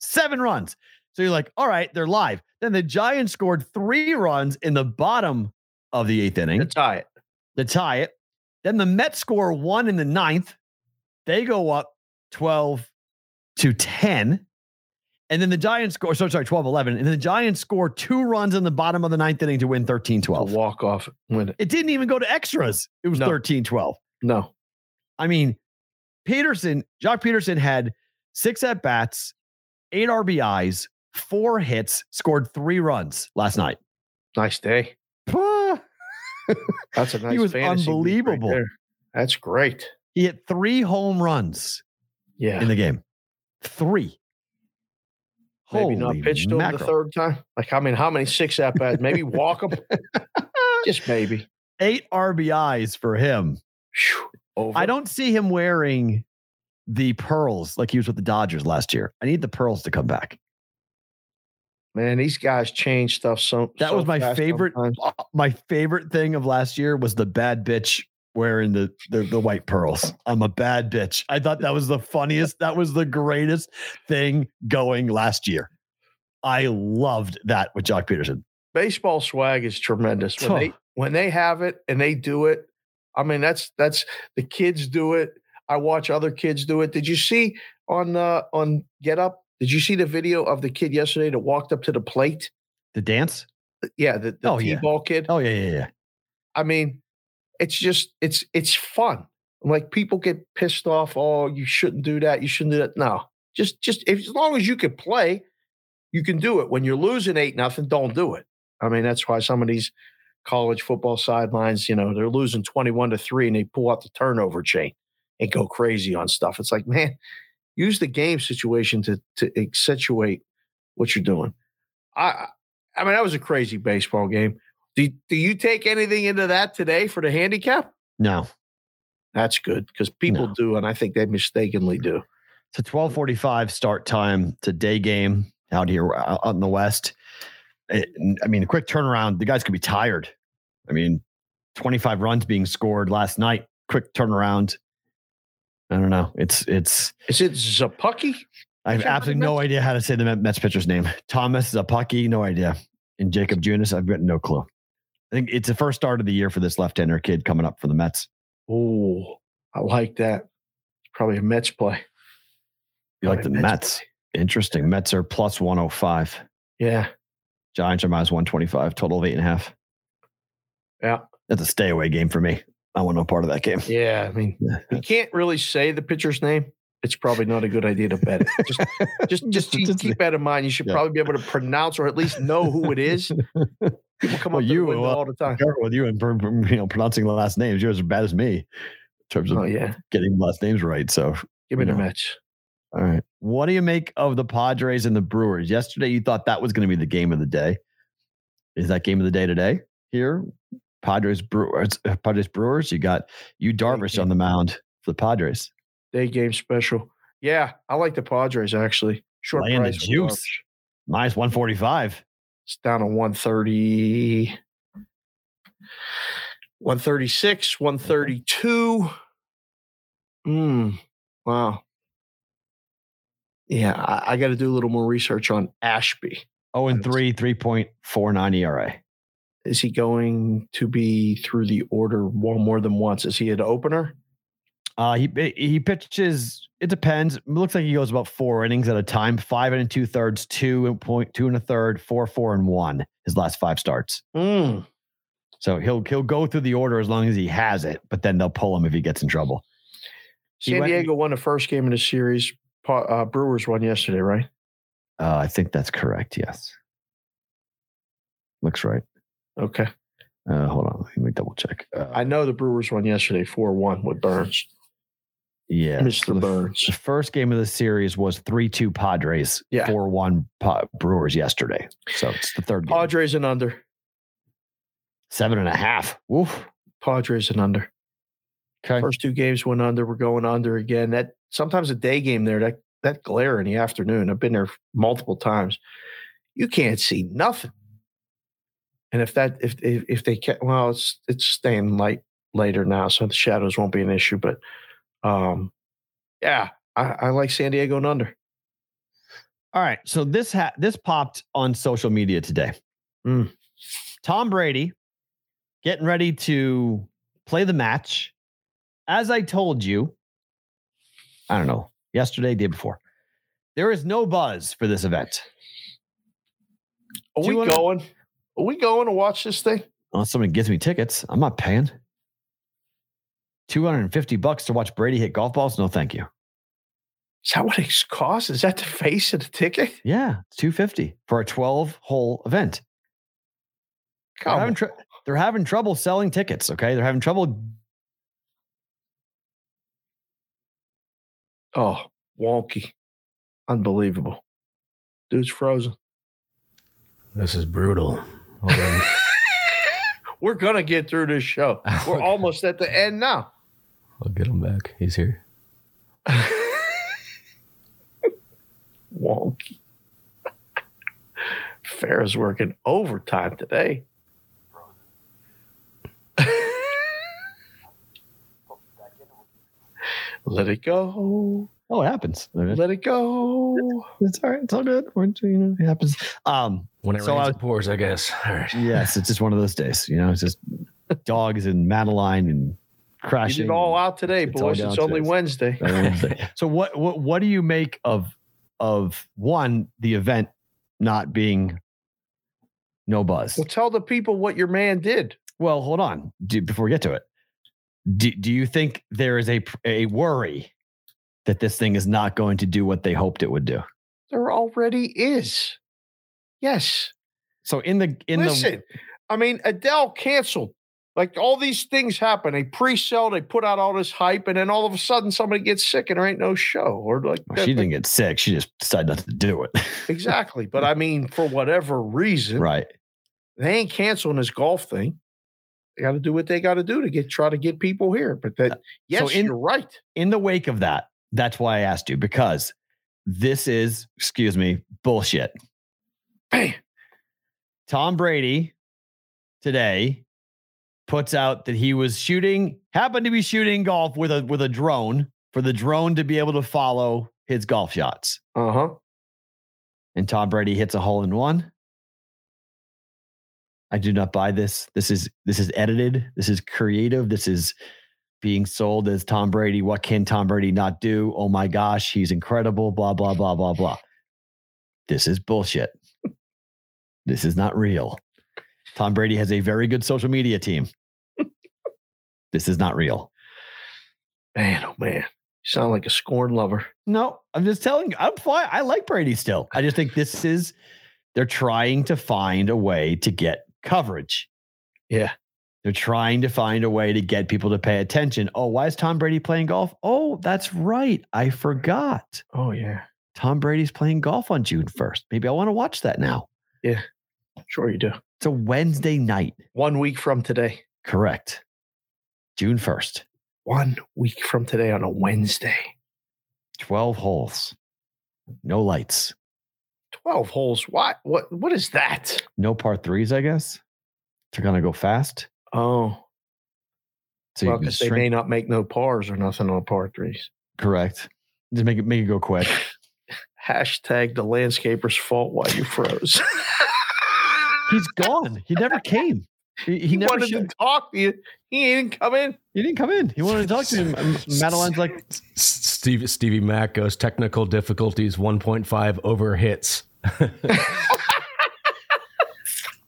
Seven runs. So you're like, all right, they're live. Then the Giants scored three runs in the bottom of the eighth inning To tie it. to tie it. Then the Mets score one in the ninth. They go up 12 to 10. And then the Giants score, so sorry, 12 11. And then the Giants score two runs in the bottom of the ninth inning to win 13 12. walk off win it. Didn't even go to extras. It was No. 13 12. No. I mean, Pederson, Joc Pederson had six at bats, eight RBIs, four hits, scored three runs last night. Nice day. That's a nice was week right unbelievable. there. That's great. He hit three home runs Yeah. in the game. Three. Maybe not pitch to him the third time. Like, I mean, how many six at bats? Maybe walk him. Just maybe. Eight RBIs for him. Over. I don't see him wearing the pearls like he was with the Dodgers last year. I need the pearls to come back. Man, these guys change stuff so. That so was my favorite. sometimes. uh, My favorite thing of last year was the bad bitch wearing the, the the white pearls. I'm a bad bitch. I thought that was the funniest. That was the greatest thing going last year. I loved that with Joc Pederson. Baseball swag is tremendous when they when they have it and they do it. I mean, that's that's the kids do it. I watch other kids do it. Did you see on uh on Get Up? Did you see the video of the kid yesterday that walked up to the plate? The dance. Yeah, the, the Oh, yeah. T-ball kid. Oh yeah, yeah, yeah. I mean, it's just it's it's fun. Like people get pissed off. Oh, you shouldn't do that. You shouldn't do that. No, just just if, as long as you can play, you can do it. When you're losing eight nothing, don't do it. I mean, that's why some of these college football sidelines, you know, they're losing twenty one to three, and they pull out the turnover chain and go crazy on stuff. It's like, man, use the game situation to to accentuate what you're doing. I I mean, that was a crazy baseball game. Do, do you take anything into that today for the handicap? No. That's good because people No. do, and I think they mistakenly do. It's a 1245 start time. It's a day game out here out out in the West. Eh, it- I mean, a quick turnaround. The guys could be tired. I mean, 25 runs being scored last night. Quick turnaround. I don't know. It's it's. Is it Zapucky? I have Is that how absolutely no idea how to say the Mets pitcher's name. Thomas Szapucki, no idea. And Jacob Junis, I've got no clue. I think it's the first start of the year for this left-hander kid coming up for the Mets. Oh, I like that. Probably a Mets play. You like the Mets? play. Interesting. Mets are plus 105. Yeah. Giants are minus 125, total of eight and a half. Yeah. That's a stay away game for me. I want no part of that game. Yeah. I mean, you can't really say the pitcher's name. It's probably not a good idea to bet it. Just, just, just keep, keep that in mind. You should Yeah. probably be able to pronounce or at least know who it is. People come Well, up you, the well, all the time. With you and you know pronouncing the last names. you're as bad as me in terms of Oh yeah, getting last names right. So, give me the. Mets. all right. What do you make of the Padres and the Brewers? Yesterday, you thought that was going to be the game of the day. Is that game of the day today? Here, Padres Brewers. uh, Padres Brewers. You got you Darvish on the mound for the Padres. Day game special. Yeah, I like the Padres actually. Short Laying the price for juice. Minus one forty five. It's down to 130, 136, 132. Mm, wow. Yeah, I, I got to do a little more research on Ashby. Oh and three, three point four nine ERA. Is he going to be through the order one more than once? Is he an opener? Uh, he he pitches. It depends. It looks like he goes about four innings at a time. Five and two thirds, two and point two and a third, four, four and one. His last five starts. Mm. So he'll he'll go through the order as long as he has it, but then they'll pull him if he gets in trouble. He San went- Diego won the first game of the series. Uh, Brewers won yesterday, right? Uh, I think that's correct. Yes, looks right. Okay. Uh, hold on, let me double check. Uh, I know the Brewers won yesterday 4 1 with Burnes. Yeah, Mr. so the, Burns. the first game of the series was three two Padres, Yeah. four one Brewers yesterday. So it's the third game. Padres and under. Seven and a half. Woof. Padres and under. Okay. First two games went under. We're going under again. That sometimes a day game there, that that glare in the afternoon. I've been there multiple times. You can't see nothing. And if that if if, if they can't well, it's it's staying light later now, so the shadows won't be an issue. But um yeah, I, I like San Diego and under. All right. So this ha- this popped on social media today. Mm. Tom Brady getting ready to play the match. As I told you, I don't know, yesterday, day before. There is no buzz for this event. Are we going? Are we going to watch this thing? Unless somebody gives me tickets, I'm not paying. 250 bucks to watch Brady hit golf balls? No, thank you. Is that what it costs? Is that the face of the ticket? Yeah, it's 250 for a 12 hole event. They're having, tr- they're having trouble selling tickets. Okay. They're having trouble. Oh, wonky. Unbelievable. Dude's frozen. This is brutal. Hold on. We're going to get through this show. We're almost at the end now. I'll get him back. He's here. Wonky. Farrah's working overtime today. Let it go. Oh, it happens. Let it go. It's all right. It's all good. We're, you know, it happens. Um, When it So rains, I- it pours, I guess. All right. yes, it's just one of those days. You know, it's just dogs and Madeline and Get crashing. it all out today, It's boys. It's only today. Wednesday. Wednesday. so what, what what do you make of of one the event not being no buzz? Well, tell the people what your man did. Well, hold on. Do, before we get to it, do, do you think there is a a worry that this thing is not going to do what they hoped it would do? There already is. Yes. So in the in Listen, I mean, Adele canceled Like all these things happen. They pre-sell, they put out all this hype, and then all of a sudden somebody gets sick and there ain't no show. Or like Well, she didn't get sick. She just decided not to do it. exactly. But I mean, for whatever reason, right. they ain't canceling this golf thing. They got to do what they got to do to get try to get people here. But that uh, yes, in- you're right. In the wake of that, that's why I asked you because this is, excuse me, bullshit. Bam. Tom Brady today puts out that he was shooting, happened to be shooting golf with a with a drone for the drone to be able to follow his golf shots. Uh huh. And Tom Brady hits a hole in one. I do not buy this. This is this is edited. This is creative. This is being sold as Tom Brady. What can Tom Brady not do? Oh my gosh, he's incredible. Blah blah blah blah blah. This is bullshit. this is not real. Tom Brady has a very good social media team. this is not real. Man, oh man, you sound like a scorn lover. No, I'm just telling you, I'm fine. I like Brady still. I just think this is they're trying to find a way to get coverage. Yeah. They're trying to find a way to get people to pay attention. Oh, why is Tom Brady playing golf? Oh, that's right. I forgot. Oh yeah, Tom Brady's playing golf on June 1st. Maybe I want to watch that now. Sure you do. It's a Wednesday night. One week from today. Correct. June 1st. One week from today on a Wednesday. 12 holes. No lights. Twelve holes. What? What? What is that? No par threes, I guess. They're going to go fast. Oh, So well, you can 'cause they may not make no pars or nothing on par threes. Correct. Just make it make it go quick. Hashtag the landscaper's fault why you froze. He's gone. He never came. He, he, he never wanted showed. to talk to you. He didn't come in. He didn't come in. He wanted to talk to him. Madeline's like, S- Steve, Stevie Mack goes technical difficulties 1.5 over hits.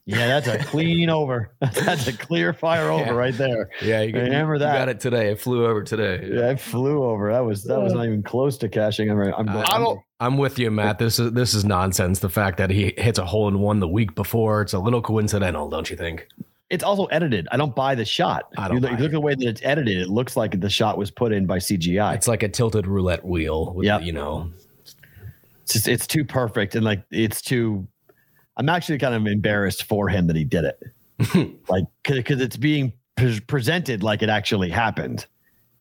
yeah, that's a clean over. That's a clear fire over Yeah. right there. Yeah, you, Remember you that. got it today. It flew over today. Yeah, I flew over. That was that was not even close to cashing. I'm, I'm, I I don't. I'm with you, Matt. This is this is nonsense. The fact that he hits a hole in one the week before, it's a little coincidental, don't you think? It's also edited. I don't buy the shot. I don't you look, buy you look at the way that it's edited. It looks like the shot was put in by CGI. It's like a tilted roulette wheel. Yeah, You know, It's just it's too perfect and like it's too. I'm actually kind of embarrassed for him that he did it, like because it's being pre- presented like it actually happened,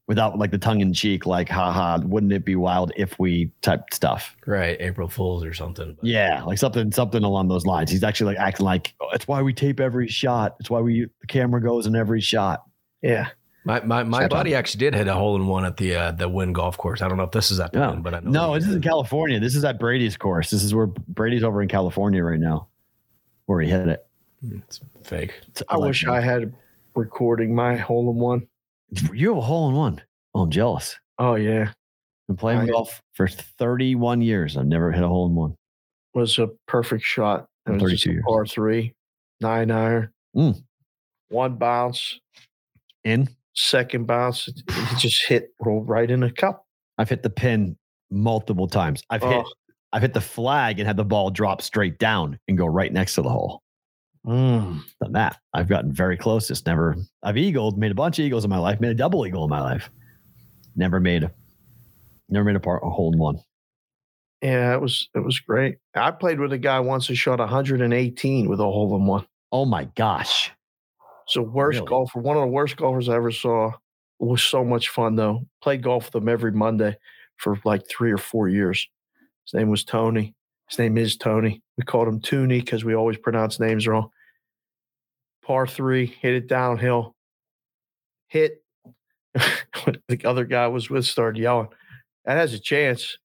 without like the tongue in cheek, like haha, wouldn't it be wild if we type stuff? right? April Fools or something. But Yeah, like something something along those lines. He's actually like acting like oh, it's why we tape every shot. It's why we the camera goes in every shot. Yeah. My my, my Shut buddy actually did hit a hole in one at the uh, the Wynn golf course. I don't know if this is at the No, Wynn, but I know no, this is in. California. This is at Brady's course. This is where Brady's over in California right now, where he hit it. It's fake. It's I wish I had recording my hole in one. You have a hole in one. Oh, I'm jealous. Oh yeah, Been playing I- golf for 31 years. I've never hit a hole in one. was a perfect shot. It was 32 years. par three, nine iron, Mm. one bounce, In. Second bounce. It, just hit rolled right in a cup. I've hit the pin multiple times. I've hit Oh. I've hit the flag and had the ball drop straight down and go right next to the hole. Mm. Done that. I've gotten very close. Just never I've eagled, made a bunch of eagles in my life, made a double eagle in my life. Never made never made a part a hole in one. Yeah, it was it was great. I played with a guy once who shot 118 with a hole in one. Oh my gosh. So worst Really? golfer, one of the worst golfers I ever saw. It was so much fun though. Played golf with him every Monday for like three or four years. His name was Tony. His name is Tony. We called him Tooney because we always pronounce names wrong. Par three, hit it downhill. Hit. the other guy was with started yelling. That has a chance.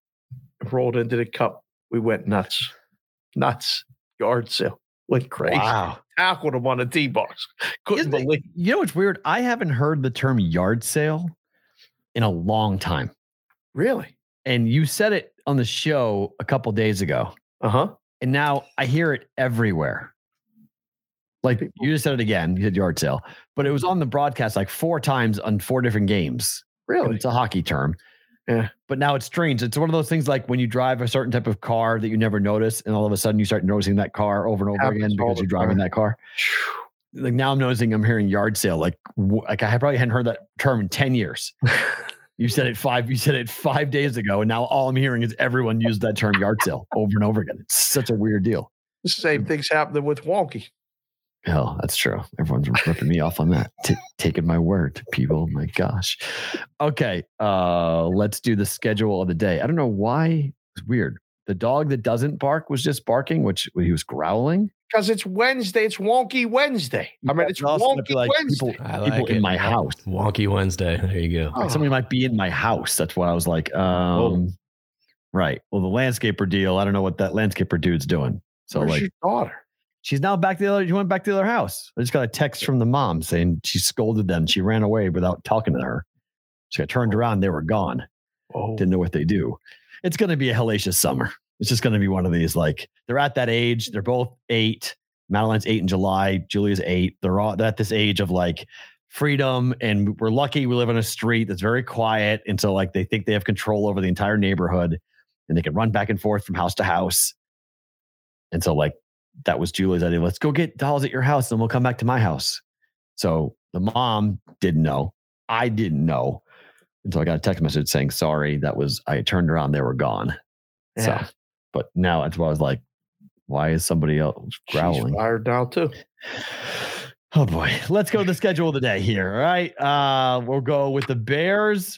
Rolled into the cup. We went nuts. Nuts. Yard sale. Went crazy Wow. tackled him on the tee box. Couldn't Isn't it- believe. You know what's weird? I haven't heard the term yard sale in a long time. Really? And you said it on the show a couple days ago. Uh huh. And now I hear it everywhere. Like you just said it again, you said yard sale, but it was on the broadcast like four times on four different games. Really? It's a hockey term. Yeah. But now it's strange. It's one of those things like when you drive a certain type of car that you never notice, and all of a sudden you start noticing that car over and over again because you're driving that car. like now I'm noticing I'm hearing yard sale. Like, like I probably hadn't heard that term in 10 years. You said it five, you said it five days ago. And now all I'm hearing is everyone used that term yard sale over and over again. It's such a weird deal. The same mm. thing's happening with wonky. Hell, that's true. Everyone's ripping me off on that. T- taking my word, people. My gosh. Okay. Uh, let's do the schedule of the day. I don't know why it's weird. The dog that doesn't bark was just barking, which he was growling. Because it's Wednesday. It's wonky Wednesday. I mean, it's It's also wonky be like Wednesday. people, I people like in my house. Wonky Wednesday. There you go. Oh. Like somebody might be in my house. That's why I was like, um, right. Well, the landscaper deal. I don't know what that landscaper dude's doing. So Where's like, your daughter? She's now back to the other. She went back to the other house. I just got a text from the mom saying she scolded them. She ran away without talking to her. She got turned oh. around. They were gone. Oh, Didn't know what they do. It's going to be a hellacious summer. It's just going to be one of these. Like they're at that age. They're both eight. Madeline's eight in July. Julia's eight. They're all they're at this age of like freedom, and we're lucky we live on a street that's very quiet, and so like they think they have control over the entire neighborhood, and they can run back and forth from house to house. And so like that was Julie's idea. Let's go get dolls at your house, and we'll come back to my house. So the mom didn't know. I didn't know. And so I got a text message saying, sorry, that was, I turned around, they were gone. Yeah. So, but now that's why I was like, why is somebody else she's growling? fired now too. Oh boy. Let's go to the schedule of the day here. All right. Uh, we'll go with the Bears.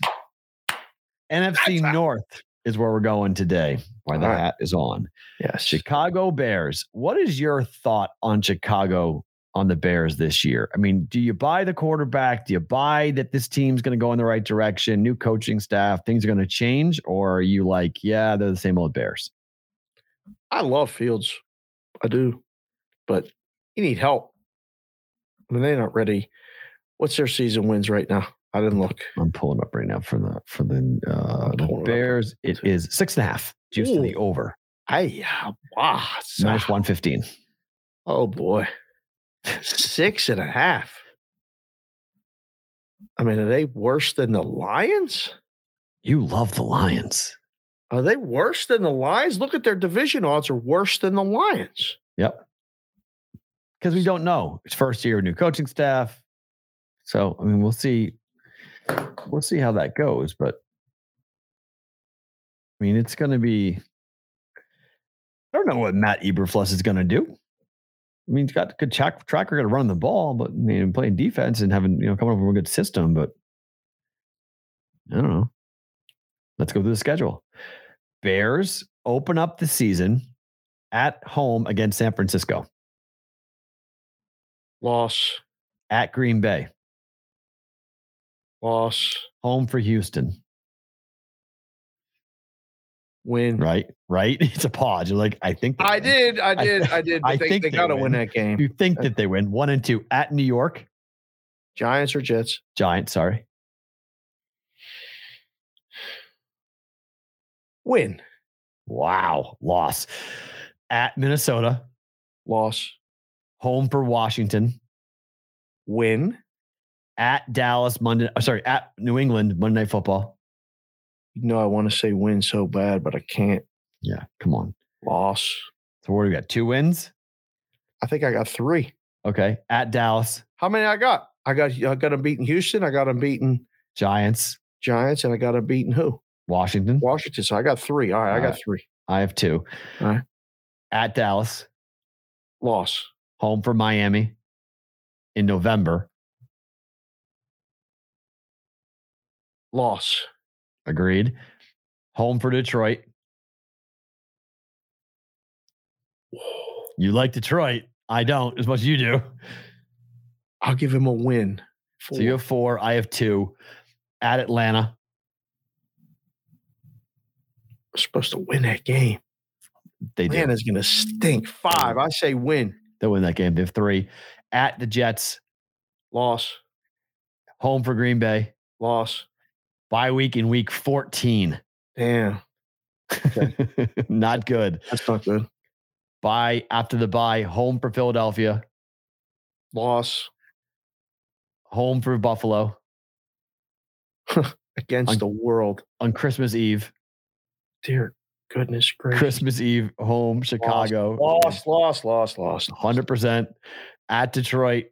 NFC That's- North is where we're going today. Why the right. hat is on. Yes. Chicago Bears. What is your thought on Chicago on the Bears this year? I mean, do you buy the quarterback? Do you buy that this team's going to go in the right direction? New coaching staff, things are going to change? Or are you like, yeah, they're the same old Bears? I love Fields. I do. But you need help. I mean, they're not ready. What's their season wins right now? I didn't look. I'm pulling up right now for the for the uh the pulling it up. Bears. It is six and a half. Juice to the over. I wow. Minus one fifteen. Oh boy. Six and a half. I mean, are they worse than the Lions? You love the Lions. Are they worse than the Lions? Look at their division odds are worse than the Lions. Yep. Because we don't know. It's first year, new coaching staff. So I mean, we'll see. We'll see how that goes. But I mean, it's going to be. I don't know what Matt Eberflus is going to do. I mean, he's got a good track, track record of running the ball, but I mean, playing defense and having you know coming up with a good system. But I don't know. Let's go through the schedule. Bears open up the season at home against San Francisco, Loss, at Green Bay, loss, home for Houston. win. Right, right. It's a pause. You're like, I think I win. did, I I- did, I did. But I they, think they they gotta win. win that game. You think that they win one and two at New York Giants or Jets? Giants? Sorry, Win. wow, loss at Minnesota, Loss. home for Washington, Win. At Dallas Monday. uh, Sorry, at New England Monday Night Football. You know I want to say win so bad, but I can't. Yeah, come on. Loss. So what do we got? Two wins. I think I got three. Okay, at Dallas How many I got? I got I got them beating Houston. I got them beating Giants, Giants, and I got them beating who? Washington. Washington. So I got three. All right, I got right. three. I have two. All right. At Dallas, Loss. home for Miami in November. Loss. Agreed. Home for Detroit. You like Detroit. I don't as much as you do. I'll give him a win. So you have four. I have two. At Atlanta. We're supposed to win that game. They. Atlanta's gonna stink. Five. I say win. They'll win that game. They have three. At the Jets. Loss. Home for Green Bay. Loss. Bye week in week 14. Damn. Not good. That's not good. Bye after the bye. Home for Philadelphia. Loss Home for Buffalo against On- the world. on Christmas Eve. Dear goodness gracious. Christmas Eve, home, Chicago. Loss, loss, loss, loss. 100% at Detroit,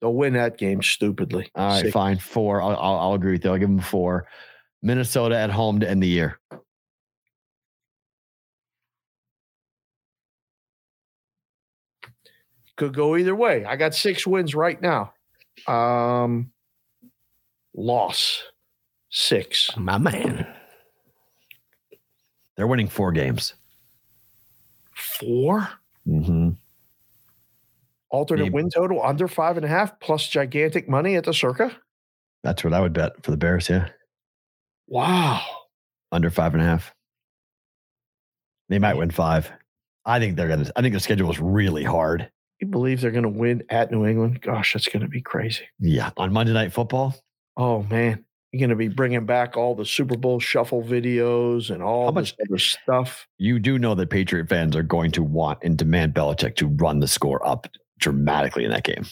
They'll win that game stupidly. All right, Six. fine. Four. I'll, I'll, I'll agree with you. I'll give them four. Minnesota at home to end the year. Could go either way. I got six wins right now. Um, loss six. My man. They're winning four games. Four Mm-hmm. Alternate Maybe. win total under five and a half plus gigantic money at the circa. That's what I would bet for the Bears. Yeah, Wow. under five and a half. They might win five. I think they're gonna. I think their schedule is really hard. You believe they're going to win at New England? Gosh, that's going to be crazy. Yeah, on Monday Night Football. Oh man, you're going to be bringing back all the Super Bowl shuffle videos and all How this much- other stuff. You do know that Patriot fans are going to want and demand Belichick to run the score up dramatically in that game.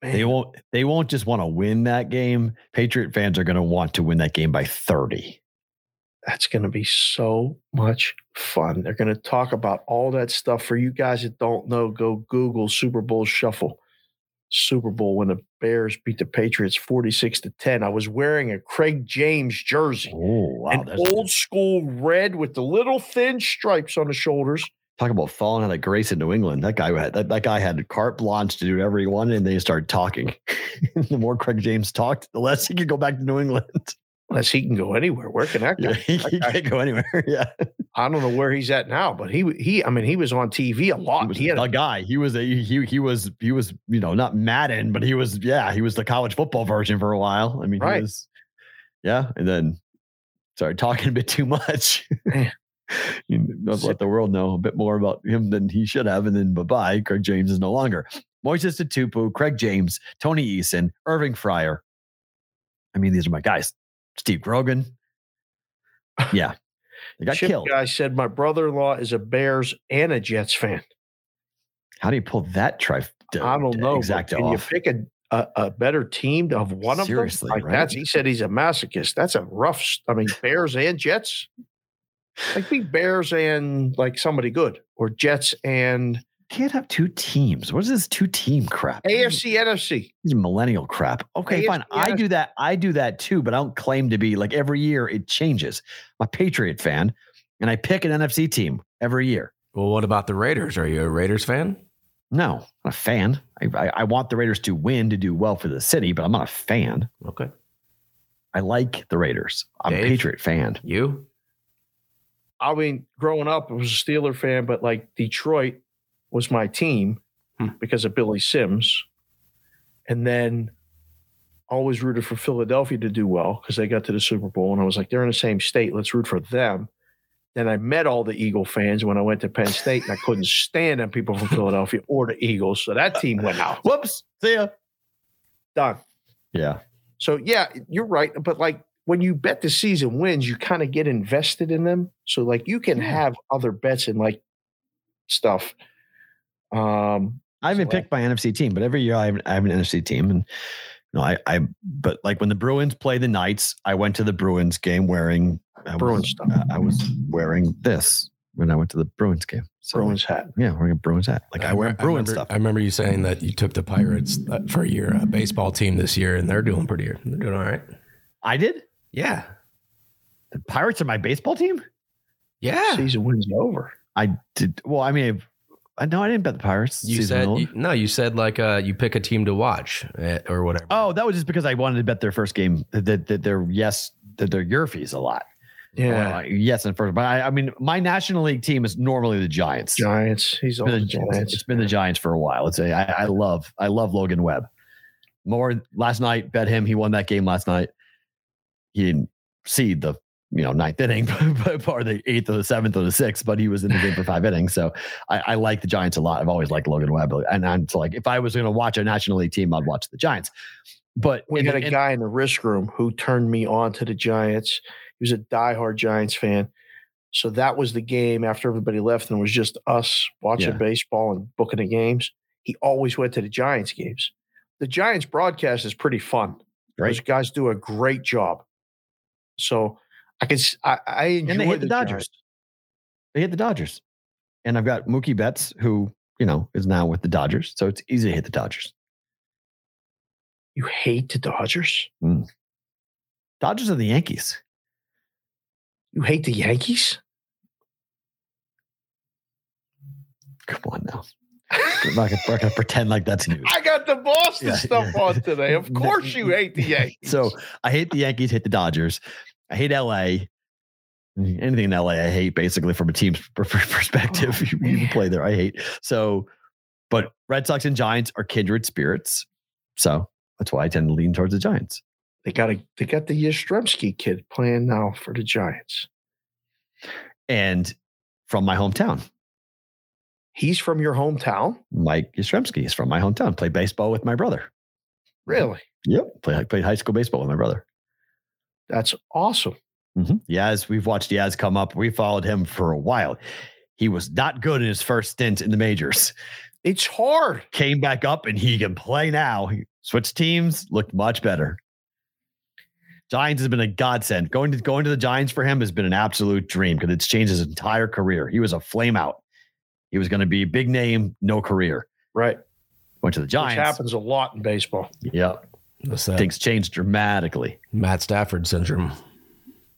They won't. They won't just want to win that game. Patriot fans are going to want to win that game by thirty. that's going to be so much fun. They're going to talk about all that stuff. For you guys that don't know, go Google Super Bowl shuffle. Super Bowl when the Bears beat the Patriots 46 to 10. I was wearing a Craig James jersey. Oh wow! an old school red with the little thin stripes on the shoulders. Talk about falling out of grace in New England. That guy had that, that guy had carte blanche to do whatever he wanted, and they started talking. the more Craig James talked, the less he could go back to New England. Unless he can go anywhere. Where can that Yeah, guy? he, he guy- can't go anywhere. Yeah, I don't know where he's at now, but he he I mean he was on TV a he lot. was He had the a, guy. He was a he he was he was you know not Madden, but he was yeah he was the college football version for a while. I mean, Right. he was yeah, and then started talking a bit too much. Man. you let the world know a bit more about him than he should have, and then bye bye. Craig James is no longer. Mosi Tatupu, Craig James, Tony Eason, Irving Fryar. I mean, these are my guys. Steve Grogan. Yeah, they got Chip killed. guy said my brother-in-law is a Bears and a Jets fan. How do you pull that tri? I don't know. Exactly. Exact Can you pick a, a, a better team of one Seriously, of them? Like right? that's he said he's a masochist. That's a rough. I mean, Bears and Jets. Like be Bears and like somebody good, or Jets and can't have two teams. What is this two team crap? AFC, NFC. These are millennial crap. Okay, AFC, fine. I do that. I do that too, but I don't claim to be like every year it changes. I'm a Patriot fan, and I pick an NFC team every year. Well, what about the Raiders? Are you a Raiders fan? No, I'm a fan. I, I, I want the Raiders to win to do well for the city, but I'm not a fan. Okay. I like the Raiders. I'm Dave? a Patriot fan. You? I mean, growing up, I was a Steeler fan, but like Detroit was my team Hmm. because of Billy Sims. And then always rooted for Philadelphia to do well because they got to the Super Bowl. And I was like, they're in the same state. Let's root for them. Then I met all the Eagle fans when I went to Penn State, and I couldn't stand them people from Philadelphia or the Eagles. So that team went out. Whoops. See ya. Done. Yeah. So yeah, you're right. But like when you bet the season wins, you kind of get invested in them. So like you can have other bets and like stuff. Um, I haven't So, picked my NFC team, but every year I have, I have an NFC team, and you know, I, I, but like when the Bruins play the Knights, I went to the Bruins game wearing I Bruins was, stuff. I was wearing this when I went to the Bruins game. So Bruins hat. yeah, wearing a Bruins hat. Like I, wear re- Bruins remember, stuff. I remember you saying that you took the Pirates uh, for your uh, baseball team this year, and they're doing pretty. Good. They're doing all right. I did. Yeah. The Pirates are my baseball team. Yeah. Season wins over. I did. Well, I mean, I no, I didn't bet the Pirates. You said you, no. You said like uh, you pick a team to watch eh, or whatever. oh, that was just because I wanted to bet their first game. That, that they're yes, that they're your fees a lot. Yeah. Well, yes, and first, but I, I mean, my National League team is normally the Giants. Giants. He's It's on been, the the, Giants. it's been the Giants for a while. It's a, I, I love I love Logan Webb. More last night, bet him. He won that game last night. He didn't see the you know ninth inning, but or the eighth or the seventh or the sixth, but he was in the game for five innings. So I, I like the Giants a lot. I've always liked Logan Webb, and I'm like if I was going to watch a National League team, I'd watch the Giants. But we had a guy in the risk room who turned me on to the Giants. He was a diehard Giants fan. So that was the game after everybody left and it was just us watching Yeah. baseball and booking the games. He always went to the Giants games. The Giants broadcast is pretty fun. Those guys do a great job. So I can I enjoy and they hit the, Dodgers. Giants. They hit the Dodgers, and I've got Mookie Betts, who you know is now with the Dodgers, so it's easy to hit the Dodgers. You hate the Dodgers? Mm. Dodgers are the Yankees. You hate the Yankees? Come on now. I'm not gonna, gonna pretend like that's news. I got the Boston Yeah, stuff yeah. on today. Of course you hate the Yankees. So I hate the Yankees, hate the Dodgers. I hate LA. Anything in LA, I hate basically from a team's per- per- perspective. Oh, you, you play there, I hate. So, but Red Sox and Giants are kindred spirits. So that's why I tend to lean towards the Giants. they got a they got the Yastrzemski kid playing now for the Giants. And from my hometown, He's from your hometown? Mike Yastrzemski is from my hometown. Played baseball with my brother. Really? Yep. Played, played high school baseball with my brother. That's awesome. Mm-hmm. Yaz, we've watched Yaz come up. We followed him for a while. He was not good in his first stint in the majors. It's hard. Came back up and he can play now. He switched teams, looked much better. Giants has been a godsend. Going to going to the Giants for him has been an absolute dream because it's changed his entire career. He was a flame out. He was going to be big name, no career. Right. Went to the Which Giants. happens a lot in baseball. Yep. What's that? Things changed dramatically. Matt Stafford syndrome.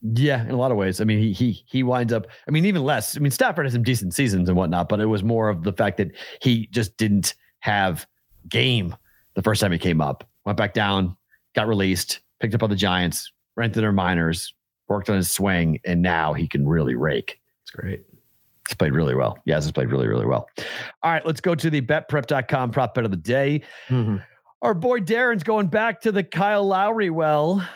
Yeah, in a lot of ways. I mean, he he he winds up. I mean, even less. I mean, Stafford had some decent seasons and whatnot, but it was more of the fact that he just didn't have game the first time he came up. Went back down, got released, picked up on the Giants, rented their minors, worked on his swing, and now he can really rake. It's great. He's played really well. Yes, he's played really, really well. All right, let's go to the betprep.com prop bet of the day. Mm-hmm. Our boy Darren's going back to the Kyle Lowry well.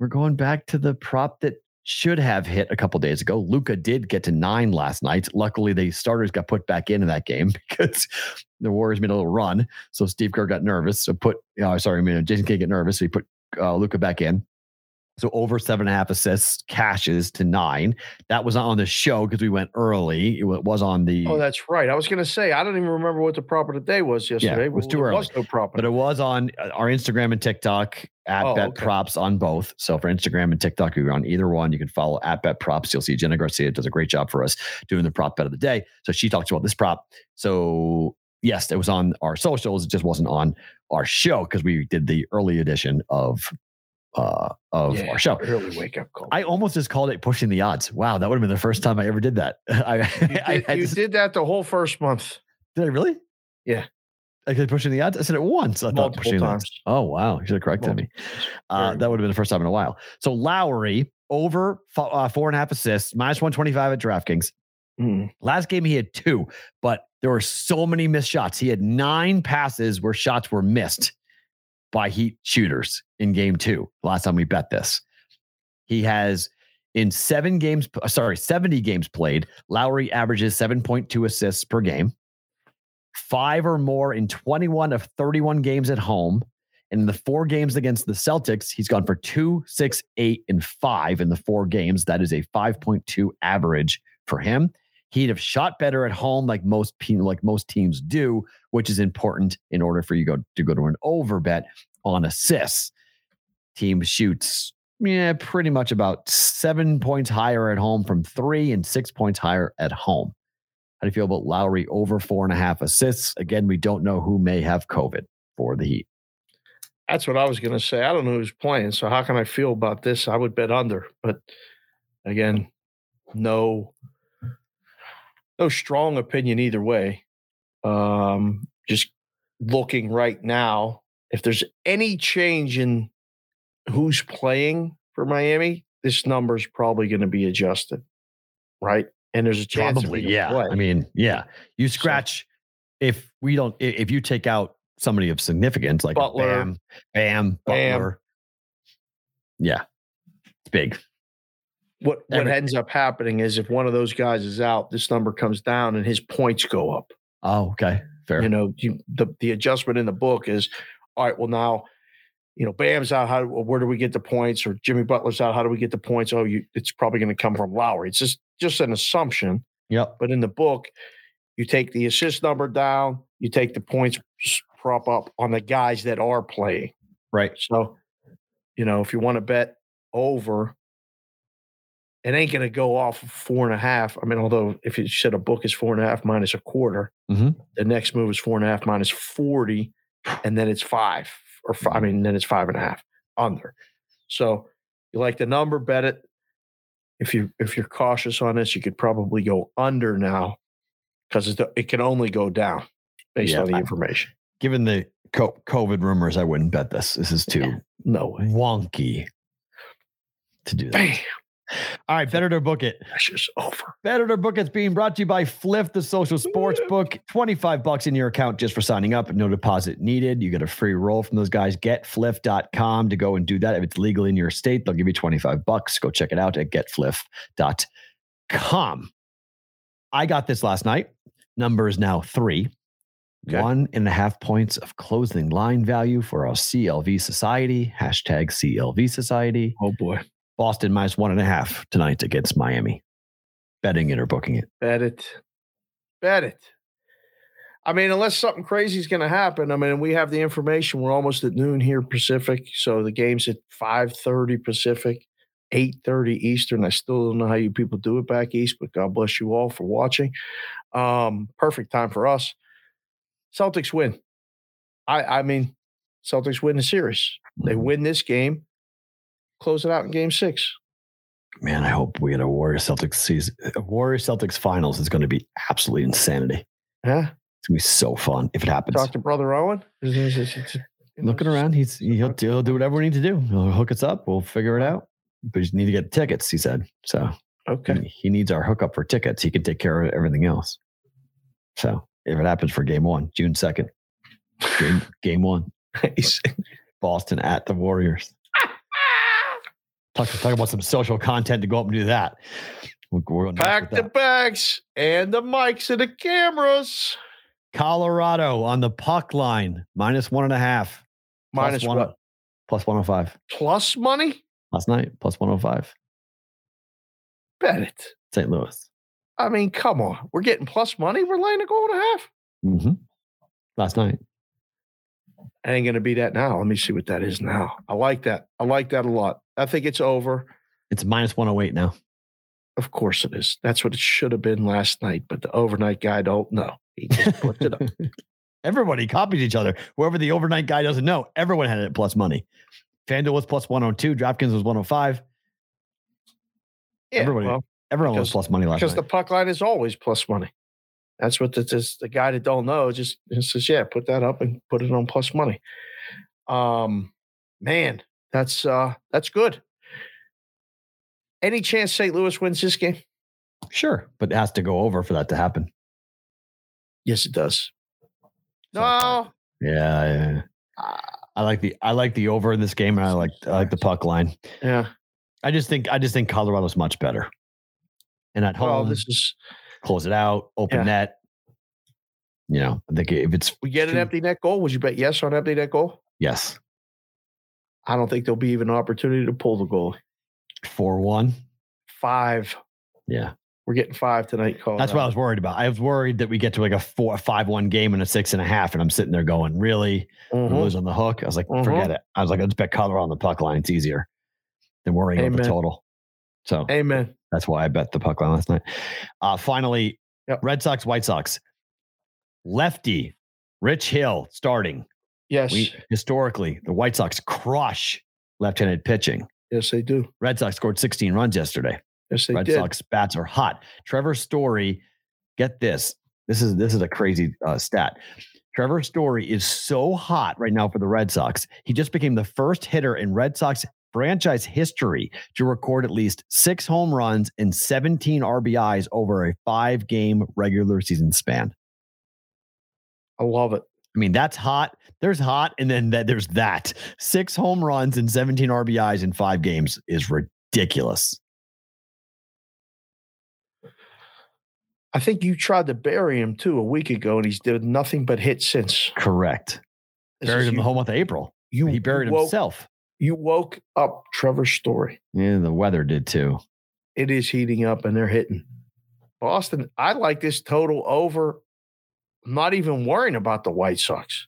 We're going back to the prop that should have hit a couple days ago. Luka did get to nine last night. Luckily, the starters got put back into that game because the Warriors made a little run. So Steve Kerr got nervous. So put, oh, sorry, I mean, Jason Kidd get nervous. So he put uh, Luka back in. So over seven and a half assists, cashes to nine. That was not on the show because we went early. It was on the. Oh, that's right. I was going to say, I don't even remember what the proper day was yesterday. Yeah, it was Well, too early. was no proper. but it was on uh, our Instagram and TikTok at Oh, Bet okay. Props on both. So for Instagram and TikTok, you're on either one. You can follow at Bet Props. You'll see Jenna Garcia does a great job for us doing the prop bet of the day. So she talks about this prop. So yes, it was on our socials. It just wasn't on our show because we did the early edition of uh of Yeah, our show. Early wake up call. I almost just called it pushing the odds. Wow, that would have been the first time I ever did that. I, you I did, had you to- did that the whole first month. did I really? Yeah. I said pushing the odds. I said it once. I thought Multiple pushing the odds. times. Oh wow, you should have corrected me. Uh, that would have been the first time in a while. So Lowry over fo- uh, four and a half assists, minus one twenty five at DraftKings. Mm. Last game he had two, but there were so many missed shots. He had nine passes where shots were missed by Heat shooters in game two. Last time we bet this, he has in seven games. uh, Sorry, seventy games played. Lowry averages seven point two assists per game, five or more in twenty one of thirty one games at home. And in the four games against the Celtics, he's gone for two, six, eight, and five in the four games. That is a 5.2 average for him. He'd have shot better at home, like most like most teams do, which is important in order for you go to go to an over bet on assists. Team shoots, yeah, pretty much about seven points higher at home from three and six points higher at home. How do you feel about Lowry over four and a half assists? Again, we don't know who may have COVID for the Heat. That's what I was going to say. I don't know who's playing, so how can I feel about this? I would bet under, but again, no, no strong opinion either way. Um, just looking right now, if there's any change in who's playing for Miami, this number is probably going to be adjusted, right? And there's a chance, Probably, yeah. play. I mean, yeah. You scratch if we don't if you take out somebody of significance like Butler. Bam, Bam, Bam. Yeah, it's big. What what ends up happening is if one of those guys is out, this number comes down and his points go up. Oh, okay, fair. You know, you, the the adjustment in the book is all right. Well, now, you know, Bam's out. How where do we get the points? Or Jimmy Butler's out. How do we get the points? Oh, you, it's probably going to come from Lowry. It's just just an assumption. yep. But in the book, you take the assist number down. You take the points prop up on the guys that are playing. Right. So, you know, if you want to bet over, it ain't going to go off four and a half. I mean, although if you said a book is four and a half minus a quarter, Mhm. the next move is four and a half minus 40, and then it's five or five, I mean, then it's five and a half under. So you like the number, bet it. If you if you're cautious on this, you could probably go under now because it, it can only go down based Yeah, on the I- information. Given the COVID rumors, I wouldn't bet this. This is too No way. wonky to do that. Bam. All right, Bet it or Book It. That's just over. Bet it or Book It's being brought to you by Fliff, the social sports book. 25 bucks in your account just for signing up. No deposit needed. You get a free roll from those guys. Getfliff.com to go and do that. If it's legal in your state, they'll give you 25 bucks. Go check it out at getfliff.com. I got this last night. Number is now three. Okay. One and a half points of closing line value for our CLV Society. Hashtag CLV Society. Oh boy. Boston minus one and a half tonight against Miami. Betting it or booking it. Bet it. Bet it. I mean, unless something crazy is going to happen. I mean, we have the information. We're almost at noon here Pacific, so the game's at five thirty Pacific, eight thirty Eastern. I still don't know how you people do it back east, but God bless you all for watching. Um, perfect time for us. Celtics win. I I mean, Celtics win the series. They win this game. Close it out in Game Six. Man, I hope we get a Warrior Celtics season. Warrior Celtics finals is going to be absolutely insanity. Yeah. It's going to be so fun if it happens. Talk to Brother Owen. Looking around, he's he'll, do- he'll do whatever we need to do. He'll hook us up. We'll figure it out. But you need to get tickets, he said. So Okay. he- he needs our hookup for tickets. He can take care of everything else. So if it happens for game one, June 2nd, game, game one, Boston at the Warriors. Talk, talk about some social content to go up and do that. We're, Pack the that. bags and the mics and the cameras. Colorado on the puck line, minus one and a half. Plus Minus one, what? Plus 105. Plus money? Last night, plus 105. Bet it. St. Louis. I mean, come on. We're getting plus money. We're laying a goal and a half. Mm-hmm. Last night. I ain't going to be that now. Let me see what that is now. I like that. I like that a lot. I think it's over. It's minus 108 now. Of course it is. That's what it should have been last night, but the overnight guy don't know. He just puts it up. Everybody copies each other. Whoever the overnight guy doesn't know, everyone had it plus money. FanDuel was plus 102. DraftKings was 105. Yeah, Everybody- well, Everyone was plus money last because night. Because the puck line is always plus money. That's what this is. The guy that don't know just, just says, yeah, put that up and put it on plus money. Um, man, that's uh that's good. Any chance St. Louis wins this game? sure, but it has to go over for that to happen. Yes, it does. No, Yeah, yeah. I like the I like the over in this game, and I like I like the puck line. yeah. I just think I just think Colorado's much better. And at home, Well, this is close it out, open Yeah. net. You know, I think if it's we get an two- empty net goal. Would you bet yes on empty net goal? yes, I don't think there'll be even an opportunity to pull the goal. four one. Five. Yeah, We're getting five tonight. Colorado. that's what I was worried about. I was worried that we get to like a four, five one game and a six and a half, and I'm sitting there going, really, We're Mhm. losing the hook. I was like, Mhm. forget it. I was like, let's bet Colorado on the puck line. It's easier than worrying about the total. So Amen. That's why I bet the puck line last night. Uh, finally, Yep. Red Sox, White Sox. Lefty, Rich Hill starting. Yes. We historically the White Sox crush left-handed pitching. yes, they do. Red Sox scored 16 runs yesterday. Yes, they Red did. Sox bats are hot. Trevor Story, get this. This is this is a crazy uh, stat. Trevor Story is so hot right now for the Red Sox. He just became the first hitter in Red Sox franchise history to record at least six home runs and 17 RBIs over a five game regular season span. I love it. I mean, that's hot. There's hot, and then that, there's that. Six home runs and 17 RBIs in five games is ridiculous. I think you tried to bury him too a week ago, and he's did nothing but hit since. Correct. This Buried him the you, whole month of April. you he buried woke, himself. You woke up Trevor Story. Yeah, the weather did too. It is heating up, and they're hitting. Boston. I like this total over. Not even worrying about the White Sox.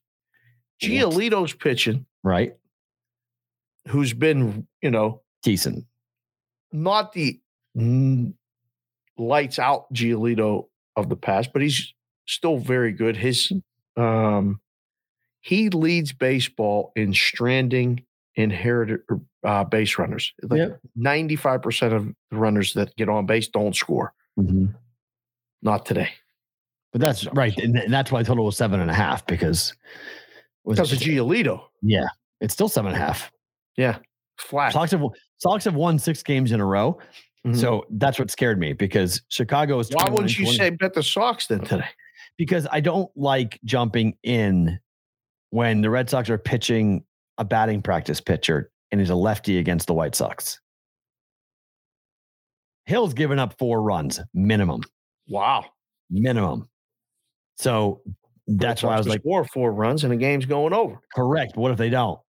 Giolito's pitching, Right? who's been, you know, Decent. not the mm, lights out Giolito of the past, but he's still very good. His um He leads baseball in stranding inherited uh, base runners. Like Yep. 95% of the runners that get on base don't score. Not today. But that's right. And that's why total was seven and a half because Because of Giolito. yeah, it's still seven and a half. Yeah. Flat. Sox have Sox have won six games in a row. Mhm. So that's what scared me because Chicago is Why wouldn't you 20 say bet the Sox then today? because I don't like jumping in when the Red Sox are pitching a batting practice pitcher and he's a lefty against the White Sox. Hill's given up four runs minimum, Wow. minimum. So that's why I was like, score four runs and the game's going over. correct. What if they don't?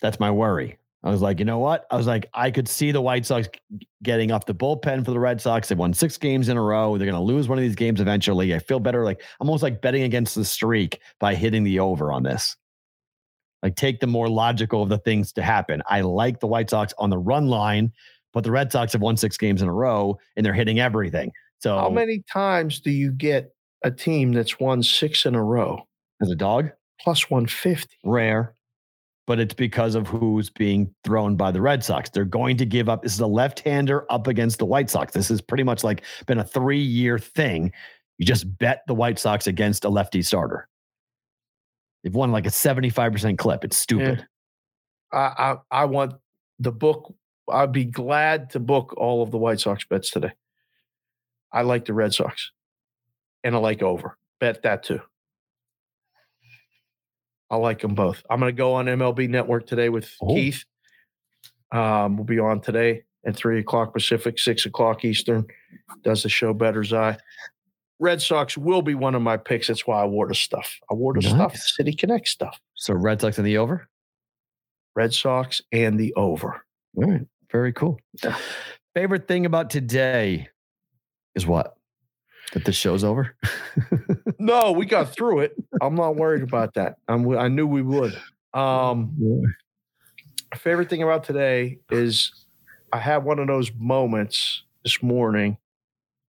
That's my worry. I was like, you know what? I was like, I could see the White Sox getting off the bullpen for the Red Sox. They won six games in a row. They're going to lose one of these games eventually. I feel better. Like I'm almost like betting against the streak by hitting the over on this. Like take the more logical of the things to happen. I like the White Sox on the run line, but the Red Sox have won six games in a row and they're hitting everything. So How many times do you get a team that's won six in a row as a dog, plus 150? rare, but it's because of who's being thrown by the Red Sox. They're going to give up. This is a left-hander up against the White Sox. This is pretty much like been a three-year thing. You just bet the White Sox against a lefty starter. They've won like a 75% clip. It's stupid. I, I I want the book. I'd be glad to book all of the White Sox bets today. I like the Red Sox, and I like over. Bet that too. I like them both. I'm going to go on MLB Network today with Oh. Keith. Um, we'll be on today at three o'clock Pacific, six o'clock Eastern. Does the show Better's Eye. Red Sox will be one of my picks. That's why I wore the stuff. I wore the stuff, City Connect stuff. So Red Sox in the over. Red Sox and the over. All right. Very cool. Favorite thing about today is what? That the show's over? No, we got through it. I'm not worried about that. I'm, I knew we would. Um, favorite thing about today is I had one of those moments this morning.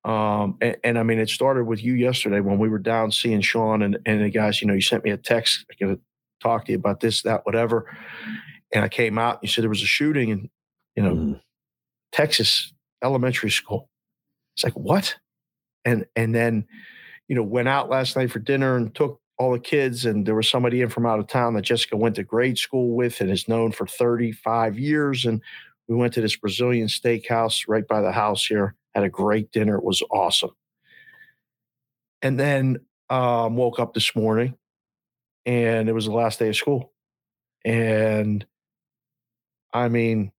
Um, and, and I mean, it started with you yesterday when we were down seeing Sean and, and the guys, you know, you sent me a text. I got to talk to you about this, that, whatever. And I came out, you said there was a shooting in, you know, Mm. Texas elementary school. It's like, what? And, and then, you know, went out last night for dinner and took all the kids. And there was somebody in from out of town that Jessica went to grade school with and is known for 35 years. And we went to this Brazilian steakhouse right by the house here, had a great dinner. It was awesome. And then um, woke up this morning and it was the last day of school. And I mean,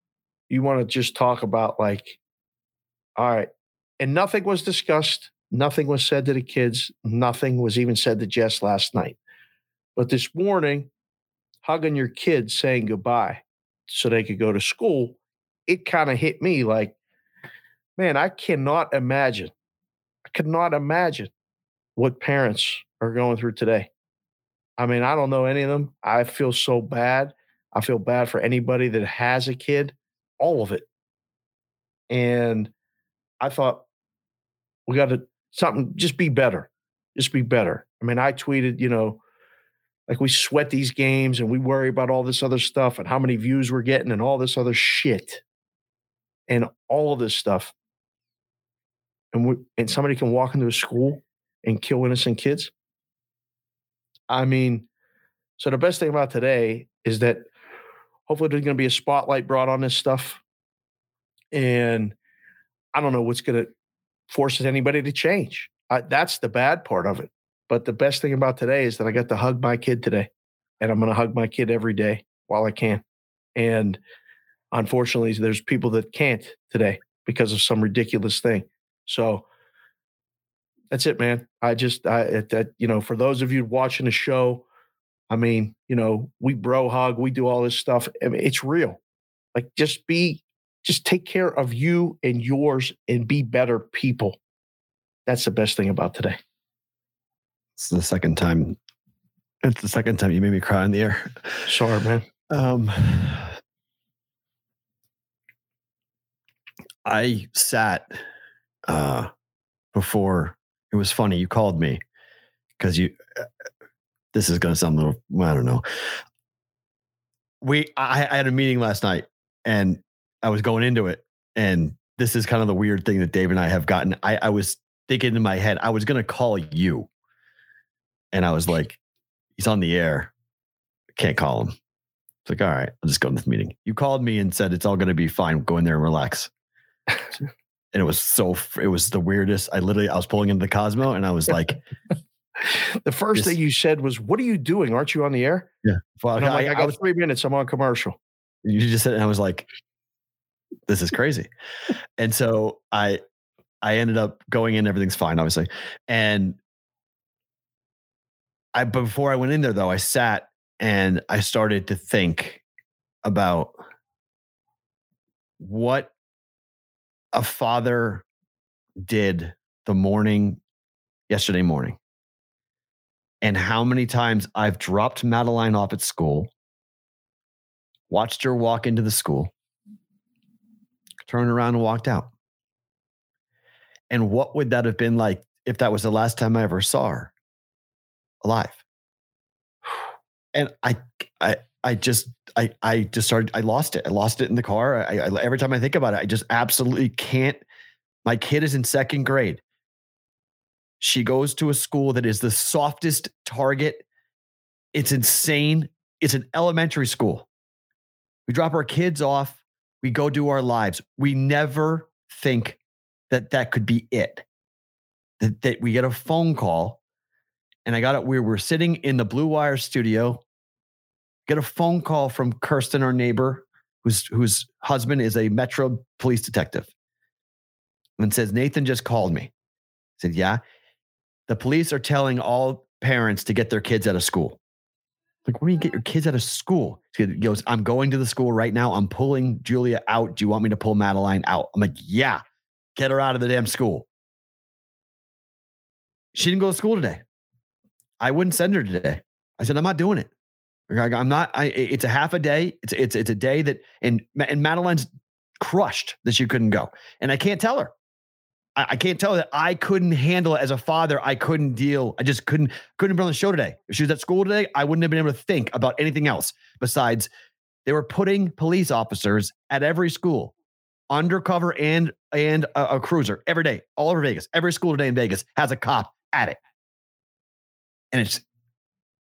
you want to just talk about like, all right. And nothing was discussed. Nothing was said to the kids. Nothing was even said to Jess last night. But this morning, hugging your kids, saying goodbye so they could go to school, it kind of hit me like, man, I cannot imagine. I could not imagine what parents are going through today. I mean, I don't know any of them. I feel so bad. I feel bad for anybody that has a kid, all of it. And I thought we got to something just be better. Just be better. I mean, I tweeted, you know, like we sweat these games and we worry about all this other stuff and how many views we're getting and all this other shit and all of this stuff. And we, and somebody can walk into a school and kill innocent kids. I mean, so the best thing about today is that hopefully there's going to be a spotlight brought on this stuff. And I don't know what's going to force anybody to change. I, that's the bad part of it. But the best thing about today is that I got to hug my kid today, and I'm going to hug my kid every day while I can. And unfortunately, there's people that can't today because of some ridiculous thing. So that's it, man. I just, I, that, you know, for those of you watching the show, I mean, you know, we bro hug, we do all this stuff. I mean, it's real. Like, just be, just take care of you and yours and be better people. That's the best thing about today. It's the second time. It's the second time you made me cry in the air. Sorry, man. Um, I sat uh, before. It was funny. You called me because you this is going to sound a little, I don't know. We, I, I had a meeting last night and I was going into it. And this is kind of the weird thing that Dave and I have gotten. I, I was thinking in my head, I was going to call you. And I was like, he's on the air. Can't call him. It's like, all right, I'll just go to this meeting. You called me and said it's all going to be fine. Go in there and relax. and it was so, it was the weirdest. I literally, I was pulling into the Cosmo and I was like, The first thing you said was, "What are you doing? Aren't you on the air?" yeah. Well, I'm like, I, "I I got was, three minutes. I'm on commercial." you just said, and I was like, this is crazy. and so I, I ended up going in. Everything's fine, obviously. And I, before I went in there though, I sat and I started to think about what a father did the morning yesterday morning and how many times I've dropped Madeline off at school, watched her walk into the school, turned around and walked out. And what would that have been like if that was the last time I ever saw her alive? And I, I, I just, I, I just started. I lost it. I lost it in the car. I, I every time I think about it, I just absolutely can't. My kid is in second grade. She goes to a school that is the softest target. It's insane. It's an elementary school. We drop our kids off. We go do our lives. We never think that that could be it. That, that we get a phone call, and I got it. We were sitting in the Blue Wire studio. Get a phone call from Kirsten, our neighbor, whose whose husband is a Metro police detective, and says Nathan just called me. I said, "Yeah." The police are telling all parents to get their kids out of school. Like, where do you get your kids out of school? He goes, I'm going to the school right now. I'm pulling Julia out. Do you want me to pull Madeline out? I'm like, yeah, get her out of the damn school. She didn't go to school today. I wouldn't send her today. I said, I'm not doing it. I'm not, I, it's a half a day. It's, it's, it's a day that, and, and Madeline's crushed that she couldn't go. And I can't tell her. I, I can't tell that I couldn't handle it as a father. I couldn't deal. I just couldn't couldn't be on the show today. If she was at school today, I wouldn't have been able to think about anything else besides they were putting police officers at every school, undercover and and a, a cruiser every day, all over Vegas. Every school today in Vegas has a cop at it, and it's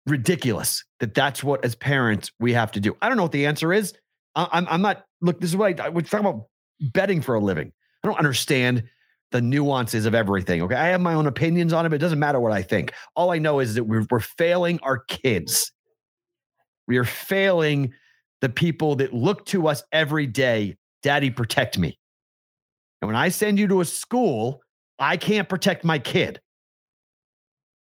ridiculous that that's what as parents we have to do. I don't know what the answer is. I, I'm I'm not. Look, this is what I, we're talking about betting for a living. I don't understand the nuances of everything. Okay. I have my own opinions on it, but it doesn't matter what I think. All I know is that we're, we're failing our kids. We are failing the people that look to us every day. Daddy, protect me. And when I send you to a school, I can't protect my kid.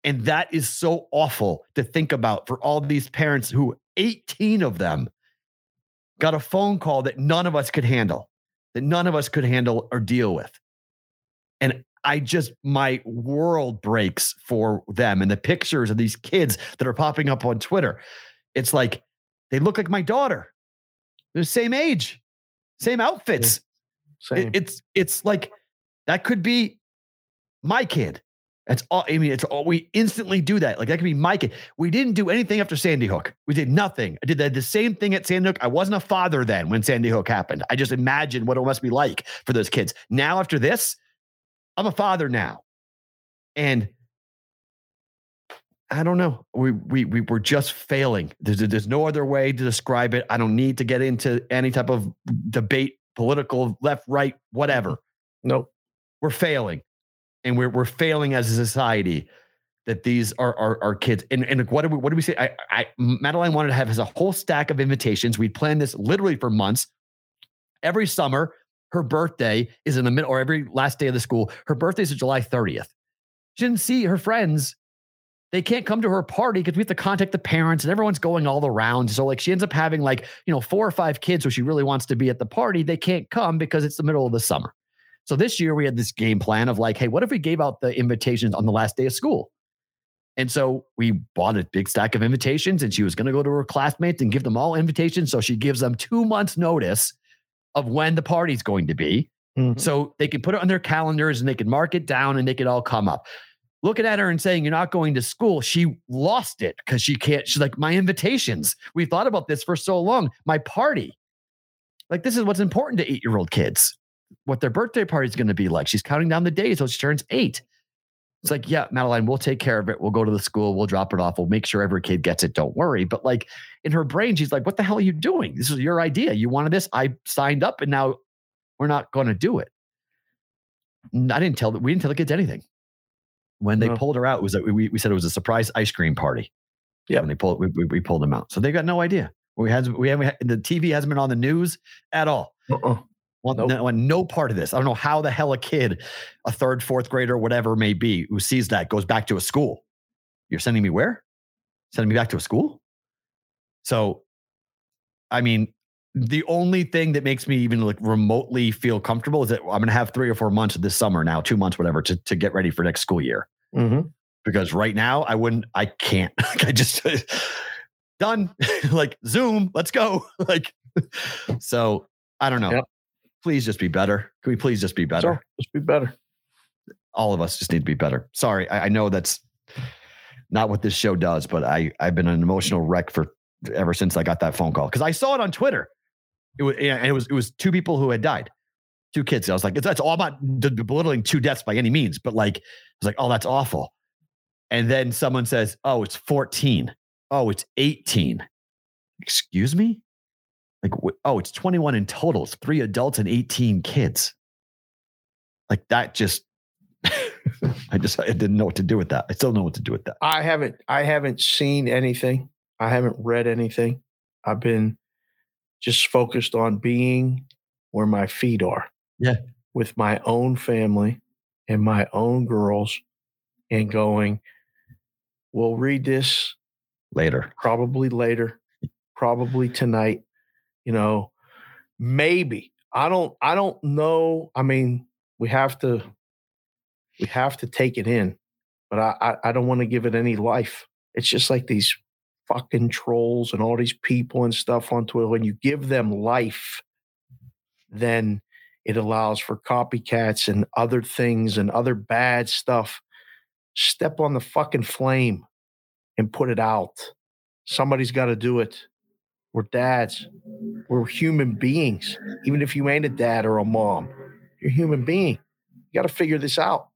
And that is so awful to think about for all these parents who 18 of them got a phone call that none of us could handle, that none of us could handle or deal with. And I just, my world breaks for them. And the pictures of these kids that are popping up on Twitter, it's like they look like my daughter. They're the same age, same outfits. It- Same. it's it's like that could be my kid. That's all. I mean, it's all we instantly do that. Like that could be my kid. We didn't do anything after Sandy Hook. We did nothing. I did the, the same thing at Sandy Hook. I wasn't a father then when Sandy Hook happened. I just imagined what it must be like for those kids. Now after this, I'm a father now, and I don't know. We we we were just failing. There's there's no other way to describe it. I don't need to get into any type of debate, political, left, right, mm-hmm. whatever. nope. We're failing, and we're we're failing as a society. That these are our, our kids. And and what do we what do we say? I, I Madeline wanted to have has a whole stack of invitations. We planned this literally for months. Every summer, her birthday is in the middle, or every last day of the school. Her birthday is July 30th. She didn't see her friends they can't come to her party because we have to contact the parents and everyone's going all around. So like she ends up having like, you know, four or five kids who she really wants to be at the party. They can't come because it's the middle of the summer. So this year we had this game plan of like, hey, what if we gave out the invitations on the last day of school? And so we bought a big stack of invitations and she was going to go to her classmates and give them all invitations. So she gives them two months notice of when the party's going to be. Mhm. So they could put it on their calendars and they could mark it down and they could all come up. looking at her and saying, You're not going to school. She lost it because she can't. She's like, My invitations. We thought about this for so long. My party. Like, this is what's important to eight year old kids, what their birthday party is going to be like. She's counting down the days till she turns eight. It's like, yeah, Madeline, we'll take care of it. We'll go to the school. We'll drop it off. We'll make sure every kid gets it. Don't worry. But like in her brain, she's like, what the hell are you doing? This is your idea. You wanted this. I signed up and now we're not going to do it. I didn't tell that. we didn't tell the kids anything. When they No. pulled her out, it was that we, we said it was a surprise ice cream party. Yeah. When they pulled, we, we, we pulled them out. So they got no idea. We had, we haven't, the TV hasn't been on the news at all. Uh-uh. Want Nope. no, want no part of this. I don't know how the hell a kid, a third, fourth grader, whatever may be, who sees that goes back to a school. You're sending me where? Sending me back to a school? So, I mean, the only thing that makes me even like remotely feel comfortable is that I'm going to have three or four months this summer now, two months, whatever, to, to get ready for next school year. Mhm. Because right now, I wouldn't, I can't. I just done. like Zoom, let's go. like, so I don't know. Yep. Please just be better. Can we please just be better? So just be better. all of us just need to be better. Sorry, I, I know that's not what this show does, but I I've been an emotional wreck for ever since I got that phone call because I saw it on Twitter. It was and it was it was two people who had died, two kids. I was like, it's that's all I'm not d- belittling two deaths by any means, but like I was like, oh, that's awful. And then someone says, oh, it's 14. Oh, it's 18. Excuse me. Like, oh, it's 21 in total. It's three adults and 18 kids. Like that just I just I didn't know what to do with that. I still know what to do with that. I haven't I haven't seen anything. I haven't read anything. I've been just focused on being where my feet are. Yeah. With my own family and my own girls and going, we'll read this Later. probably later, probably tonight. You know, maybe. I don't I don't know. I mean, we have to we have to take it in, but I I, I don't want to give it any life. It's just like these fucking trolls and all these people and stuff on Twitter. When you give them life, then it allows for copycats and other things and other bad stuff. Step on the fucking flame and put it out. Somebody's got to do it. We're dads. We're human beings. Even if you ain't a dad or a mom, you're a human being. You got to figure this out.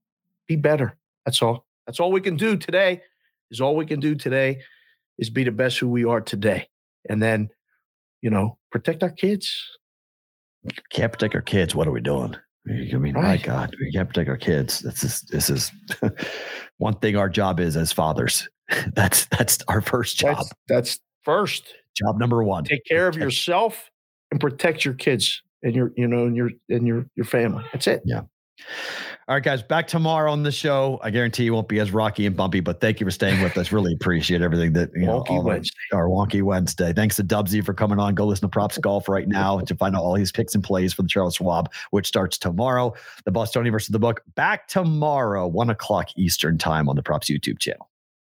Be better. That's all. That's all we can do today. Is all we can do today is be the best who we are today. And then, you know, protect our kids. Can't protect our kids. What are we doing? I mean, my God, we can't protect our kids. This is this is one thing our job is as fathers. That's that's our first job. That's, that's first. Job number one. Take care of yourself and protect your kids and your, you know, and your and your your family. That's it. Yeah. All right, guys, back tomorrow on the show. I guarantee you won't be as rocky and bumpy, but thank you for staying with us. Really appreciate everything that you know. Wonky all our- Wednesday. our wonky Wednesday. Thanks to Dubsy for coming on. Go listen to Props Golf right now to find out all his picks and plays for the Charles Schwab, which starts tomorrow. The Bostonian versus the book back tomorrow, one o'clock Eastern time on the Props YouTube channel.